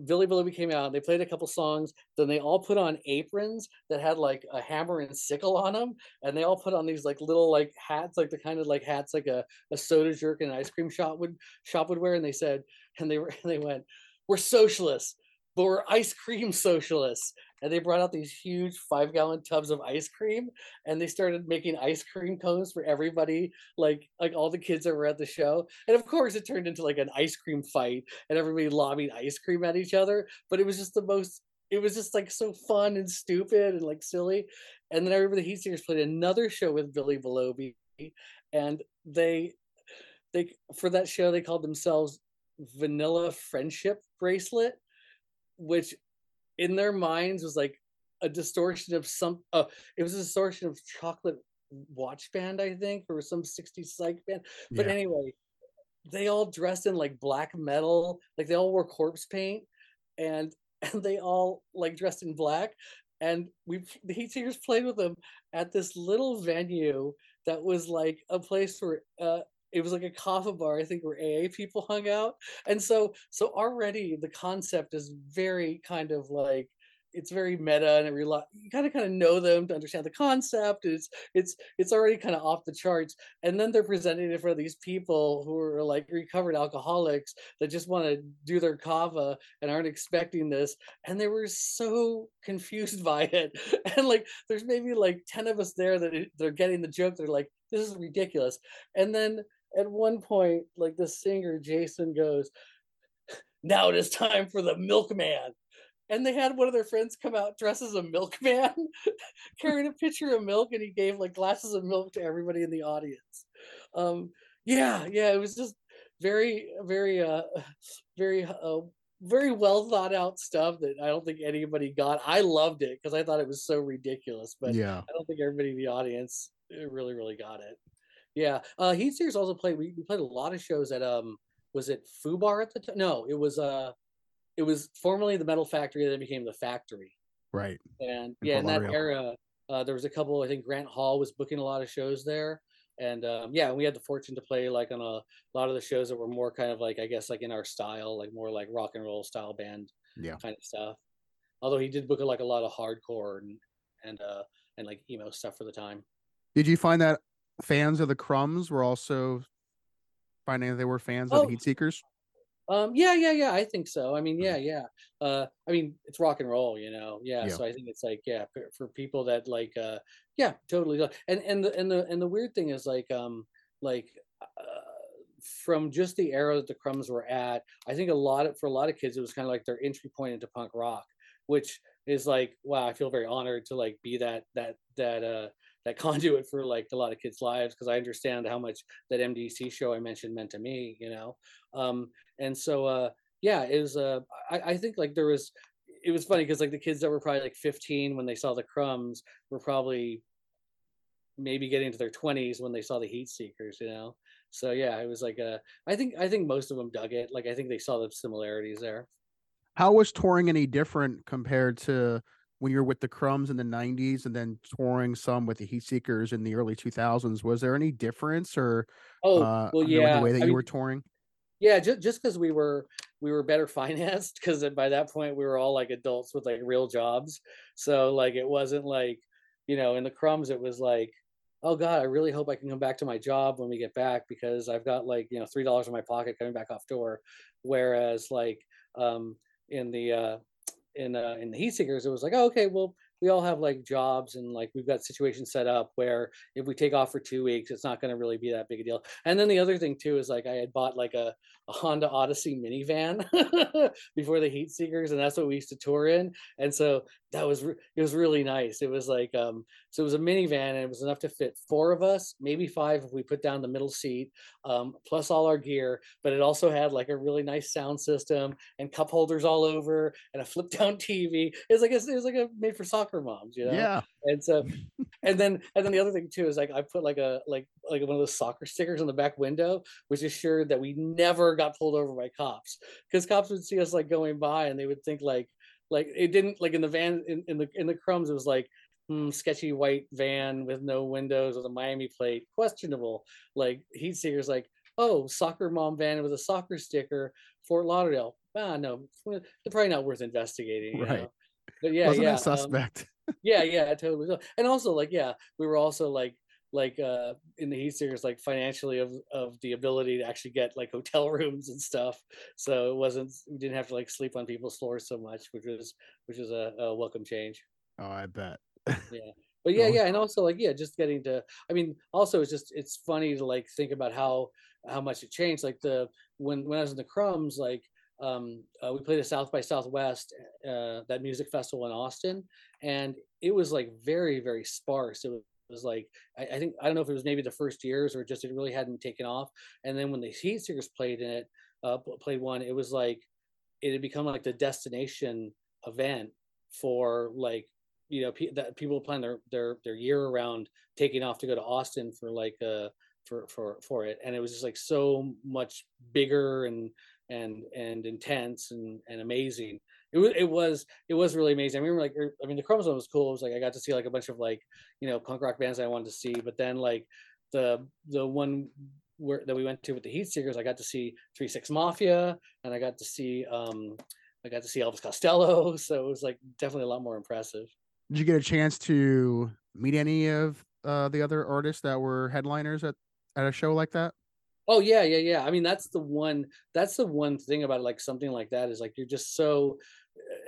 Billy Billy came out. They played a couple songs. Then they all put on aprons that had like a hammer and sickle on them, and they all put on these like little like hats, like the kind of like hats like a, a soda jerk and an ice cream shop would shop would wear. And they said, and they were [laughs] they went, "We're socialists, but we're ice cream socialists." And they brought out these huge five gallon tubs of ice cream and they started making ice cream cones for everybody like like all the kids that were at the show. And of course it turned into like an ice cream fight and everybody lobbing ice cream at each other but it was just the most it was just like so fun and stupid and like silly. And then i remember the heat seekers played another show with billy belobi and they they for that show they called themselves vanilla friendship bracelet which in their minds was like a distortion of some uh it was a distortion of chocolate watch band i think or some 60s psych band but Yeah. anyway they all dressed in like black metal like they all wore corpse paint and [laughs] and they all like dressed in black and we the heat seekers played with them at this little venue that was like a place where uh it was like a coffee bar i think where aa people hung out and so so already the concept is very kind of like it's very meta and it rely you kind of kind of know them to understand the concept it's it's it's already kind of off the charts and then they're presenting it for these people who are like recovered alcoholics that just want to do their kava and aren't expecting this and they were so confused [laughs] by it and like there's maybe like 10 of us there that they're getting the joke they're like this is ridiculous and then at one point like the singer jason goes now it is time for the milkman and they had one of their friends come out dressed as a milkman [laughs] carrying a pitcher of milk and he gave like glasses of milk to everybody in the audience um yeah yeah it was just very very uh very uh very well thought out stuff that i don't think anybody got i loved it because i thought it was so ridiculous but yeah. I don't think everybody in the audience uh, really, really got it. Yeah, uh, Heat Seekers also played. We, we played a lot of shows at um, was it Fubar at the time? No, it was uh, it was formerly the Metal Factory, then became the Factory. Right. And In yeah, in that era, uh, there was a couple. I think Grant Hall was booking a lot of shows there, and um, yeah, we had the fortune to play like on a lot of the shows that were more kind of like I guess like in our style, like more like rock and roll style band Yeah. kind of stuff. Although he did book like a lot of hardcore and and uh and like emo stuff for the time. Did you find that fans of the Crumbs were also finding that they were fans of Oh. the Heat Seekers? Um, yeah, yeah, yeah. I think so. I mean, yeah, yeah. Uh, I mean, it's rock and roll, you know. Yeah. Yeah. So I think it's like, yeah, for, for people that like, uh, yeah, totally. And and the and the and the weird thing is like, um, like, uh, from just the era that the Crumbs were at, I think a lot of for a lot of kids, it was kind of like their entry point into punk rock. which is like wow i feel very honored to like be that that that uh that [laughs] conduit for like a lot of kids lives because i understand how much that mdc show i mentioned meant to me you know? Um and so uh yeah it was uh i, I think like there was it was funny because like the kids that were probably like 15 when they saw the crumbs were probably maybe getting into their 20s when they saw the heat seekers you know? So yeah it was like a i think i think most of them dug it like i think they saw the similarities there. How was touring any different compared to when you were with the Crumbs in the '90s and then touring some with the Heat Seekers in the early 2000s? Was there any difference or oh uh, well you know, in yeah the way that I you mean, were touring? yeah just just because we were we were better [laughs] financed because by that point we were all like adults with like real jobs so like it wasn't like you know in the crumbs it was like oh god i really hope i can come back to my job when we get back because i've got like you know three dollars in my pocket coming back off tour whereas like um in the uh in uh in the heat seekers it was like oh, okay well we all have like jobs and like we've got situations set up where if we take off for two weeks it's not going to really be that big a deal. And then the other thing too is like i had bought like a, a honda odyssey minivan [laughs] before the heat seekers and that's what we used to tour in. And so that was re- it was really nice. It was like um so it was a minivan and it was enough to fit four of us maybe five if we put down the middle seat um plus all our gear but it also had like a really nice sound system and cup holders all over and a flip down [laughs] tv it was like a, it was like a made for soccer moms you know Yeah. and so [laughs] and then and then the other thing too is like i put like a like like one of those soccer stickers on the back window which assured that we never got pulled over by cops because cops would see us like going by and they would think like like it didn't like in the van in, in the in the crumbs it was like hmm, sketchy white van with no windows with a miami plate questionable like heat seekers like oh soccer mom van with a soccer sticker fort lauderdale ah no they're probably not worth investigating you Right. know? But yeah Wasn't yeah um, suspect? [laughs] yeah yeah totally so- and also like yeah we were also like like uh in the heat seekers like financially of of the ability to actually get like hotel [laughs] rooms and stuff so it wasn't we didn't have to like sleep on people's floors so much which was which was a, a welcome change oh, I bet. [laughs] Yeah. But yeah Oh. yeah and also like yeah just getting to i mean also it's just it's funny to like think about how how much it changed like the when when i was in the crumbs like um uh, we played at south by southwest uh that music festival in austin and it was like very very sparse. It was, it was like I, I think i don't know if it was maybe the first years or just it really hadn't taken off. And then when the heat seekers played in it uh played one it was like it had become like the destination event for like you know pe- that people plan their their their year around taking off to go to Austin for like uh for for for it. And it was just like so much bigger and and and intense and and amazing. It was it was it was really amazing. I remember like er, i mean the chromosome was cool. It was like i got to see like a bunch of like you know punk rock bands i wanted to see but then like the the one where that we went to with the heat seekers i got to see three six mafia and i got to see um i got to see elvis costello [laughs] so it was like definitely a lot more impressive. Did you get a chance to meet any of uh, the other artists that were headliners at, at a show like that? Oh yeah, yeah, yeah. I mean, that's the one. That's the one thing about like something like that is like you're just so,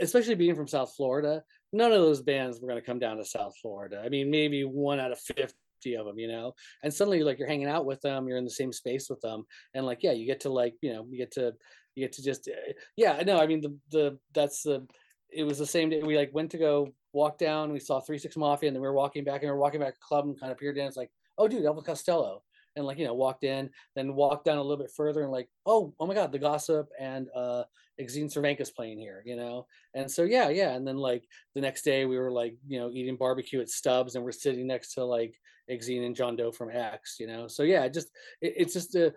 especially being from South Florida. None of those bands were going to come down to South Florida. I mean, maybe one out of fifty of them, you know. And suddenly, like you're hanging out with them, you're in the same space with them, and like yeah, you get to like you know you get to you get to just uh, yeah. No, I mean the the that's the it was the same day we like went to go walk down. We saw Three Six Mafia, and then we were walking back, and we were walking back to club, and kind of peered in. It's like oh dude, Elvis Costello and like you know walked in then walked down a little bit further and like oh oh my god the gossip and uh exene cervenka's playing here you know and so yeah yeah and then like the next day we were like you know eating barbecue at stubb's and we're sitting next to like exene and john doe from x you know so yeah it just it, it's just a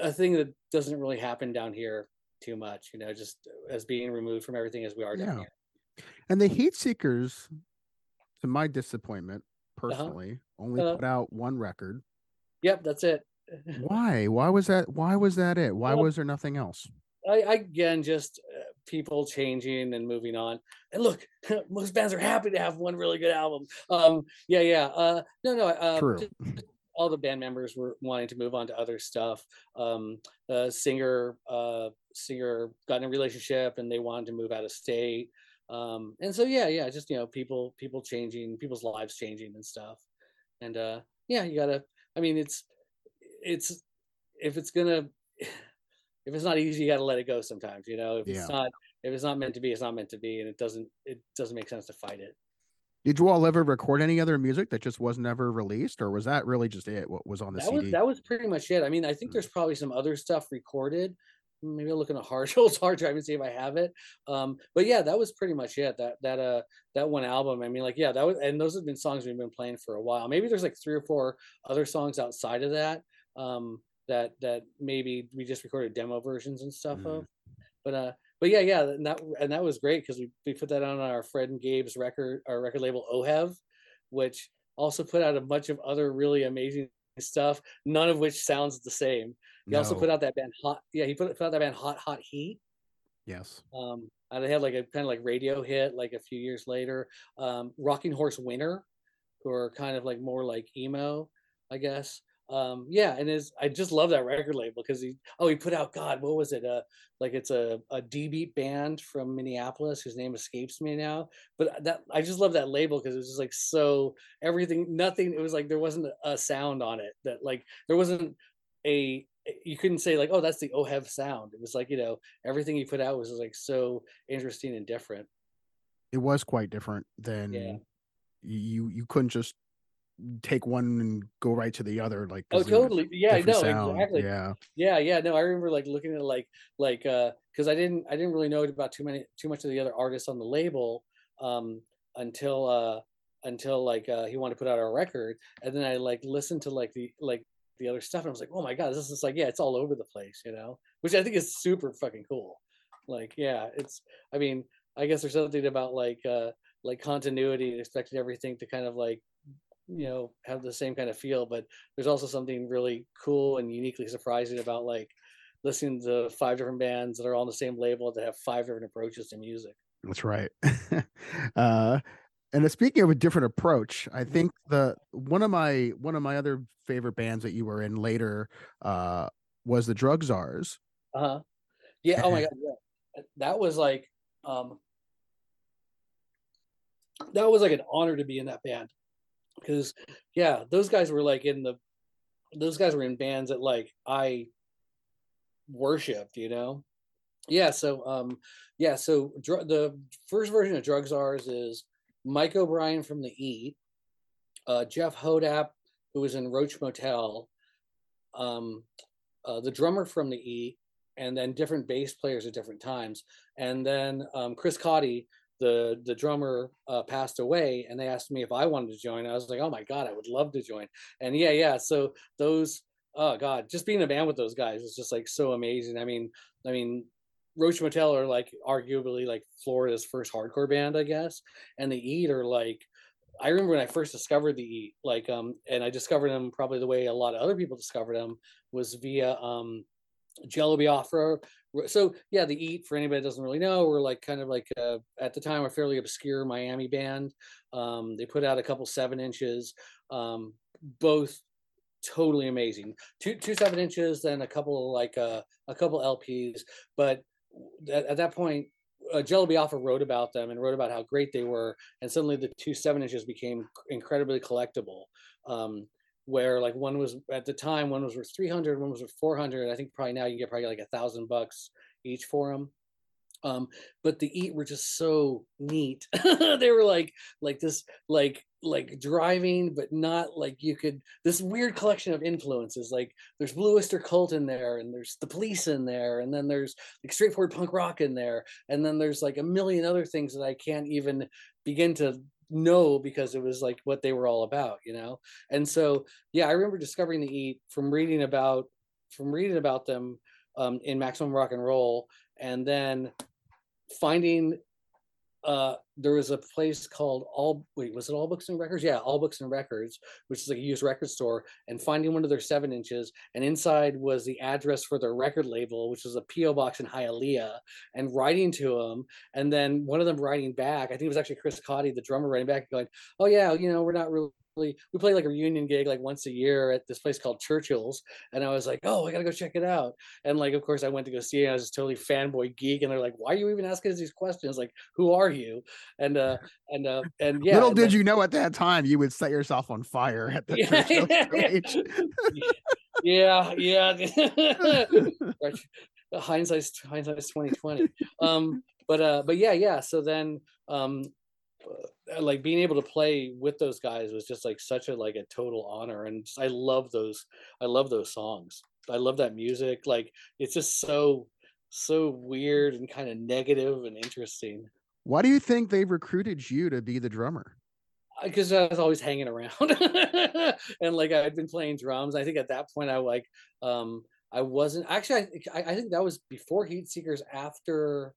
a thing that doesn't really happen down here too much you know just as being removed from everything as we are down Yeah. here And the Heat Seekers, to my disappointment, Uh-huh. personally, only Uh-huh. put out one record. Yep that's it [laughs] Why? Why was that? Why was that it? Why Well, was there nothing else? I, I again just uh, people changing and moving on. And look, [laughs] most bands are happy to have one really good album. Um, yeah, yeah. Uh, no, no. Uh, True. just [laughs] all the band members were wanting to move on to other stuff. Um, the singer, uh, singer got in a relationship and they wanted to move out of state. Um, and so yeah, yeah, just you know, people, people changing, people's lives changing and stuff. And uh, yeah, you gotta. I mean, it's, it's, if it's gonna, [sighs] if it's not easy, you gotta let it go sometimes. You know, if Yeah. it's not, if it's not meant to be, it's not meant to be, and it doesn't it doesn't make sense to fight it. Did you all ever record any other music that just was never released, or was that really just it? What was on the that CD? was that was pretty much it. I mean, I think Mm. there's probably some other stuff recorded. Maybe I'll look in a hard [laughs] old hard drive and see if I have it. Um, but yeah, that was pretty much it. That that uh that one album. I mean, like yeah, that was and those have been songs we've been playing for a while. Maybe there's like three or four other songs outside of that um, that that maybe we just recorded demo versions and stuff Mhm. of. But uh, but yeah, yeah, and that and that was great because we we put that on our Fred and Gabe's record, our record label Ohev, which also put out a bunch of other really amazing stuff, none of which sounds the same. He also put out that band Hot. Yeah, he put, put out that band Hot Hot Heat. yes. Um, and they had like a kind of like radio hit like a few years later. Um, Rocking Horse Winner, who are kind of like more like emo, I guess. Um, yeah, and is I just love that record label because he oh he put out God what was it uh like it's a a D beat band from Minneapolis whose name escapes me now but that I just love that label because it was just like so everything nothing it was like there wasn't a sound on it that like there wasn't a you couldn't say like oh that's the Ohev sound it was like you know everything he put out was like so interesting and different It was quite different than Yeah. you. You couldn't just take one and go right to the other. Like oh totally yeah no sound. exactly Yeah. yeah yeah no i remember like looking at like like uh because i didn't i didn't really know about too many too much of the other artists on the label um until uh until like uh he wanted to put out a record and then i like listened to like the like the other stuff and i was like oh my god this is like yeah it's all over the place you know? Which i think is super fucking cool. Like yeah it's i mean i guess there's something about like uh like continuity and expecting everything to kind of like you know have the same kind of feel but there's also something really cool and uniquely surprising about like listening to five different bands that are all on the same label that have five different approaches to music. That's right. [laughs] uh, and uh, speaking of a different approach, I Mm-hmm. think the one of my one of my other favorite bands that you were in later uh, was the Drug Czars. uh-huh yeah oh my [laughs] god yeah. that was like um that was like an honor to be in that band because yeah those guys were like in the those guys were in bands that like i worshipped you know yeah so um yeah so dr- the first version of drug czars is mike o'brien from the e uh jeff hodap who was in roach motel um uh, the drummer from the e and then different bass players at different times. And then um, chris cotty the the drummer uh, passed away and they asked me if i wanted to join. I was like oh my god i would love to join. And yeah yeah so those oh god just being in a band with those guys is just like so amazing. I mean i mean roach motel are like arguably like florida's first hardcore band i guess and the eat are like i remember when i first discovered the eat like um and i discovered them probably the way a lot of other people discovered them was via um jello biafra so yeah the eat for anybody that doesn't really know we're like kind of like uh, at the time a fairly obscure miami band. Um they put out a couple seven inches um both totally amazing. Two two seven inches then a couple like uh, a couple lps but at, at that point uh, jello biafra wrote about them and wrote about how great they were and suddenly the two seven inches became incredibly collectible. Um where like one was at the time one was worth 300 one was worth 400 i think probably now you get probably like a thousand bucks each for them um but the eat were just so neat. [laughs] They were like like this like like driving but not like you could this weird collection of influences like there's blue oyster cult in there and there's the police in there and then there's like straightforward punk rock in there and then there's like a million other things that i can't even begin to know because it was like what they were all about you know? And so yeah i remember discovering the eat from reading about from reading about them um, in maximum rock and roll and then finding uh there was a place called all wait was it all books and records? Yeah all books and records which is like a used record store and finding one of their seven inches and inside was the address for their record label which was a po box in hialeah and writing to them and then one of them writing back i think it was actually chris cotty the drummer writing back going oh yeah you know we're not really we play like a reunion gig like once a year at this place called Churchill's, and I was like, oh, I gotta go check it out. And like, of course, I went to go see it. I was just totally fanboy geek, and they're like, why are you even asking us these questions? Like, who are you? And uh, and uh, and yeah. Little and did then- you know at that time you would set yourself on fire at the [laughs] Yeah, yeah, yeah, [laughs] yeah. Right. hindsight's hindsight's twenty twenty. Um, but uh but yeah yeah so then um like being able to play with those guys was just like such a like a total honor and just- i love those i love those songs i love that music like it's just so so weird and kind of negative and interesting Why do you think they recruited you to be the drummer? because I was always hanging around [laughs] and like I'd been playing drums. I think at that point I like um I wasn't actually I, think- I I think that was before Heat Seekers after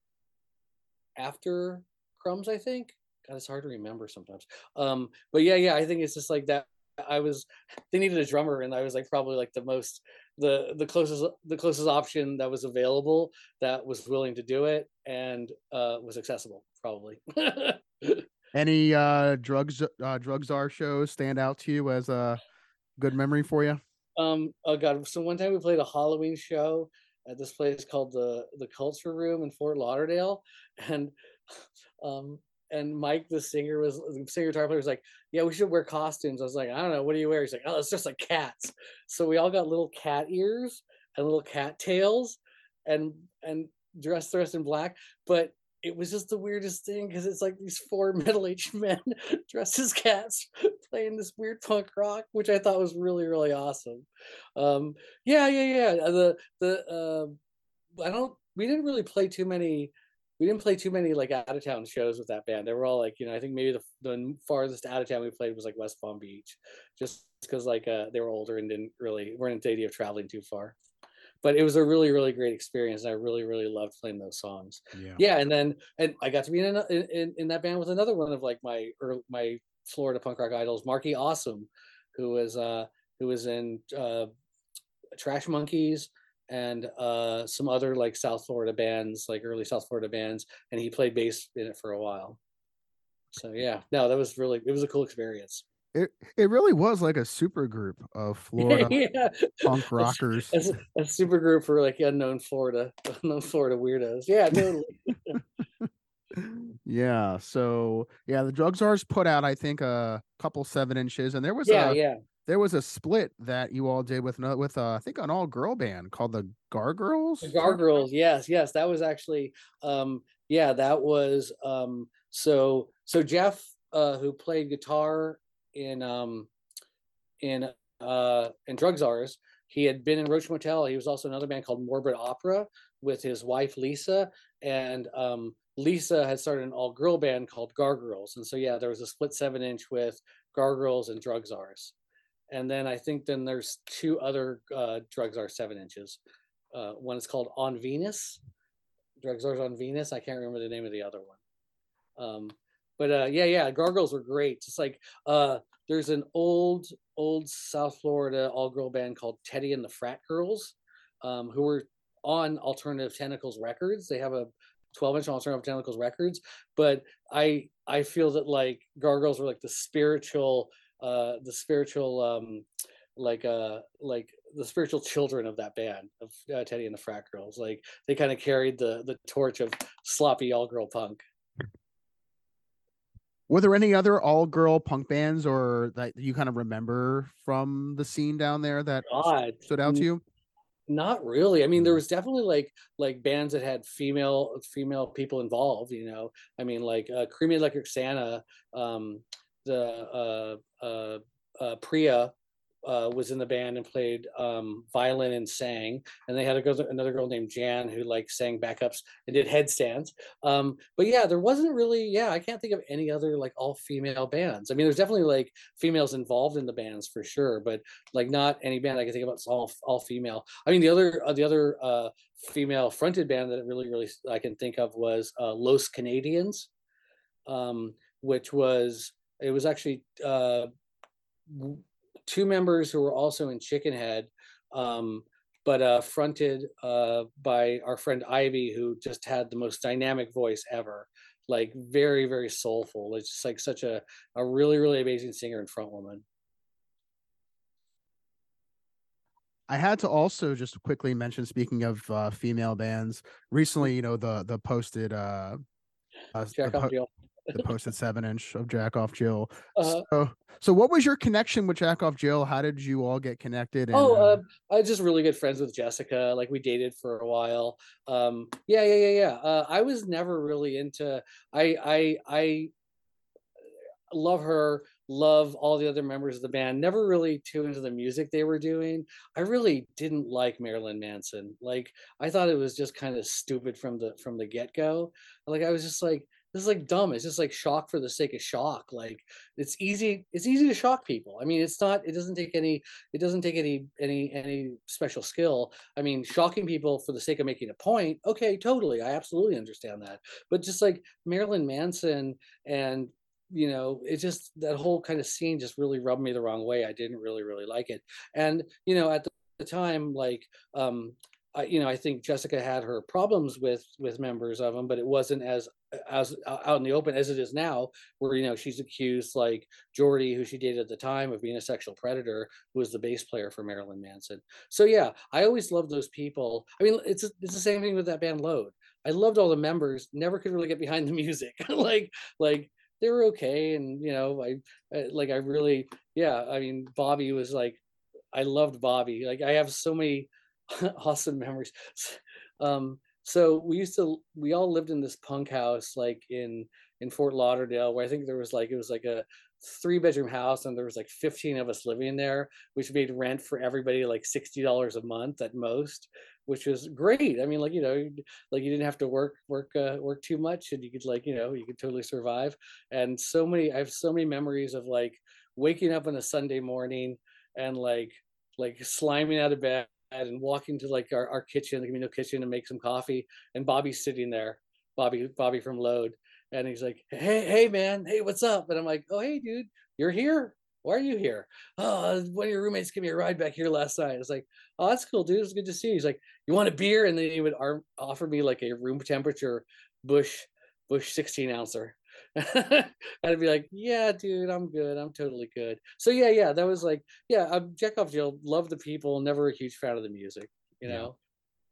after Crumbs I think. God, it's hard to remember sometimes. Um but yeah, yeah, I think it's just like that I was they needed a drummer and I was like probably like the most the the closest the closest option that was available that was willing to do it and uh was accessible probably. [laughs] Any uh drugs uh Drug Czars shows stand out to you as a good memory for you? Um. Oh God. So one time we played a Halloween show at this place called the the Culture Room in Fort Lauderdale, and [laughs] um and Mike the singer was the singer guitar player was like, yeah, we should wear costumes. I was like, I don't know, what do you wear? He's like, oh, it's just like cats. So we all got little cat ears and little cat tails, and and dressed dressed in black, but. It was just the weirdest thing because it's like these four [laughs] middle-aged men [laughs] dressed as cats playing this weird punk rock, which I thought was really, really awesome. Um, yeah, yeah, yeah. The the uh, I don't. We didn't really play too many. We didn't play too many like out of town shows with that band. They were all like, you know, I think maybe the the farthest out of town we played was like West Palm Beach, just because like uh, they were older and didn't really weren't into the idea of traveling too far. But it was a really, really great experience. And I really, really loved playing those songs Yeah. yeah and then and i got to be in, a- in in- in that band with another one of like my early, my florida punk rock idols marky awesome who was uh who was in uh trash monkeys and uh some other like south florida bands like early south florida bands and he played bass in it for a while. So yeah no that was really it was a cool experience. It it really was like a super group of Florida [laughs] yeah. punk rockers. a super group for like unknown florida [laughs] unknown florida weirdos. Yeah totally. [laughs] Yeah. So yeah, the drug czars put out I think a couple seven inches, and there was yeah a yeah there was a split that you all did with with uh, I think an all girl band called the Gargoyles. The Gargoyles, yes, yes, that was actually, um, yeah, that was, um, so, so Jeff, uh, who played guitar in, um, in, uh, in Drug Czars, he had been in Roach Motel. He was also another band called Morbid Opera with his wife Lisa, and um, Lisa had started an all-girl band called Gargoyles, and so yeah, there was a split seven-inch with Gargoyles and Drug Czars, and then I think then there's two other uh, Drug Czars seven inches. Uh, one is called On Venus. drugs Czars on Venus. I can't remember the name of the other one. Um, but uh, yeah, yeah, Gargoyles were great. Just like uh, there's an old, old South Florida all-girl band called Teddy and the Frat Girls, um, who were on Alternative Tentacles Records. They have a 12-inch on Alternative Tentacles Records, but I I feel that like Gargoyles were like the spiritual, uh, the spiritual um, like uh like the spiritual children of that band of uh, Teddy and the Frat Girls. Like they kind of carried the the torch of sloppy all girl punk. Were there any other all girl punk bands or that you kind of remember from the scene down there that God, stood out to you? Not really. I mean, there Mm. was definitely like like bands that had female female people involved. You know, I mean, like uh, Creamy Electric Santa, um, uh, uh, uh, Priya uh, was in the band and played um, violin and sang, and they had girl, another girl named Jan who like sang backups and did headstands. Um, but yeah, there wasn't really. Yeah, I can't think of any other like all female bands. I mean, there's definitely like females involved in the bands for sure, but like not any band I can think about all all female. I mean, the other uh, the other uh, female fronted band that really really I can think of was Los Canadians, um, which was it was actually uh, two members who were also in Chickenhead, um, but uh, fronted uh, by our friend Ivy, who just had the most dynamic voice ever. Like very very soulful. It's just like such a a really really amazing singer and front woman. I had to also just quickly mention, speaking of uh, female bands, recently, you know, the the posted uh, uh the Check po- out the the posted seven inch of Jack Off Jill. Uh, So, so what was your connection with Jack Off Jill? How did you all get connected? and, oh, uh, uh, I was just really good friends with Jessica. Like we dated for a while. Um, yeah, yeah, yeah, yeah. Uh, I was never really into. I, I, I love her. Love all the other members of the band. Never really too into the music they were doing. I really didn't like Marilyn Manson. Like I thought it was just kind of stupid from the from the get go. Like I was just like. This is like dumb. It's just like shock for the sake of shock. Like it's easy. It's easy to shock people. I mean, it's not. It doesn't take any it doesn't take any any any special skill i mean shocking people for the sake of making a point okay totally i absolutely understand that but just like marilyn manson and you know it just that whole kind of scene just really rubbed me the wrong way i didn't really really like it and you know at the, time like um I, you know, I think Jessica had her problems with with members of them, but it wasn't as as out in the open as it is now, where you know she's accused like Jeordie, who she dated at the time, of being a sexual predator, who was the bass player for Marilyn Manson. So yeah, I always loved those people. I mean, it's it's the same thing with that band Load. I loved all the members, never could really get behind the music. [laughs] like like they were okay, and you know, I, I like I really yeah. I mean, Bobby was like, I loved Bobby. Like I have so many [laughs] awesome memories. Um, so we used to we all lived in this punk house like in in Fort Lauderdale where I think there was like it was like a three bedroom house and there was like 15 of us living there which made rent for everybody like $60 a month at most which was great. I mean like you know like you didn't have to work work uh, work too much and you could like you know you could totally survive. And so many i have so many memories of like waking up on a sunday morning and like like sliming out of bed and walking to like our, our kitchen the communal kitchen and make some coffee and bobby's sitting there bobby bobby from load and he's like hey hey man hey what's up? And i'm like oh hey dude you're here? Why are you here? Oh one of your roommates gave me a ride back here last night. It's like oh that's cool dude. It's good to see you. He's like you want a beer? And then he would ar- offer me like a room temperature Busch Busch 16 ouncer [laughs] I'd be like, yeah, dude, I'm good. I'm totally good. So yeah, yeah, that was like, yeah, I'm Jack Off Jill, love the people, never a huge fan of the music, you Yeah. know.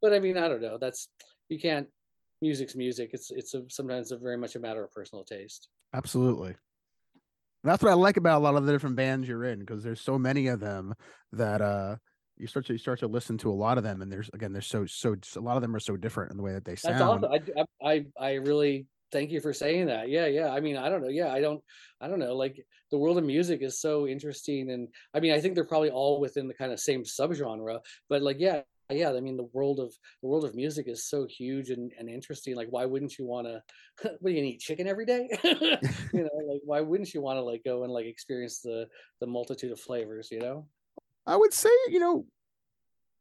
But I mean, I don't know. That's you can't. Music's music. It's it's a, sometimes a very much a matter of personal taste. Absolutely. And that's what I like about a lot of the different bands you're in because there's so many of them that uh you start to you start to listen to a lot of them and there's again there's so so a lot of them are so different in the way that they That's sound. awesome. I, I I I really thank you for saying that. Yeah, yeah. I mean, I don't know. Yeah, I don't I don't know. Like the world of music is so interesting, and I mean, I think they're probably all within the kind of same subgenre. But like, yeah, yeah. I mean, the world of the world of music is so huge and, and interesting. Like, why wouldn't you want to? [laughs] what do you eat chicken every day? [laughs] you know, like why wouldn't you want to like go and like experience the the multitude of flavors? You know. I would say, you know,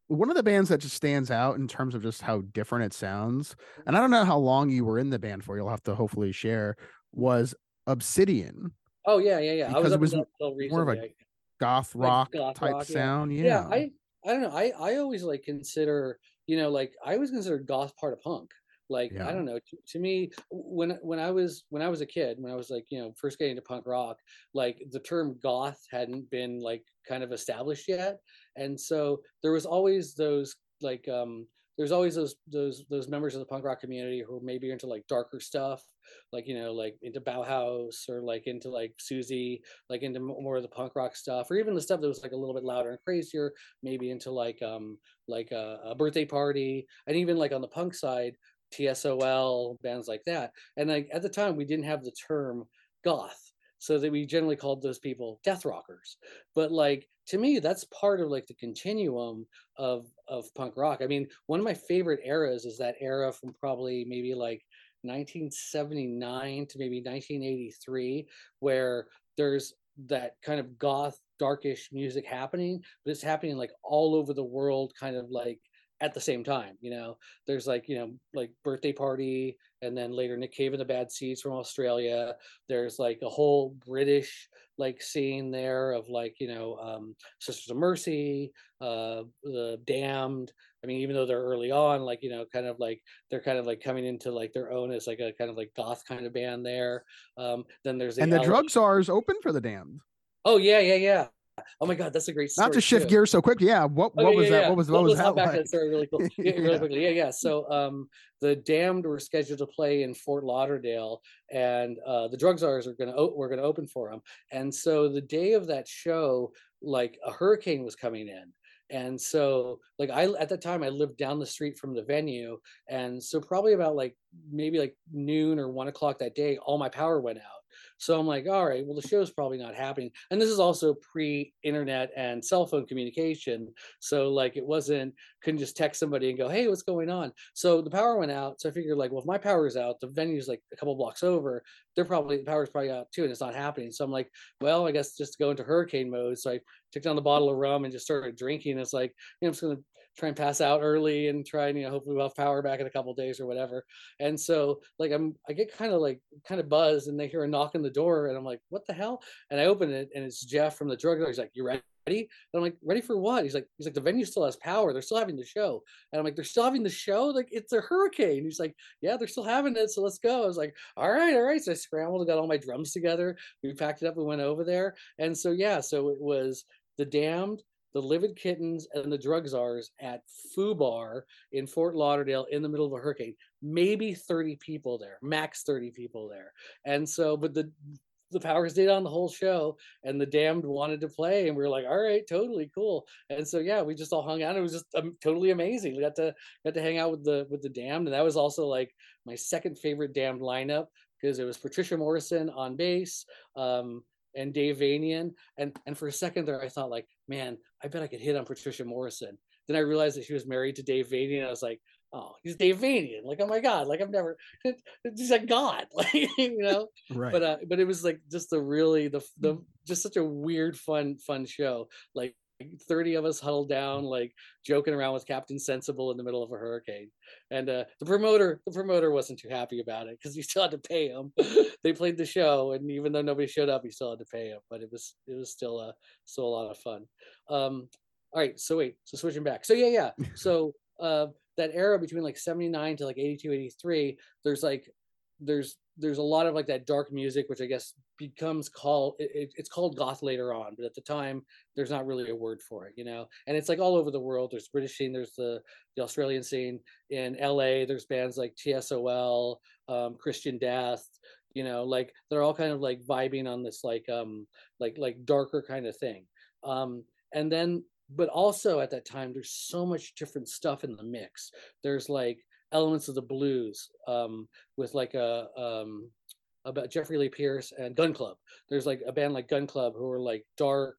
one of the bands that just stands out in terms of just how different it sounds, and I don't mm-hmm. know how long you were in the band for, you'll have to hopefully share, was Obsidian, Oh yeah, yeah, yeah. I Because was it was more of a. I- goth Like rock goth type rock, yeah. sound. Yeah. yeah i i don't know i i always like consider you know like i always consider goth part of punk like Yeah. i don't know to, to me when when i was when i was a kid when i was like you know first getting into punk rock like the term goth hadn't been like kind of established yet and so there was always those like um there's always those those those members of the punk rock community who maybe into like darker stuff like you know like into bauhaus or like into like Siouxsie like into more of the punk rock stuff or even the stuff that was like a little bit louder and crazier maybe into like um like a, a birthday party and even like on the punk side tsol bands like that and like at the time we didn't have the term goth so that we generally called those people death rockers but like to me that's part of like the continuum of of punk rock. I mean one of my favorite eras is that era from probably maybe like 1979 to maybe 1983 where there's that kind of goth darkish music happening but it's happening like all over the world kind of like at the same time you know? There's like you know like birthday party and then later nick cave and the bad seeds from australia. There's like a whole british like scene there of like you know um sisters of mercy uh the damned. I mean even though they're early on like you know kind of like they're kind of like coming into like their own as like a kind of like goth kind of band there. Um then there's and the drug czars open for the damned. Oh yeah, yeah, yeah, Oh my god, that's a great story. Not to shift too. gears so quick. Yeah. What Oh, what yeah, was yeah, that? yeah. What was what, was hop that back to like? that story really cool. Yeah, really [laughs] quickly. Yeah, yeah. So um the damned were scheduled to play in Fort Lauderdale and uh the drug czars are gonna o- were gonna open for them. And so the day of that show, like a hurricane was coming in. And so like I at that time I lived down the street from the venue. And so probably about like maybe like noon or one o'clock that day, all my power went out. So I'm like, all right, well, the show's probably not happening. And this is also pre-internet and cell phone communication. So like it wasn't couldn't just text somebody and go, hey, what's going on? So the power went out. So I figured like, well, if my power's out, the venue's like a couple blocks over, they're probably the power's probably out too, and it's not happening. So I'm like, well, I guess just go into hurricane mode. So I took down the bottle of rum and just started drinking. It's like, you know, I'm just gonna try and pass out early and try and you know hopefully we'll have power back in a couple days or whatever. And so like I'm I get kind of like kind of buzzed and they hear a knock on the door and I'm like, what the hell? And I open it and it's Jeff from the drug dealer. He's like, you ready? And I'm like, ready for what? He's like, he's like, the venue still has power. They're still having the show. And I'm like, they're still having the show? Like it's a hurricane. He's like, yeah, they're still having it. So let's go. I was like, all right, all right. So I scrambled and got all my drums together. We packed it up. We went over there. And so yeah, so it was the damned, the livid kittens, and the drug czars at Foo Bar in Fort Lauderdale in the middle of a hurricane. Maybe 30 people there, max 30 people there. And so, but the the power stayed on the whole show and the damned wanted to play and we were like all right totally cool and so yeah we just all hung out it was just um, totally amazing we got to got to hang out with the with the damned and that was also like my second favorite damned lineup because it was patricia morrison on bass um and dave vanian and and for a second there i thought like man i bet i could hit on patricia morrison. Then i realized that she was married to dave vanian i was like oh he's dave vanian. Like oh my god like i've never [laughs] he's like god. [laughs] Like you know? Right. but uh but it was like just the really the the just such a weird fun fun show. Like 30 of us huddled down like joking around with captain sensible in the middle of a hurricane. And uh the promoter the promoter wasn't too happy about it because he [laughs] still had to pay him. They played the show and even though nobody showed up he still had to pay him but it was it was still uh still a lot of fun. Um all right so wait so switching back. So yeah yeah. [laughs] So uh that era between like 79 to like 82 83 there's like there's there's a lot of like that dark music which i guess becomes called it, it- it's called goth later on but at the time there's not really a word for it you know? And it's like all over the world. There's british scene there's the the australian scene. In la there's bands like tsol um, christian death you know? Like they're all kind of like vibing on this like um like like darker kind of thing. Um and then but also at that time there's so much different stuff in the mix. There's like elements of the blues um with like a um about Jeffrey Lee Pierce and Gun Club. There's like a band like Gun Club who are like dark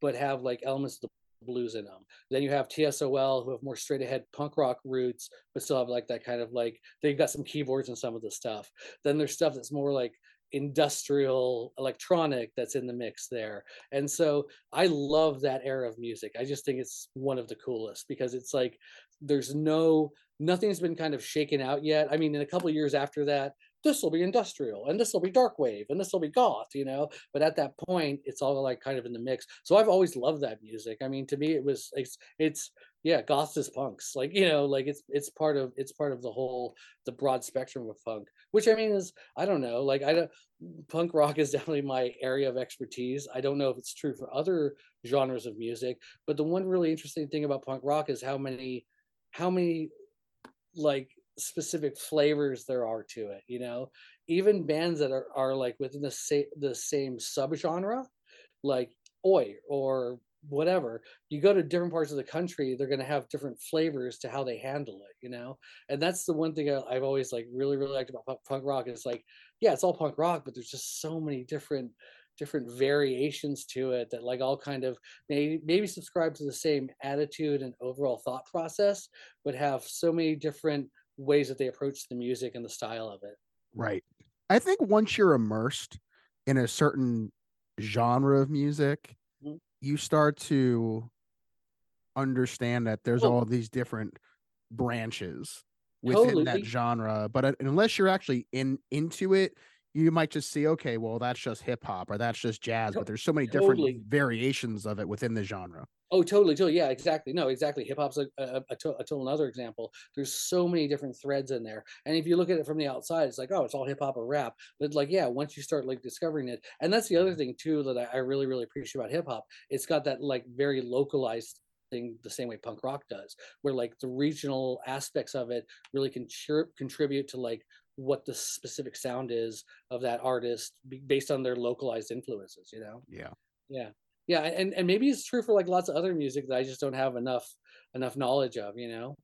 but have like elements of the blues in them. Then you have TSOL who have more straight ahead punk rock roots but still have like that kind of like they've got some keyboards and some of the stuff. Then there's stuff that's more like industrial electronic that's in the mix there. And so I love that era of music. I just think it's one of the coolest because it's like there's no nothing's been kind of shaken out yet. I mean, in a couple years after that, this will be industrial and this will be dark wave and this will be goth, you know. But at that point, it's all like kind of in the mix. So I've always loved that music. I mean, to me, it was it's it's yeah, goth is punks. Like you know, like it's it's part of it's part of the whole the broad spectrum of punk. Which I mean is I don't know. Like I don't punk rock is [laughs] definitely my area of expertise. I don't know if it's true for other genres of music, but the one really interesting thing about punk rock is how many how many like specific flavors there are to it you know? Even bands that are, are like within the same the same subgenre like oi or whatever you go to different parts of the country they're going to have different flavors to how they handle it you know? And that's the one thing I- i've always like really really liked about punk rock is like yeah it's all punk rock but there's just so many different different variations to it that like all kind of maybe maybe subscribe to the same attitude and overall thought process but have so many different ways that they approach the music and the style of it Right. I think once you're immersed in a certain genre of music, Mhm. you start to understand that there's all these different branches within that genre. But uh, unless you're actually in into it, you might just see, okay, well, that's just hip hop or that's just jazz, but there's so many different Totally. variations of it within the genre. Oh, totally, totally. Yeah, exactly. No, exactly. Hip hop's a, a, a, to- a total another example. There's so many different threads in there, and if you look at it from the outside, it's like, oh, it's all hip hop or rap. But like, yeah, once you start like discovering it, and that's the other mm-hmm. thing too that I, I really, really appreciate about hip hop. It's got that like very localized thing, the same way punk rock does, where like the regional aspects of it really can contribute to like what the specific sound is of that artist based on their localized influences. You know. Yeah. Yeah yeah and and maybe it's true for like lots of other music that i just don't have enough enough knowledge of you know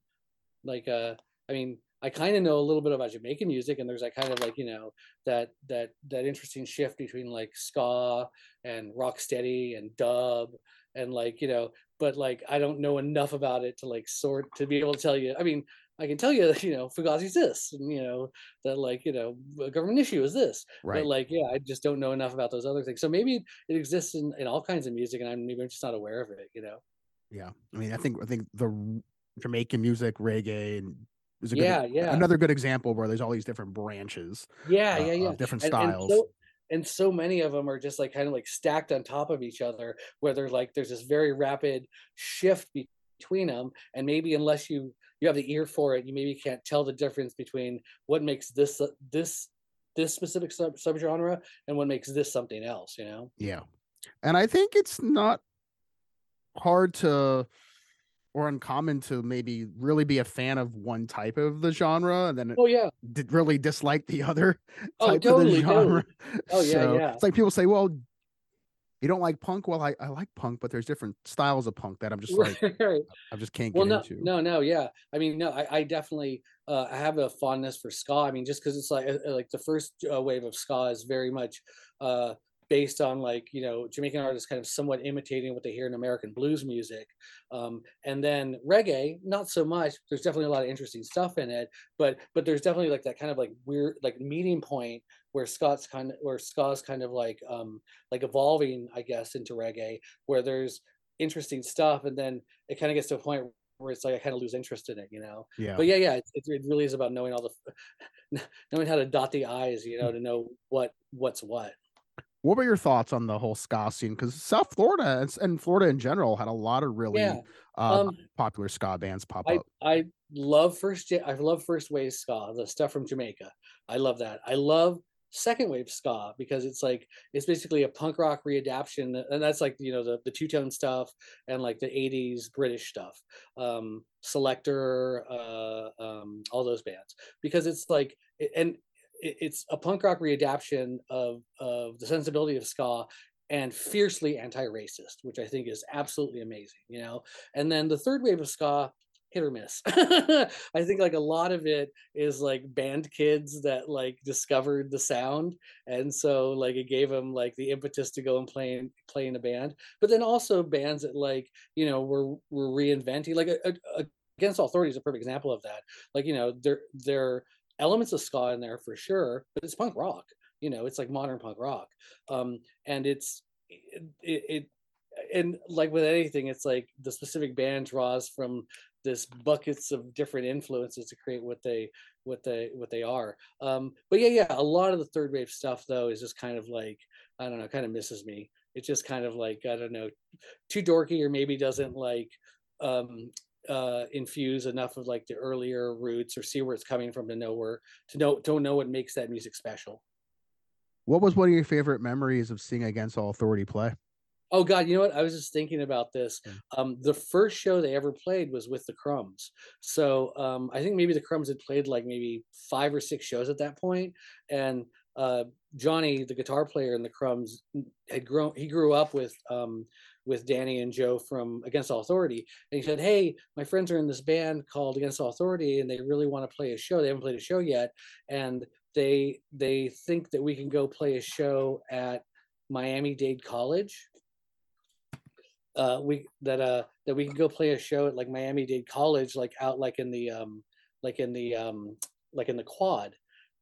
like uh i mean i kind of know a little bit about jamaican music and there's that kind of like you know that that that interesting shift between like ska and rock steady and dub and like you know but like i don't know enough about it to like sort to be able to tell you i mean I can tell you that [laughs] you know Fugazi's this, and you know that like you know a government issue is this, Right. but like yeah, I just don't know enough about those other things. So maybe it exists in, in all kinds of music, and I'm maybe I'm just not aware of it. You know? Yeah. I mean, I think I think the Jamaican music, reggae, and is a good, Yeah, yeah, another good example where there's all these different branches, yeah, uh, yeah, yeah. of different And, and styles. so and so many of them are just like kind of like stacked on top of each other, where they're like there's this very rapid shift between them, and maybe unless you you have the ear for it, you maybe can't tell the difference between what makes this uh, this this specific sub subgenre and what makes this something else. You know? Yeah. And I think it's not hard to or uncommon to maybe really be a fan of one type of the genre and then Oh yeah. did really dislike the other Oh, type of the genre. Oh, yeah, So yeah. It's like people say, well, you don't like punk? Well, I, I like punk, but there's different styles of punk that I'm just like [laughs] right. I just can't Well, get no, into. no, no, yeah. I mean, no, I, I definitely uh, I have a fondness for ska. I mean, just because it's like uh, like the first uh, wave of ska is very much uh, based on like you know Jamaican artists kind of somewhat imitating what they hear in American blues music, um, and then reggae, not so much. There's definitely a lot of interesting stuff in it, but but there's definitely like that kind of like weird like meeting point where ska's kind of where ska's kind of like um like evolving, I guess, into reggae, where there's interesting stuff, and then it kind of gets to a point where it's like I kind of lose interest in it, you know. Yeah. But yeah, yeah, it, it it really is about knowing all the [laughs] knowing how to dot the i's, you know, to know what what's what. What were your thoughts on the whole ska scene? Because South Florida and, Florida in general had a lot of really Yeah. uh, Um, popular ska bands pop I up. I love first I love first wave ska, the stuff from Jamaica. I love that. I love second wave ska because it's like it's basically a punk rock readaptation and that's like you know the the two tone stuff and like the 80s british stuff um Selecter uh um all those bands because it's like and it's a punk rock readaptation of of the sensibility of ska and fiercely anti-racist which i think is absolutely amazing you know? And then the third wave of ska hit or miss. [laughs] I think like a lot of it is like band kids that like discovered the sound and so like it gave them like the impetus to go and play in, play in a band. But then also bands that like you know were were reinventing like a, a, against all authority is a perfect example of that. Like you know they're there are elements of ska in there for sure but it's punk rock you know it's like modern punk rock. Um and it's it, it, and like with anything it's like the specific band draws from this buckets of different influences to create what they what they what they are. Um but yeah yeah a lot of the third wave stuff though is just kind of like i don't know kind of misses me. It's just kind of like i don't know too dorky or maybe doesn't like um uh infuse enough of like the earlier roots or see where it's coming from to know where to know don't know what makes that music special What was one of your favorite memories of seeing Against All Authority play? Oh God, you know what? I was just thinking about this. Um, the first show they ever played was with the Crumbs. So um, I think maybe the Crumbs had played like maybe five or six shows at that point, and uh, Johnny, the guitar player in the Crumbs, had grown. He grew up with um, with Danny and Joe from Against All Authority, and he said, "Hey, my friends are in this band called Against All Authority, and they really want to play a show. They haven't played a show yet, and they they think that we can go play a show at Miami Dade College." uh we that uh that we can go play a show at like Miami Dade College like out like in the um like in the um like in the quad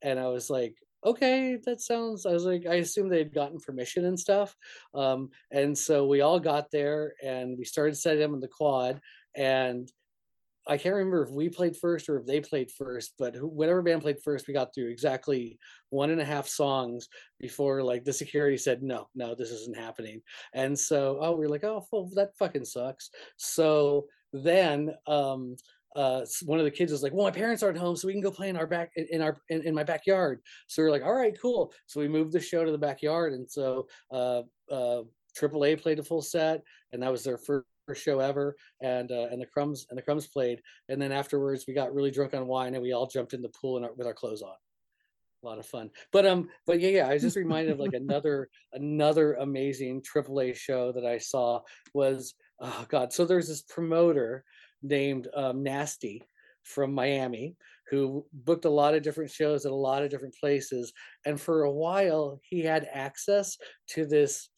and I was like okay that sounds I was like I assumed they'd gotten permission and stuff um and so we all got there and we started setting them in the quad and I can't remember if we played first or if they played first, but who, whatever band played first, we got through exactly one and a half songs before like the security said, no, no, this isn't happening. And so, oh, we are like, oh, well, that fucking sucks. So then, um, uh, one of the kids was like, "Well, my parents aren't home, so we can go play in our back in our in, in my backyard." So we are like, "All right, cool." So we moved the show to the backyard, and so uh, uh, AAA played a full set, and that was their first show ever and uh, and the crumbs and the crumbs played and then afterwards we got really drunk on wine and we all jumped in the pool our, with our clothes on a lot of fun but um but yeah yeah i was just reminded of like another another amazing aaa show that i saw was oh god so there's this promoter named um, nasty from miami who booked a lot of different shows at a lot of different places and for a while he had access to this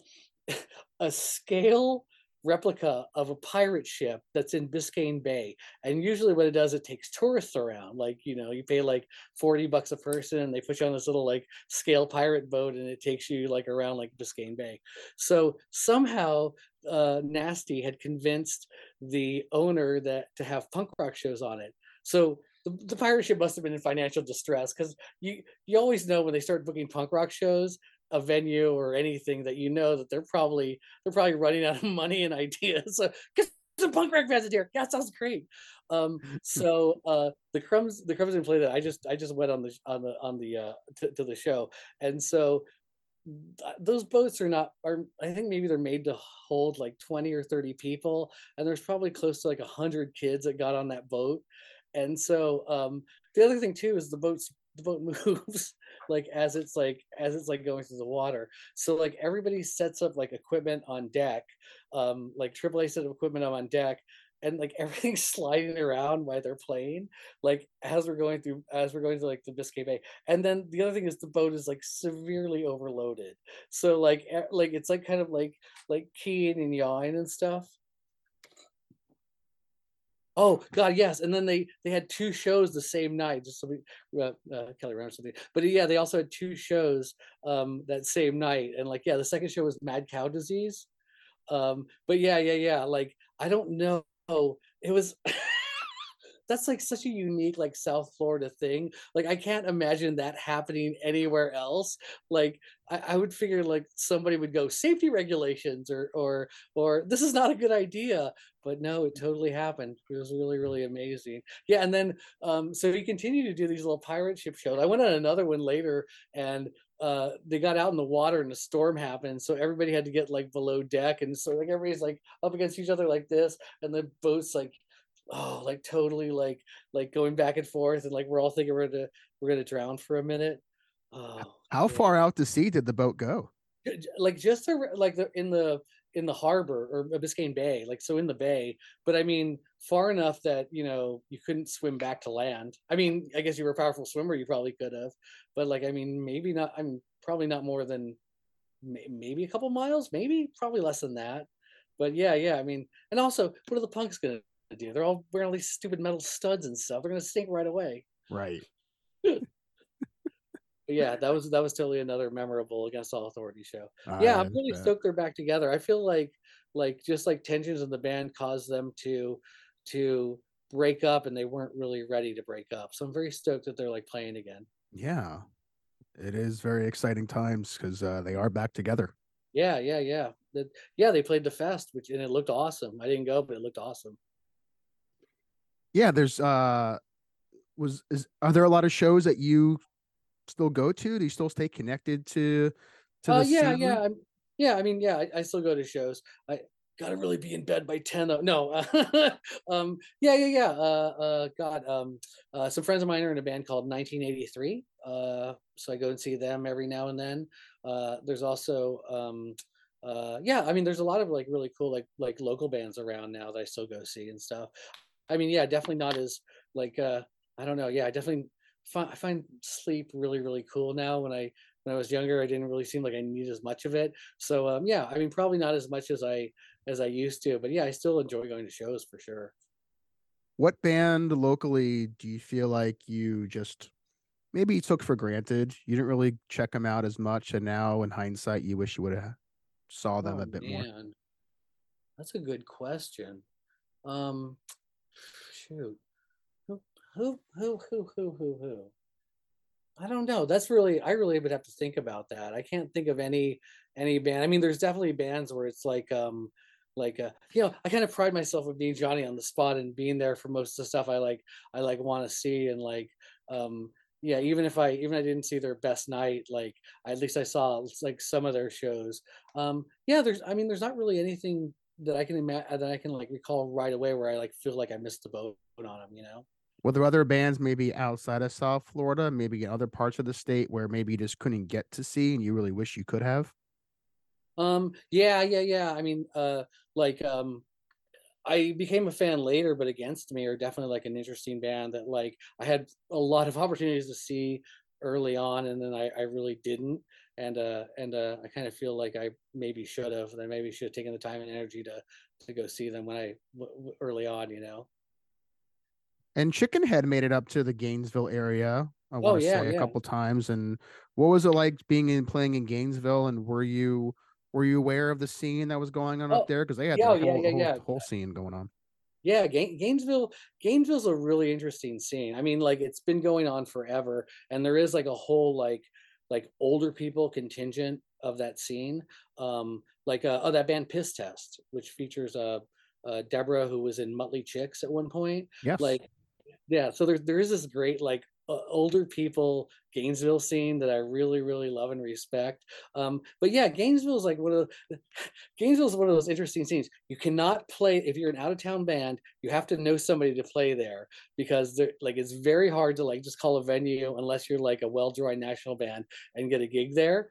[laughs] a scale replica of a pirate ship that's in Biscayne Bay. And usually what it does, it takes tourists around. Like, you know, you pay like 40 bucks a person and they put you on this little like scale pirate boat and it takes you like around like Biscayne Bay. So somehow uh, Nasty had convinced the owner that to have punk rock shows on it. So the, the pirate ship must have been in financial distress because you you always know when they start booking punk rock shows a venue or anything that you know that they're probably they're probably running out of [laughs] money and ideas. So because the punk rock fans here, that sounds great. Um, so uh, the crumbs the crumbs didn't play that. I just I just went on the on the on the uh, to the show, and so those boats are not are i think maybe they're made to hold like 20 or 30 people and there's probably close to like 100 kids that got on that boat. And so um the other thing too is the boats the boat [laughs] moves like as it's like as it's like going through the water. So like everybody sets up like equipment on deck um like aaa set of equipment on deck and like [laughs] everything's sliding around while they're playing like as we're going through as we're going to like the Biscayne Bay and then the other thing is the boat is like severely overloaded so like like it's like kind of like like keying and yawing and stuff Oh God, yes. And then they they had two shows the same night. Just so we uh, uh, Kelly remembers something. But yeah, they also had two shows um, that same night. And like, yeah, the second show was Mad Cow Disease. Um, but yeah, yeah, yeah. Like, I don't know. Oh, it was. [laughs] that's like such a unique like south florida thing like i can't imagine that happening anywhere else like I, I, would figure like somebody would go safety regulations or or or this is not a good idea but no it totally happened it was really really amazing yeah and then um so he continued to do these little pirate ship shows i went on another one later and uh, they got out in the water and a storm happened, so everybody had to get like below deck, and so like everybody's like up against each other like this, and the boat's like oh like totally like like going back and forth and like we're all thinking we're gonna we're gonna drown for a minute oh, how man. far out to sea did the boat go like just like the in the in the harbor or Biscayne Bay, like so in the bay. But I mean, far enough that you know you couldn't swim back to land. I mean, I guess you were a powerful swimmer, you probably could have, but like I mean, maybe not. I'm probably not more than maybe a couple miles, maybe probably less than that. But yeah, yeah. I mean, and also, what are the punks gonna do. They're all wearing all these stupid metal studs and stuff. They're gonna stink right away. Right. Yeah, that was that was totally another memorable against all authority show. I yeah, I'm really bet. stoked they're back together. I feel like like just like tensions in the band caused them to to break up and they weren't really ready to break up. So I'm very stoked that they're like playing again. Yeah. It is very exciting times because uh, they are back together. Yeah, yeah, yeah. The, yeah, they played the fest, which and it looked awesome. I didn't go, but it looked awesome yeah there's uh was is are there a lot of shows that you still go to do you still stay connected to to uh, yeah scene? yeah yeah i mean yeah I, I, still go to shows i gotta really be in bed by 10 Though. no [laughs] um yeah yeah yeah uh uh god um uh some friends of mine are in a band called 1983 uh so i go and see them every now and then uh there's also um uh yeah i mean there's a lot of like really cool like like local bands around now that i still go see and stuff I mean, yeah, definitely not as like uh, I don't know. Yeah, I definitely I find sleep really really cool now. When I when I was younger, I didn't really seem like I needed as much of it. So um, yeah, I mean, probably not as much as I as I used to, but yeah, I still enjoy going to shows for sure. What band locally do you feel like you just maybe took for granted? You didn't really check them out as much, and now in hindsight, you wish you would have saw them oh, a bit man. more. That's a good question. Um, shoot. Who who who who who who? I don't know. That's really I really would have to think about that. I can't think of any any band. I mean, there's definitely bands where it's like um like uh you know, I kind of pride myself with being Johnny on the spot and being there for most of the stuff I like I like want to see and like um yeah, even if I even I didn't see their best night, like at least I saw like some of their shows. Um yeah, there's I mean there's not really anything that I can imagine that I can like recall right away where I like feel like I missed the boat on them, you know. Were there other bands maybe outside of South Florida, maybe in other parts of the state where maybe you just couldn't get to see and you really wish you could have? Um, yeah, yeah, yeah. I mean, uh, like, um, I became a fan later, but Against Me are definitely like an interesting band that like I had a lot of opportunities to see early on, and then I, I really didn't, and uh, and uh, I kind of feel like I maybe should have, and I maybe should have taken the time and energy to to go see them when I w- early on, you know. And Chickenhead made it up to the Gainesville area. I want Oh to yeah, say a couple times. And what was it like being in playing in Gainesville? And were you were you aware of the scene that was going on Oh, up there? Because they had yeah, the oh, yeah, whole, yeah, whole, yeah. whole scene going on. Yeah, Gainesville, Gainesville's a really interesting scene. I mean, like it's been going on forever, and there is like a whole like like older people contingent of that scene. Um, like uh, oh, that band Piss Test, which features uh, uh Deborah, who was in Muttley Chicks at one point. Yes. Like, yeah, so there there is this great like uh, older people Gainesville scene that I really really love and respect. Um, but yeah, Gainesville is like one of the, [laughs] Gainesville is one of those interesting scenes. You cannot play if you're an out of town band. You have to know somebody to play there because they're like it's very hard to like just call a venue unless you're like a well-drawn national band and get a gig there.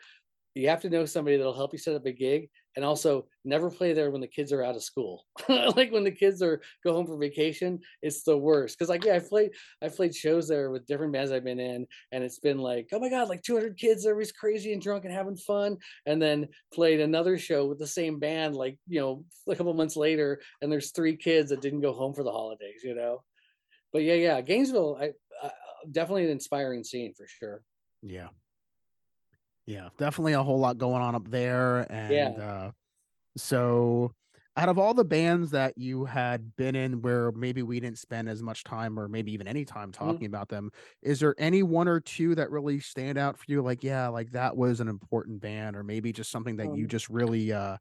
You have to know somebody that'll help you set up a gig and also never play there when the kids are out of school. [laughs] like when the kids are go home for vacation, it's the worst. Cause like yeah, I've played I've played shows there with different bands I've been in, and it's been like, oh my god, like 200 kids, everybody's crazy and drunk and having fun. And then played another show with the same band, like you know, a couple months later, and there's three kids that didn't go home for the holidays, you know. But yeah, yeah, Gainesville, I, uh, definitely an inspiring scene for sure. Yeah. Yeah, definitely a whole lot going on up there. And Yeah. uh so out of all the bands that you had been in where maybe we didn't spend as much time or maybe even any time Mm-hmm. talking about them, is there any one or two that really stand out for you? Like, yeah, like that was an important band, or maybe just something that you Um, just really uh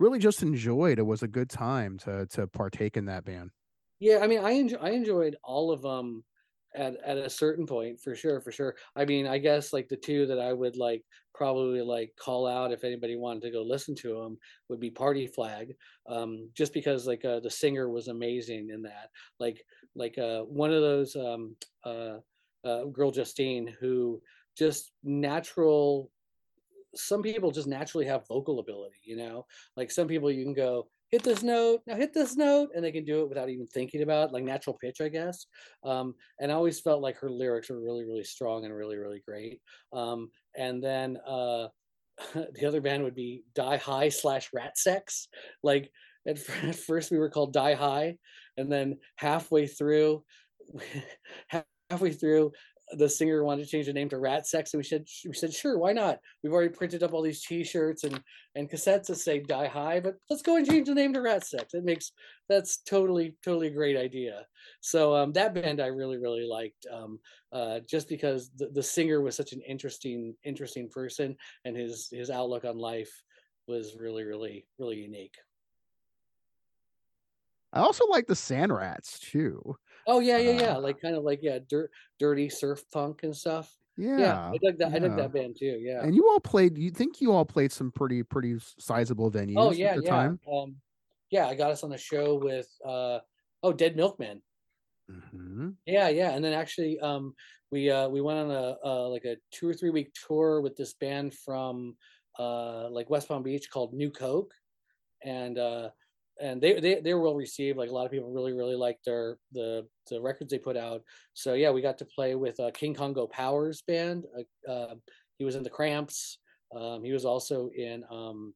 really just enjoyed. It was a good time to to partake in that band. Yeah, I mean, I enjoy, I enjoyed all of them at at a certain point for sure, for sure. I mean, I guess like the two that I would like probably like call out if anybody wanted to go listen to them would be Party Flag, um, just because like uh, the singer was amazing in that. Like like uh, one of those um, uh, uh, girl Justine who just natural. Some people just naturally have vocal ability, you know. Like some people, you can go hit this note now hit this note and they can do it without even thinking about it, like natural pitch i guess. Um, and i always felt like her lyrics were really really strong and really really great. Um, and then uh, [laughs] the other band would be die high slash rat sex. Like at, [laughs] at first we were called die high and then halfway through [laughs] halfway through the singer wanted to change the name to rat sex and we said we said sure why not? We've already printed up all these t-shirts and and cassettes that say die high but let's go and change the name to rat sex. It makes that's totally totally a great idea. So um that band i really really liked um uh just because the, the singer was such an interesting interesting person and his his outlook on life was really really really unique. I also like the Sand Rats too. Oh yeah yeah yeah Uh, like kind of like yeah dirt dirty surf punk and stuff Yeah. yeah i dug that i dug that band too yeah And you all played. You think you all played some pretty pretty sizable venues oh yeah at the yeah time? um yeah i got us on a show with uh oh dead milkmen hmm Yeah, yeah, and then actually, um, we uh, we went on a uh, like a two or three week tour with this band from uh, like West Palm Beach called New Coke, and uh, and they they they were well received. Like a lot of people really really liked their the the records they put out. So yeah, we got to play with uh, Kid Congo Powers band. Uh, uh, he was in the Cramps. Um, he was also in um,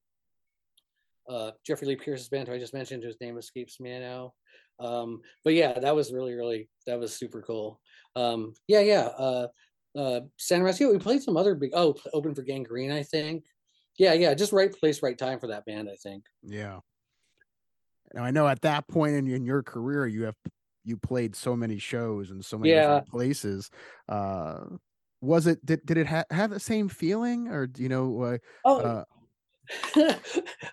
uh, Jeffrey Lee Pierce's band, who I just mentioned, whose name escapes me now. Um, but yeah, that was really, really, that was super cool. Um, yeah, yeah. Uh, uh, San Francisco, we played some other big, oh, open for Gang Green, I think. Yeah, yeah, just right place, right time for that band, I think. Yeah. Now I know at that point in, in your career, you have you played so many shows and so many Yeah. different places. Uh, was it did did it ha- have the same feeling, or do you know? Uh, Oh, uh, [laughs]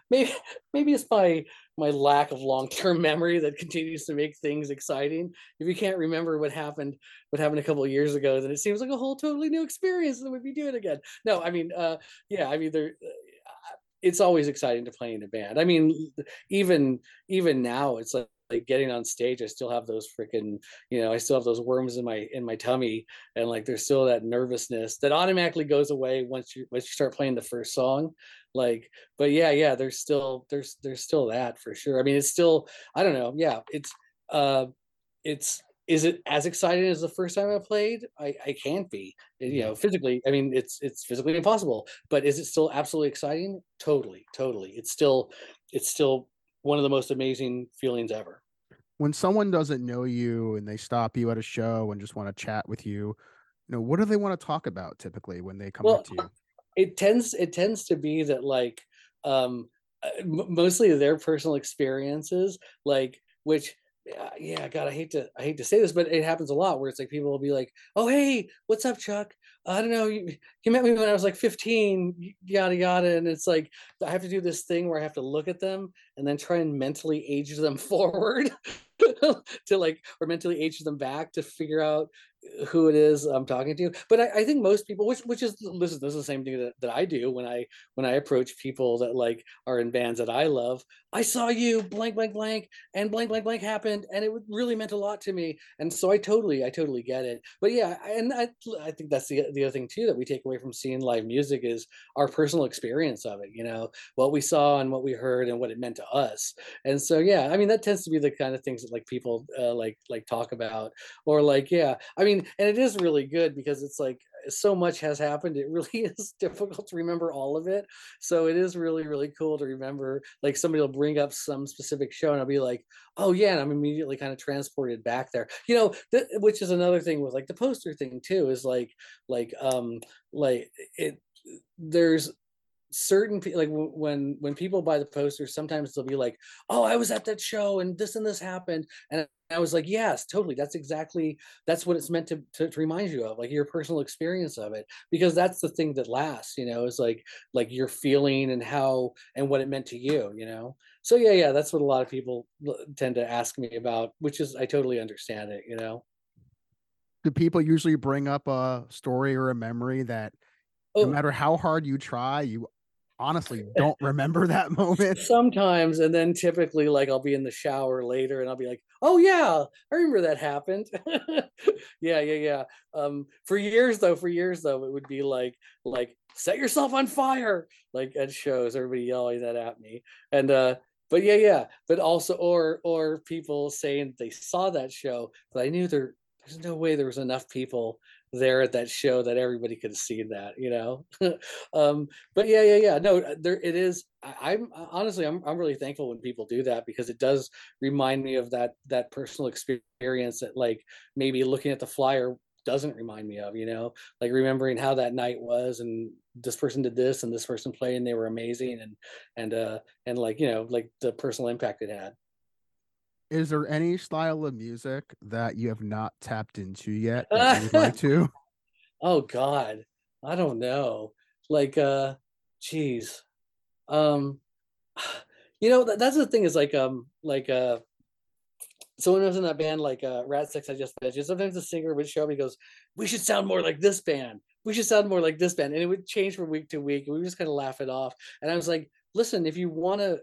maybe maybe it's my my lack of long-term [laughs] memory that continues to make things exciting. If you can't remember what happened what happened a couple of years ago, then it seems like a whole totally new experience that we'd be doing again. No, I mean, uh, yeah, I mean, there. It's always exciting to play in a band. I mean, even even now, it's like, like getting on stage. I still have those freaking, you know, I still have those worms in my in my tummy, and like there's still that nervousness that automatically goes away once you once you start playing the first song like but yeah yeah there's still there's there's still that for sure i mean it's still i don't know yeah it's uh it's is it as exciting as the first time i played? I i can't be you know physically i mean it's it's physically impossible but is it still absolutely exciting? Totally totally. It's still it's still one of the most amazing feelings ever. When someone doesn't know you and they stop you at a show and just want to chat with you, you know, what do they want to talk about typically when they come Well, up to you? [laughs] it tends it tends to be that like um uh, mostly their personal experiences like which Uh, yeah god i hate to i hate to say this but it happens a lot where it's like people will be like oh hey what's up chuck? I don't know you, you met me when i was like 15 yada yada and it's like i have to do this thing where i have to look at them and then try and mentally age them [laughs] forward [laughs] to like or mentally age them back to figure out who it is I'm talking to. But I, I think most people, which which is listen, this is the same thing that, that I do when I when I approach people that like are in bands that I love. I saw you blank blank blank and blank blank blank happened and it really meant a lot to me. And so I totally I totally get it. But yeah, and I I think that's the the other thing too that we take away from seeing live music is our personal experience of it. You know what we saw and what we heard and what it meant to us. And so yeah, I mean that tends to be the kind of things that like people uh, like like talk about or like yeah i mean and it is really good because it's like so much has happened it [laughs] really is difficult to remember all of it. So it is really really cool to remember like somebody will bring up some specific show and i'll be like oh yeah and i'm immediately kind of transported back there. You know th- which is another thing with like the poster thing too is like like um like it there's certain people like when when people buy the posters sometimes they'll be like oh i was at that show and this and this happened and i was like yes totally that's exactly that's what it's meant to, to, to remind you of like your personal experience of it because that's the thing that lasts you know is like like your feeling and how and what it meant to you you know? So yeah yeah that's what a lot of people tend to ask me about which is i totally understand it you know? Do people usually bring up a story or a memory that no oh. matter how hard you try, you honestly [laughs] don't remember that moment? sometimes and then typically like i'll be in the shower later and i'll be like oh yeah i remember that happened. [laughs] Yeah yeah yeah. Um for years though for years though it would be like like set yourself on fire. Like at shows everybody yelling that at me. And uh but yeah yeah. But also or or people saying they saw that show but i knew there there's no way there was enough people there at that show that everybody could have seen that you know? [laughs] Um but yeah yeah yeah no uh, there it is I, i'm uh, honestly I'm, I'm really thankful when people do that because it does remind me of that that personal experience that like maybe looking at the flyer doesn't remind me of you know? Like remembering how that night was and this person did this and this person played and they were amazing and and uh and like you know like the personal impact it had Is there any style of music that you have not tapped into yet that you would like [laughs] to? oh god. I don't know. Like uh geez um [sighs] you know that, that's the thing is like um like uh so when I was in that band like uh rat six i just mentioned sometimes the singer would show up and he goes we should sound more like this band. We should sound more like this band. And it would change from week to week and we would just kind of laugh it off. And i was like listen if you want to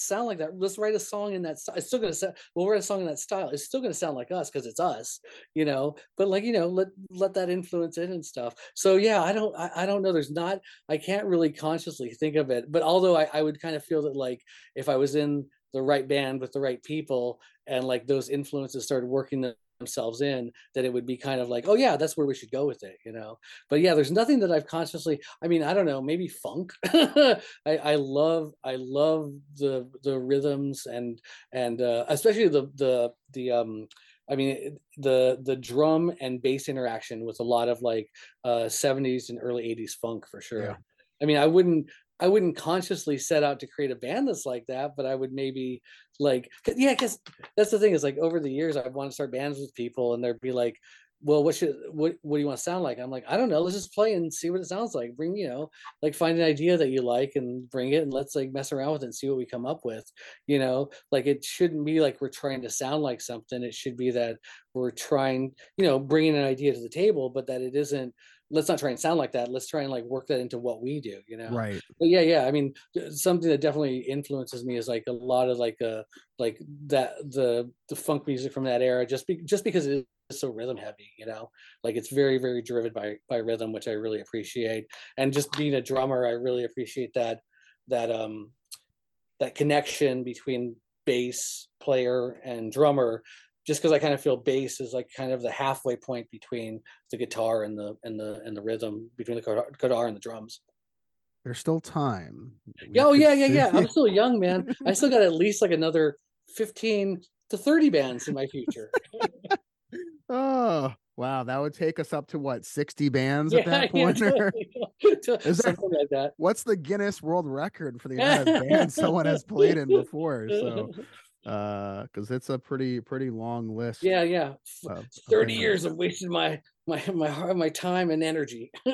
sound like that let's write a song in that style it's still going to sound we'll write a song in that style it's still going to sound like us because it's us you know? But like you know let let that influence it and stuff. So yeah i don't I, I don't know there's not i can't really consciously think of it but although I, I would kind of feel that like if i was in the right band with the right people and like those influences started working themselves in that it would be kind of like oh yeah that's where we should go with it you know but yeah there's nothing that i've consciously i mean i don't know maybe funk [laughs] I, I love i love the the rhythms and and uh, especially the the the um I mean the the drum and bass interaction with a lot of like uh 70s and early 80s funk for sure. Yeah. I mean I wouldn't I wouldn't consciously set out to create a band that's like that, but I would maybe like, yeah, because that's the thing is like over the years, I've wanted to start bands with people and they'd be like, well, what should, what, what do you want to sound like? I'm like, I don't know. Let's just play and see what it sounds like. Bring, you know, like find an idea that you like and bring it and let's like mess around with it and see what we come up with. You know, like it shouldn't be like we're trying to sound like something. It should be that we're trying, you know, bringing an idea to the table, but that it isn't, let's not try and sound like that. Let's try and like work that into what we do, you know? Right. But yeah, yeah. I mean, something that definitely influences me is like a lot of like uh like that the the funk music from that era, just be, just because it is so rhythm heavy, you know, like it's very very driven by by rhythm, which I really appreciate. And just being a drummer, I really appreciate that that um that connection between bass player and drummer just because I kind of feel bass is like kind of the halfway point between the guitar and the and the and the rhythm between the guitar, guitar and the drums. There's still time. We Yeah, oh yeah, yeah, yeah. I'm still young, man. [laughs] I still got at least like another 15 to 30 bands in my future. [laughs] oh, wow. That would take us up to what, 60 bands at that [laughs] yeah, point? totally. Is there- like that. What's the Guinness World Record for the amount of bands someone has played in before? So, uh, because it's a pretty, pretty long list. yeah, yeah. Of- of 30 bands. years of wasting my my my heart, my time and energy. [laughs]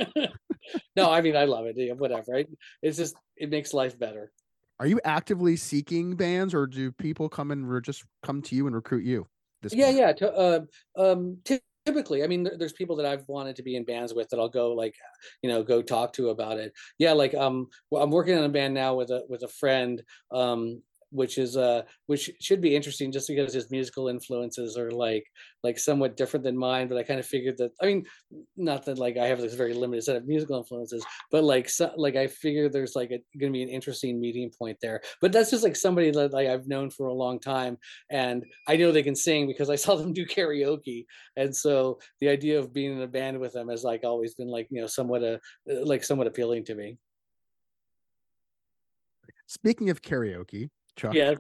no, I mean I love it. Yeah, whatever. Right? It's just it makes life better. Are you actively seeking bands or do people come and re- just come to you and recruit you? Yeah point? yeah to, uh, um ty- typically i mean there- there's people that i've wanted to be in bands with that i'll go like you know go talk to about it yeah like um well, i'm working on a band now with a with a friend um which is uh which should be interesting just because his musical influences are like like somewhat different than mine but i kind of figured that i mean not that like i have this very limited set of musical influences but like so, like i figure there's like a, gonna be an interesting meeting point there but that's just like somebody that like i've known for a long time and I know they can sing because I saw them do karaoke, and so the idea of being in a band with them has like always been like you know somewhat a like somewhat appealing to me. Speaking of karaoke, Chuck, Yeah,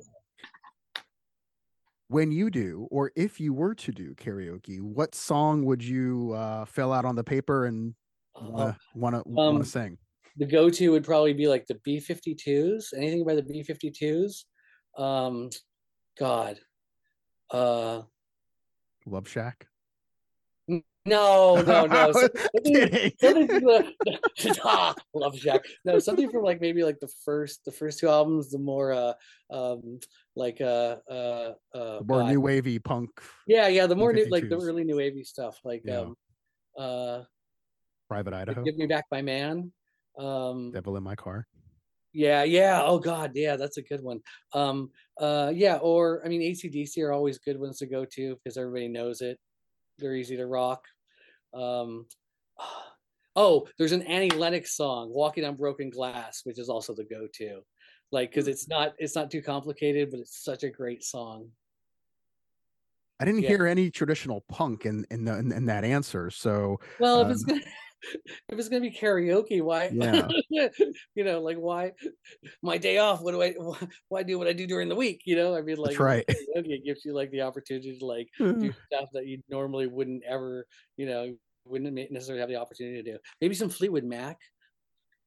when you do, or if you were to do karaoke, what song would you uh, fill out on the paper and want to want to sing? the go-to would probably be like the B52s. Anything by the B52s? Um, God, uh, Love Shack. No, no, [laughs] no. something- something from the [laughs] ah, love Jack. No, something from like maybe like the first the first two albums, the more uh um like uh uh uh more God. new wavy punk, yeah, yeah, the more new like the B52s. early new wavy stuff, like Yeah. um uh Private Idaho, Give Me Back My Man. Um Devil in My Car. yeah, yeah. Oh god, yeah, that's a good one. Um uh yeah, or I mean ACDC are always good ones to go to because everybody knows it. They're easy to rock. Um [sighs] oh, there's an Annie Lennox song, Walking on Broken Glass, which is also the go-to. Like because it's not it's not too complicated, but it's such a great song. I didn't Yeah. hear any traditional punk in in, the, in in that answer. So Well, if Um, it's gonna [laughs] if it's gonna be karaoke, why Yeah. [laughs] you know, like why my day off, what do I [laughs] why do what I do during the week? You know, I mean like That's right. karaoke, it gives you like the opportunity to like do stuff that you normally wouldn't ever, you know, wouldn't necessarily have the opportunity to do. Maybe some Fleetwood Mac,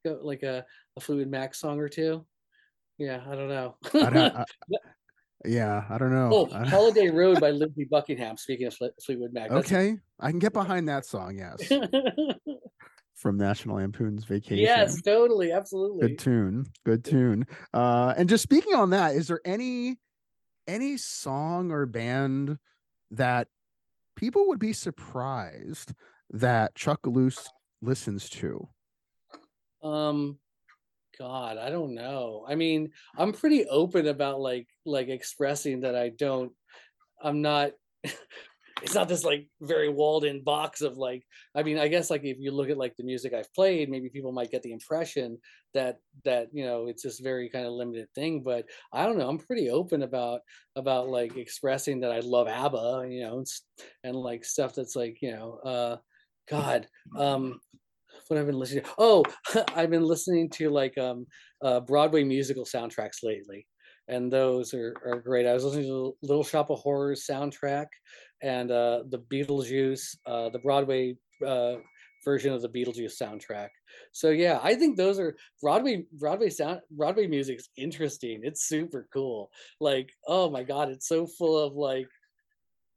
go like a, a Fleetwood Mac song or two. Yeah, I don't know. I [laughs] don't, I, yeah, I don't know. oh, Holiday [laughs] Road by Lindsey Buckingham. Speaking of Fleetwood Mac, okay, I can get behind that song. Yes, [laughs] from National Lampoon's Vacation. yes, totally, absolutely. good tune good tune uh and just speaking on that is there any any song or band that people would be surprised that chuck loose listens to? Um god i don't know. I mean i'm pretty open about like like expressing that i don't i'm not [laughs] it's not this like very walled in box of like i mean i guess like if you look at like the music i've played maybe people might get the impression that that you know it's this very kind of limited thing but i don't know i'm pretty open about about like expressing that i love abba you know and, and like stuff that's like you know uh god um what I've been listening to. Oh, [laughs] I've been listening to like um uh Broadway musical soundtracks lately. And those are, are great. I was listening to Little Shop of Horrors soundtrack and uh the Beetlejuice, uh the Broadway uh version of the Beetlejuice soundtrack. So yeah, I think those are Broadway Broadway sound Broadway music's interesting. It's super cool. Like, oh my god, it's so full of like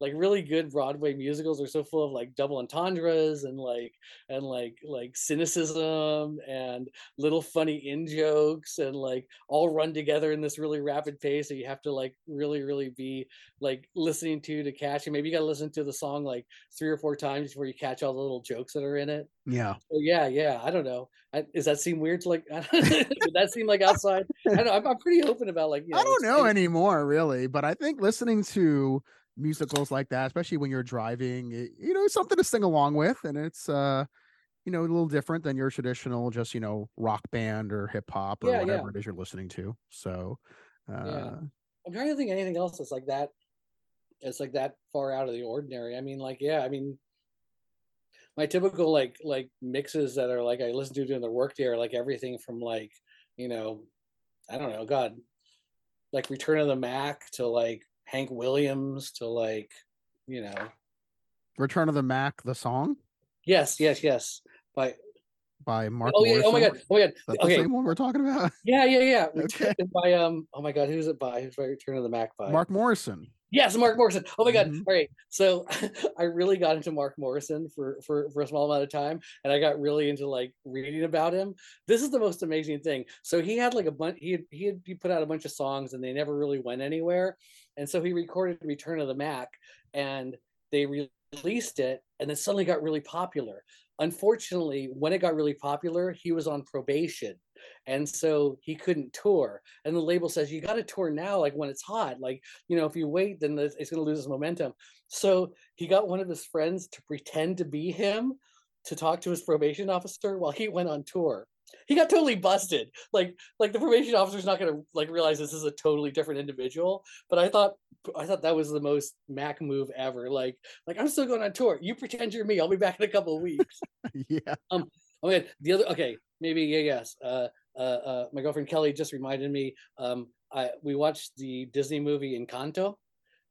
like really good Broadway musicals are so full of like double entendres and like and like like cynicism and little funny in jokes and like all run together in this really rapid pace that you have to like really really be like listening to to catch it. Maybe you got to listen to the song like three or four times before you catch all the little jokes that are in it. Yeah. So yeah, yeah. I don't know. I, does that seem weird to like? [laughs] Would that seem like outside? I don't know. I'm, I'm pretty open about like. You know, I don't know anymore, really, but I think listening to musicals like that, especially when you're driving, it, you know, it's something to sing along with, and it's uh, you know, a little different than your traditional just you know rock band or hip hop or Yeah, yeah. whatever it is you're listening to. So, uh, Yeah. I'm trying to think of anything else that's like that. It's like that far out of the ordinary. I mean, like, yeah, I mean, my typical like like mixes that are like I listen to during the workday are like everything from like, you know, I don't know, God, like Return of the Mack to like Hank Williams to like, you know, Return of the Mack, the song yes, yes, yes. By by Mark. oh yeah, oh my god, oh my god. That the same one we're talking about? [laughs] yeah, yeah, yeah. Okay. By um, oh my god, who's it by? Who's by Return of the Mack by? Mark Morrison. Yes, Mark Morrison. Oh my God! Mhm. All right, so [laughs] I really got into Mark Morrison for for for a small amount of time, and I got really into like reading about him. This is the most amazing thing. So he had like a bunch. He had, he had he put out a bunch of songs, and they never really went anywhere. And so he recorded Return of the Mack, and they released it, and then suddenly got really popular. Unfortunately, when it got really popular, he was on probation, and so he couldn't tour. And the label says you got to tour now, like when it's hot. Like you know, if you wait, then the- it's going to lose its momentum. So he got one of his friends to pretend to be him to talk to his probation officer while he went on tour. He got totally busted. Like like the probation officer's not going to like realize this is a totally different individual. But I thought I thought that was the most Mac move ever. Like like I'm still going on tour. You pretend you're me. I'll be back in a couple of weeks. [laughs] yeah. Oh my god, the other okay, maybe yeah, yes. Uh, uh, uh, my girlfriend Kelly just reminded me. Um, I we watched the Disney movie Encanto,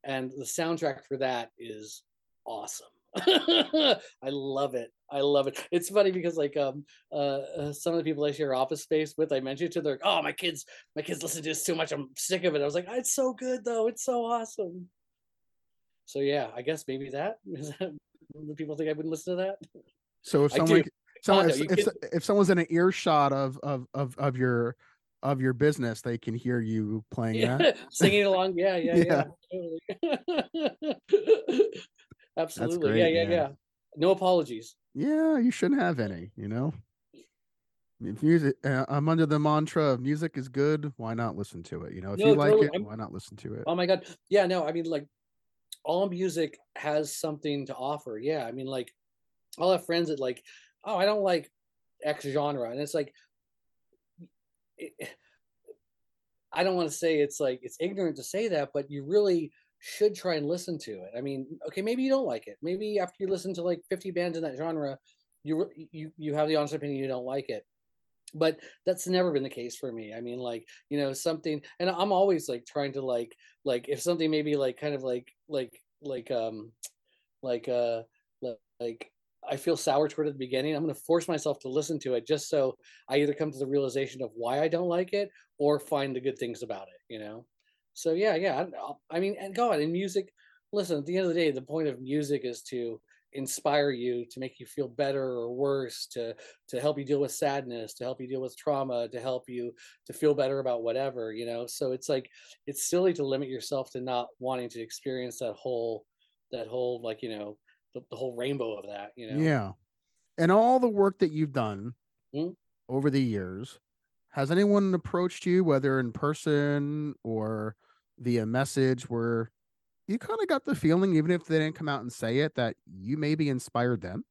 and the soundtrack for that is awesome. [laughs] I love it. I love it. It's funny because like um uh, uh some of the people I share office space with, I mentioned to them, like, oh my kids, my kids listen to this too much. I'm sick of it. I was like, it's so good though. It's so awesome. So yeah, I guess maybe that [laughs] is that. do People think I wouldn't listen to that. So if someone, someone if, if, if someone's in an earshot of of of of your of your business, they can hear you playing yeah, that. [laughs] singing along. [laughs] Yeah, yeah, yeah. totally. Absolutely. great, yeah, yeah, man. yeah. No apologies. Yeah, you shouldn't have any. You know, if music, uh, I'm under the mantra of music is good. Why not listen to it? You know, if No, you like totally. it, I'm- why not listen to it? Oh my god. Yeah, no, I mean like all music has something to offer. Yeah. I mean like I'll have friends that like, oh, I don't like X genre. And it's like it, I don't want to say it's like it's ignorant to say that, but you really should try and listen to it. I mean, okay, maybe you don't like it. Maybe after you listen to like 50 bands in that genre, you you you have the honest opinion you don't like it. But that's never been the case for me. I mean, like you know something, and I'm always like trying to like like if something maybe like kind of like like like um like uh li- like I feel sour toward at the beginning. I'm going to force myself to listen to it just so I either come to the realization of why I don't like it or find the good things about it. You know. So yeah, yeah. I, I mean, and God, in music, listen. At the end of the day, the point of music is to inspire you to make you feel better or worse to to help you deal with sadness to help you deal with trauma to help you to feel better about whatever you know so it's like it's silly to limit yourself to not wanting to experience that whole that whole like you know the, the whole rainbow of that you know Yeah, and all the work that you've done Mhm. over the years, has anyone approached you, whether in person or via message, where you kind of got the feeling, even if they didn't come out and say it, that you maybe inspired them?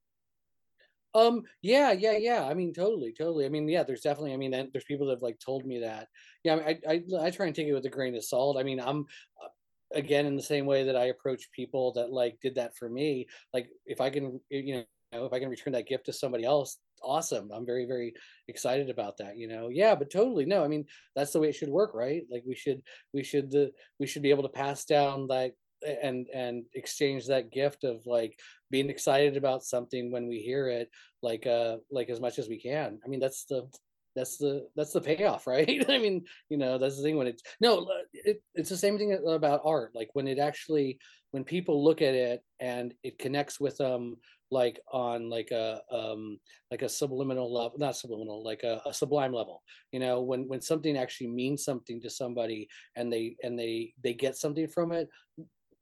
Um, yeah, yeah, yeah. I mean, totally, totally. I mean, yeah, there's definitely, I mean, there's people that have like told me that. Yeah, I, I, I, I try and take it with a grain of salt. I mean, I'm uh, again in the same way that I approach people that like did that for me. Like, if I can, you know, if I can return that gift to somebody else, awesome. I'm very, very excited about that. You know, yeah, but totally, no. I mean, that's the way it should work, right? Like, we should, we should, uh, we should be able to pass down like and and exchange that gift of like being excited about something when we hear it like uh like as much as we can i mean that's the that's the that's the payoff [laughs] right i mean you know that's the thing when it's no it, it's the same thing about art like when it actually when people look at it and it connects with them like on like a um like a subliminal level not subliminal like a, a sublime level you know when when something actually means something to somebody and they and they they get something from it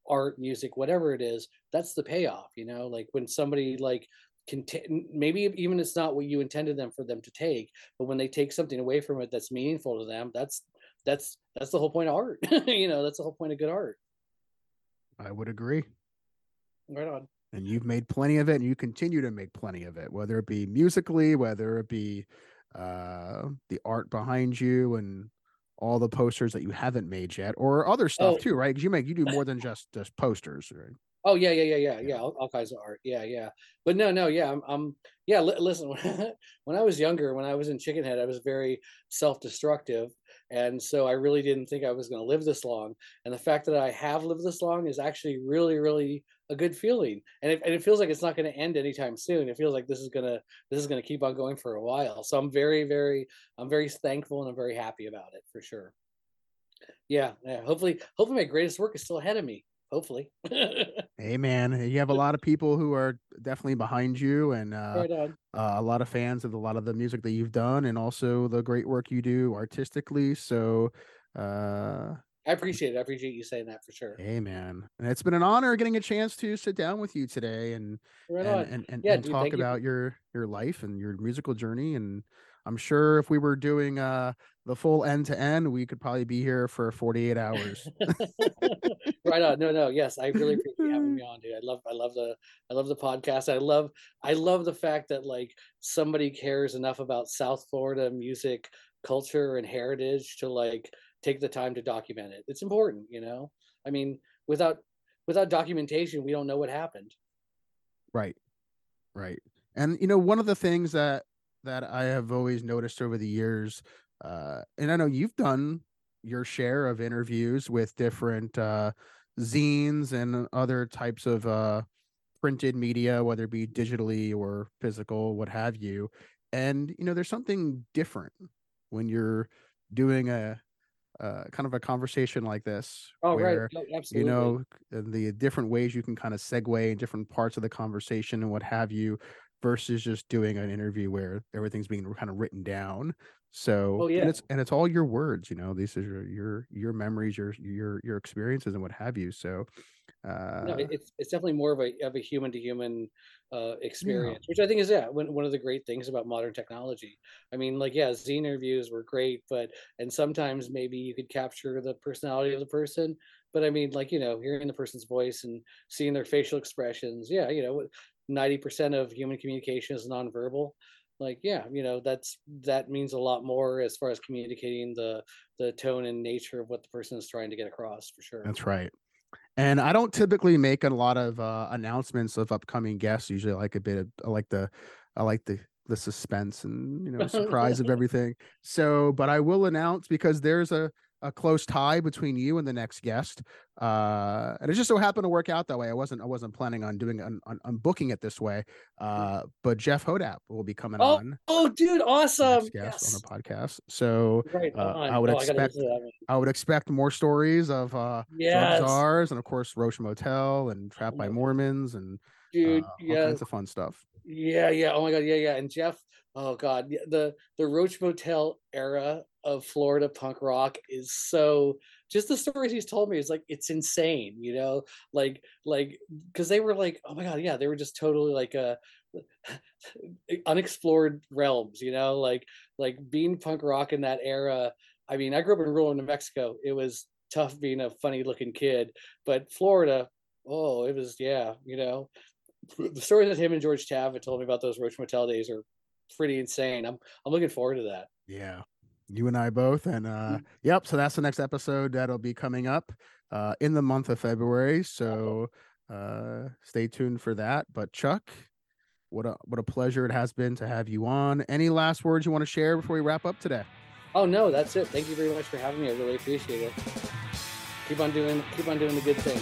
art music whatever it is that's the payoff you know like when somebody like can maybe even it's not what you intended them for them to take but when they take something away from it that's meaningful to them that's that's that's the whole point of art [laughs] you know that's the whole point of good art. I would agree. Right on and you've made plenty of it and you continue to make plenty of it whether it be musically whether it be uh the art behind you and all the posters that you haven't made yet or other stuff oh. too right? Because you make you do more [laughs] than just just posters right? Oh yeah yeah yeah yeah yeah. all, all, kinds of art. Yeah yeah. But no no yeah i'm, I'm yeah li- listen [laughs] when i was younger when i was in chickenhead i was very self-destructive and so i really didn't think i was going to live this long and the fact that i have lived this long is actually really really a good feeling and it, and it feels like it's not going to end anytime soon. It feels like this is going to this is going to keep on going for a while. So i'm very very i'm very thankful and i'm very happy about it for sure. Yeah yeah hopefully hopefully my greatest work is still ahead of me hopefully. [laughs] Hey man you have a lot of people who are definitely behind you and uh, right uh, a lot of fans of a lot of the music that you've done and also the great work you do artistically. So uh I appreciate it. I appreciate you saying that for sure. Hey man. And it's been an honor getting a chance to sit down with you today and right and, and, and, yeah, and dude, talk about you. your your life and your musical journey. And I'm sure if we were doing uh the full end to end, we could probably be here for 48 hours. [laughs] right on. No, no, yes. I really appreciate having me [laughs] on, dude. I love I love the I love the podcast. I love I love the fact that like somebody cares enough about South Florida music culture and heritage to like take the time to document it. It's important, you know. I mean, without without documentation, we don't know what happened. Right. Right. And you know, one of the things that that I have always noticed over the years, uh, and I know you've done your share of interviews with different uh, zines and other types of uh, printed media, whether it be digitally or physical, what have you. And you know, there's something different when you're doing a uh, kind of a conversation like this. Oh, where, right. No, absolutely. You know, the different ways you can kind of segue in different parts of the conversation and what have you, versus just doing an interview where everything's being kind of written down. So, well, yeah. and it's and it's all your words. You know, these are your your your memories, your your your experiences, and what have you. So, uh, no, it's it's definitely more of a of a human to human uh, experience, yeah. which I think is yeah one, one of the great things about modern technology. I mean, like yeah, zine interviews were great, but and sometimes maybe you could capture the personality of the person, but I mean, like you know, hearing the person's voice and seeing their facial expressions, yeah, you know, ninety percent of human communication is nonverbal. Like yeah, you know, that's that means a lot more as far as communicating the the tone and nature of what the person is trying to get across for sure. That's right. And I don't typically make a lot of uh, announcements of upcoming guests. Usually, I like a bit of I like the I like the the suspense and you know [laughs] surprise of everything. So, but I will announce because there's a a close tie between you and the next guest. Uh, and it just so happened to work out that way. I wasn't I wasn't planning on doing on, on, on booking it this way. Uh, but Jeff Hodapp will be coming oh, on. Oh, dude, awesome! Guest yes. on the podcast. So right uh, I would oh, expect I, I, would expect more stories of uh, yes. drug czars and of course Roach Motel and Trapped oh by Mormons and dude, uh, yeah. kinds of fun stuff. Yeah, yeah. Oh my god, yeah, yeah. And Jeff, oh god, the the Roach Motel era of Florida punk rock is so just the stories he's told me is like it's insane, you know, like like because they were like, oh my god, yeah, they were just totally like uh [laughs] unexplored realms, you know, like like being punk rock in that era. I mean, I grew up in rural New Mexico. It was tough being a funny looking kid, but Florida, oh, it was yeah, you know. The story that him and George Tabb had told me about those Roach Motel days are pretty insane. I'm I'm looking forward to that. Yeah, you and I both. And uh, mm-hmm. yep, so that's the next episode that'll be coming up uh, in the month of February. So uh, stay tuned for that. But Chuck, what a what a pleasure it has been to have you on. Any last words you want to share before we wrap up today? Oh no, that's it. Thank you very much for having me. I really appreciate it. Keep on doing keep on doing the good thing.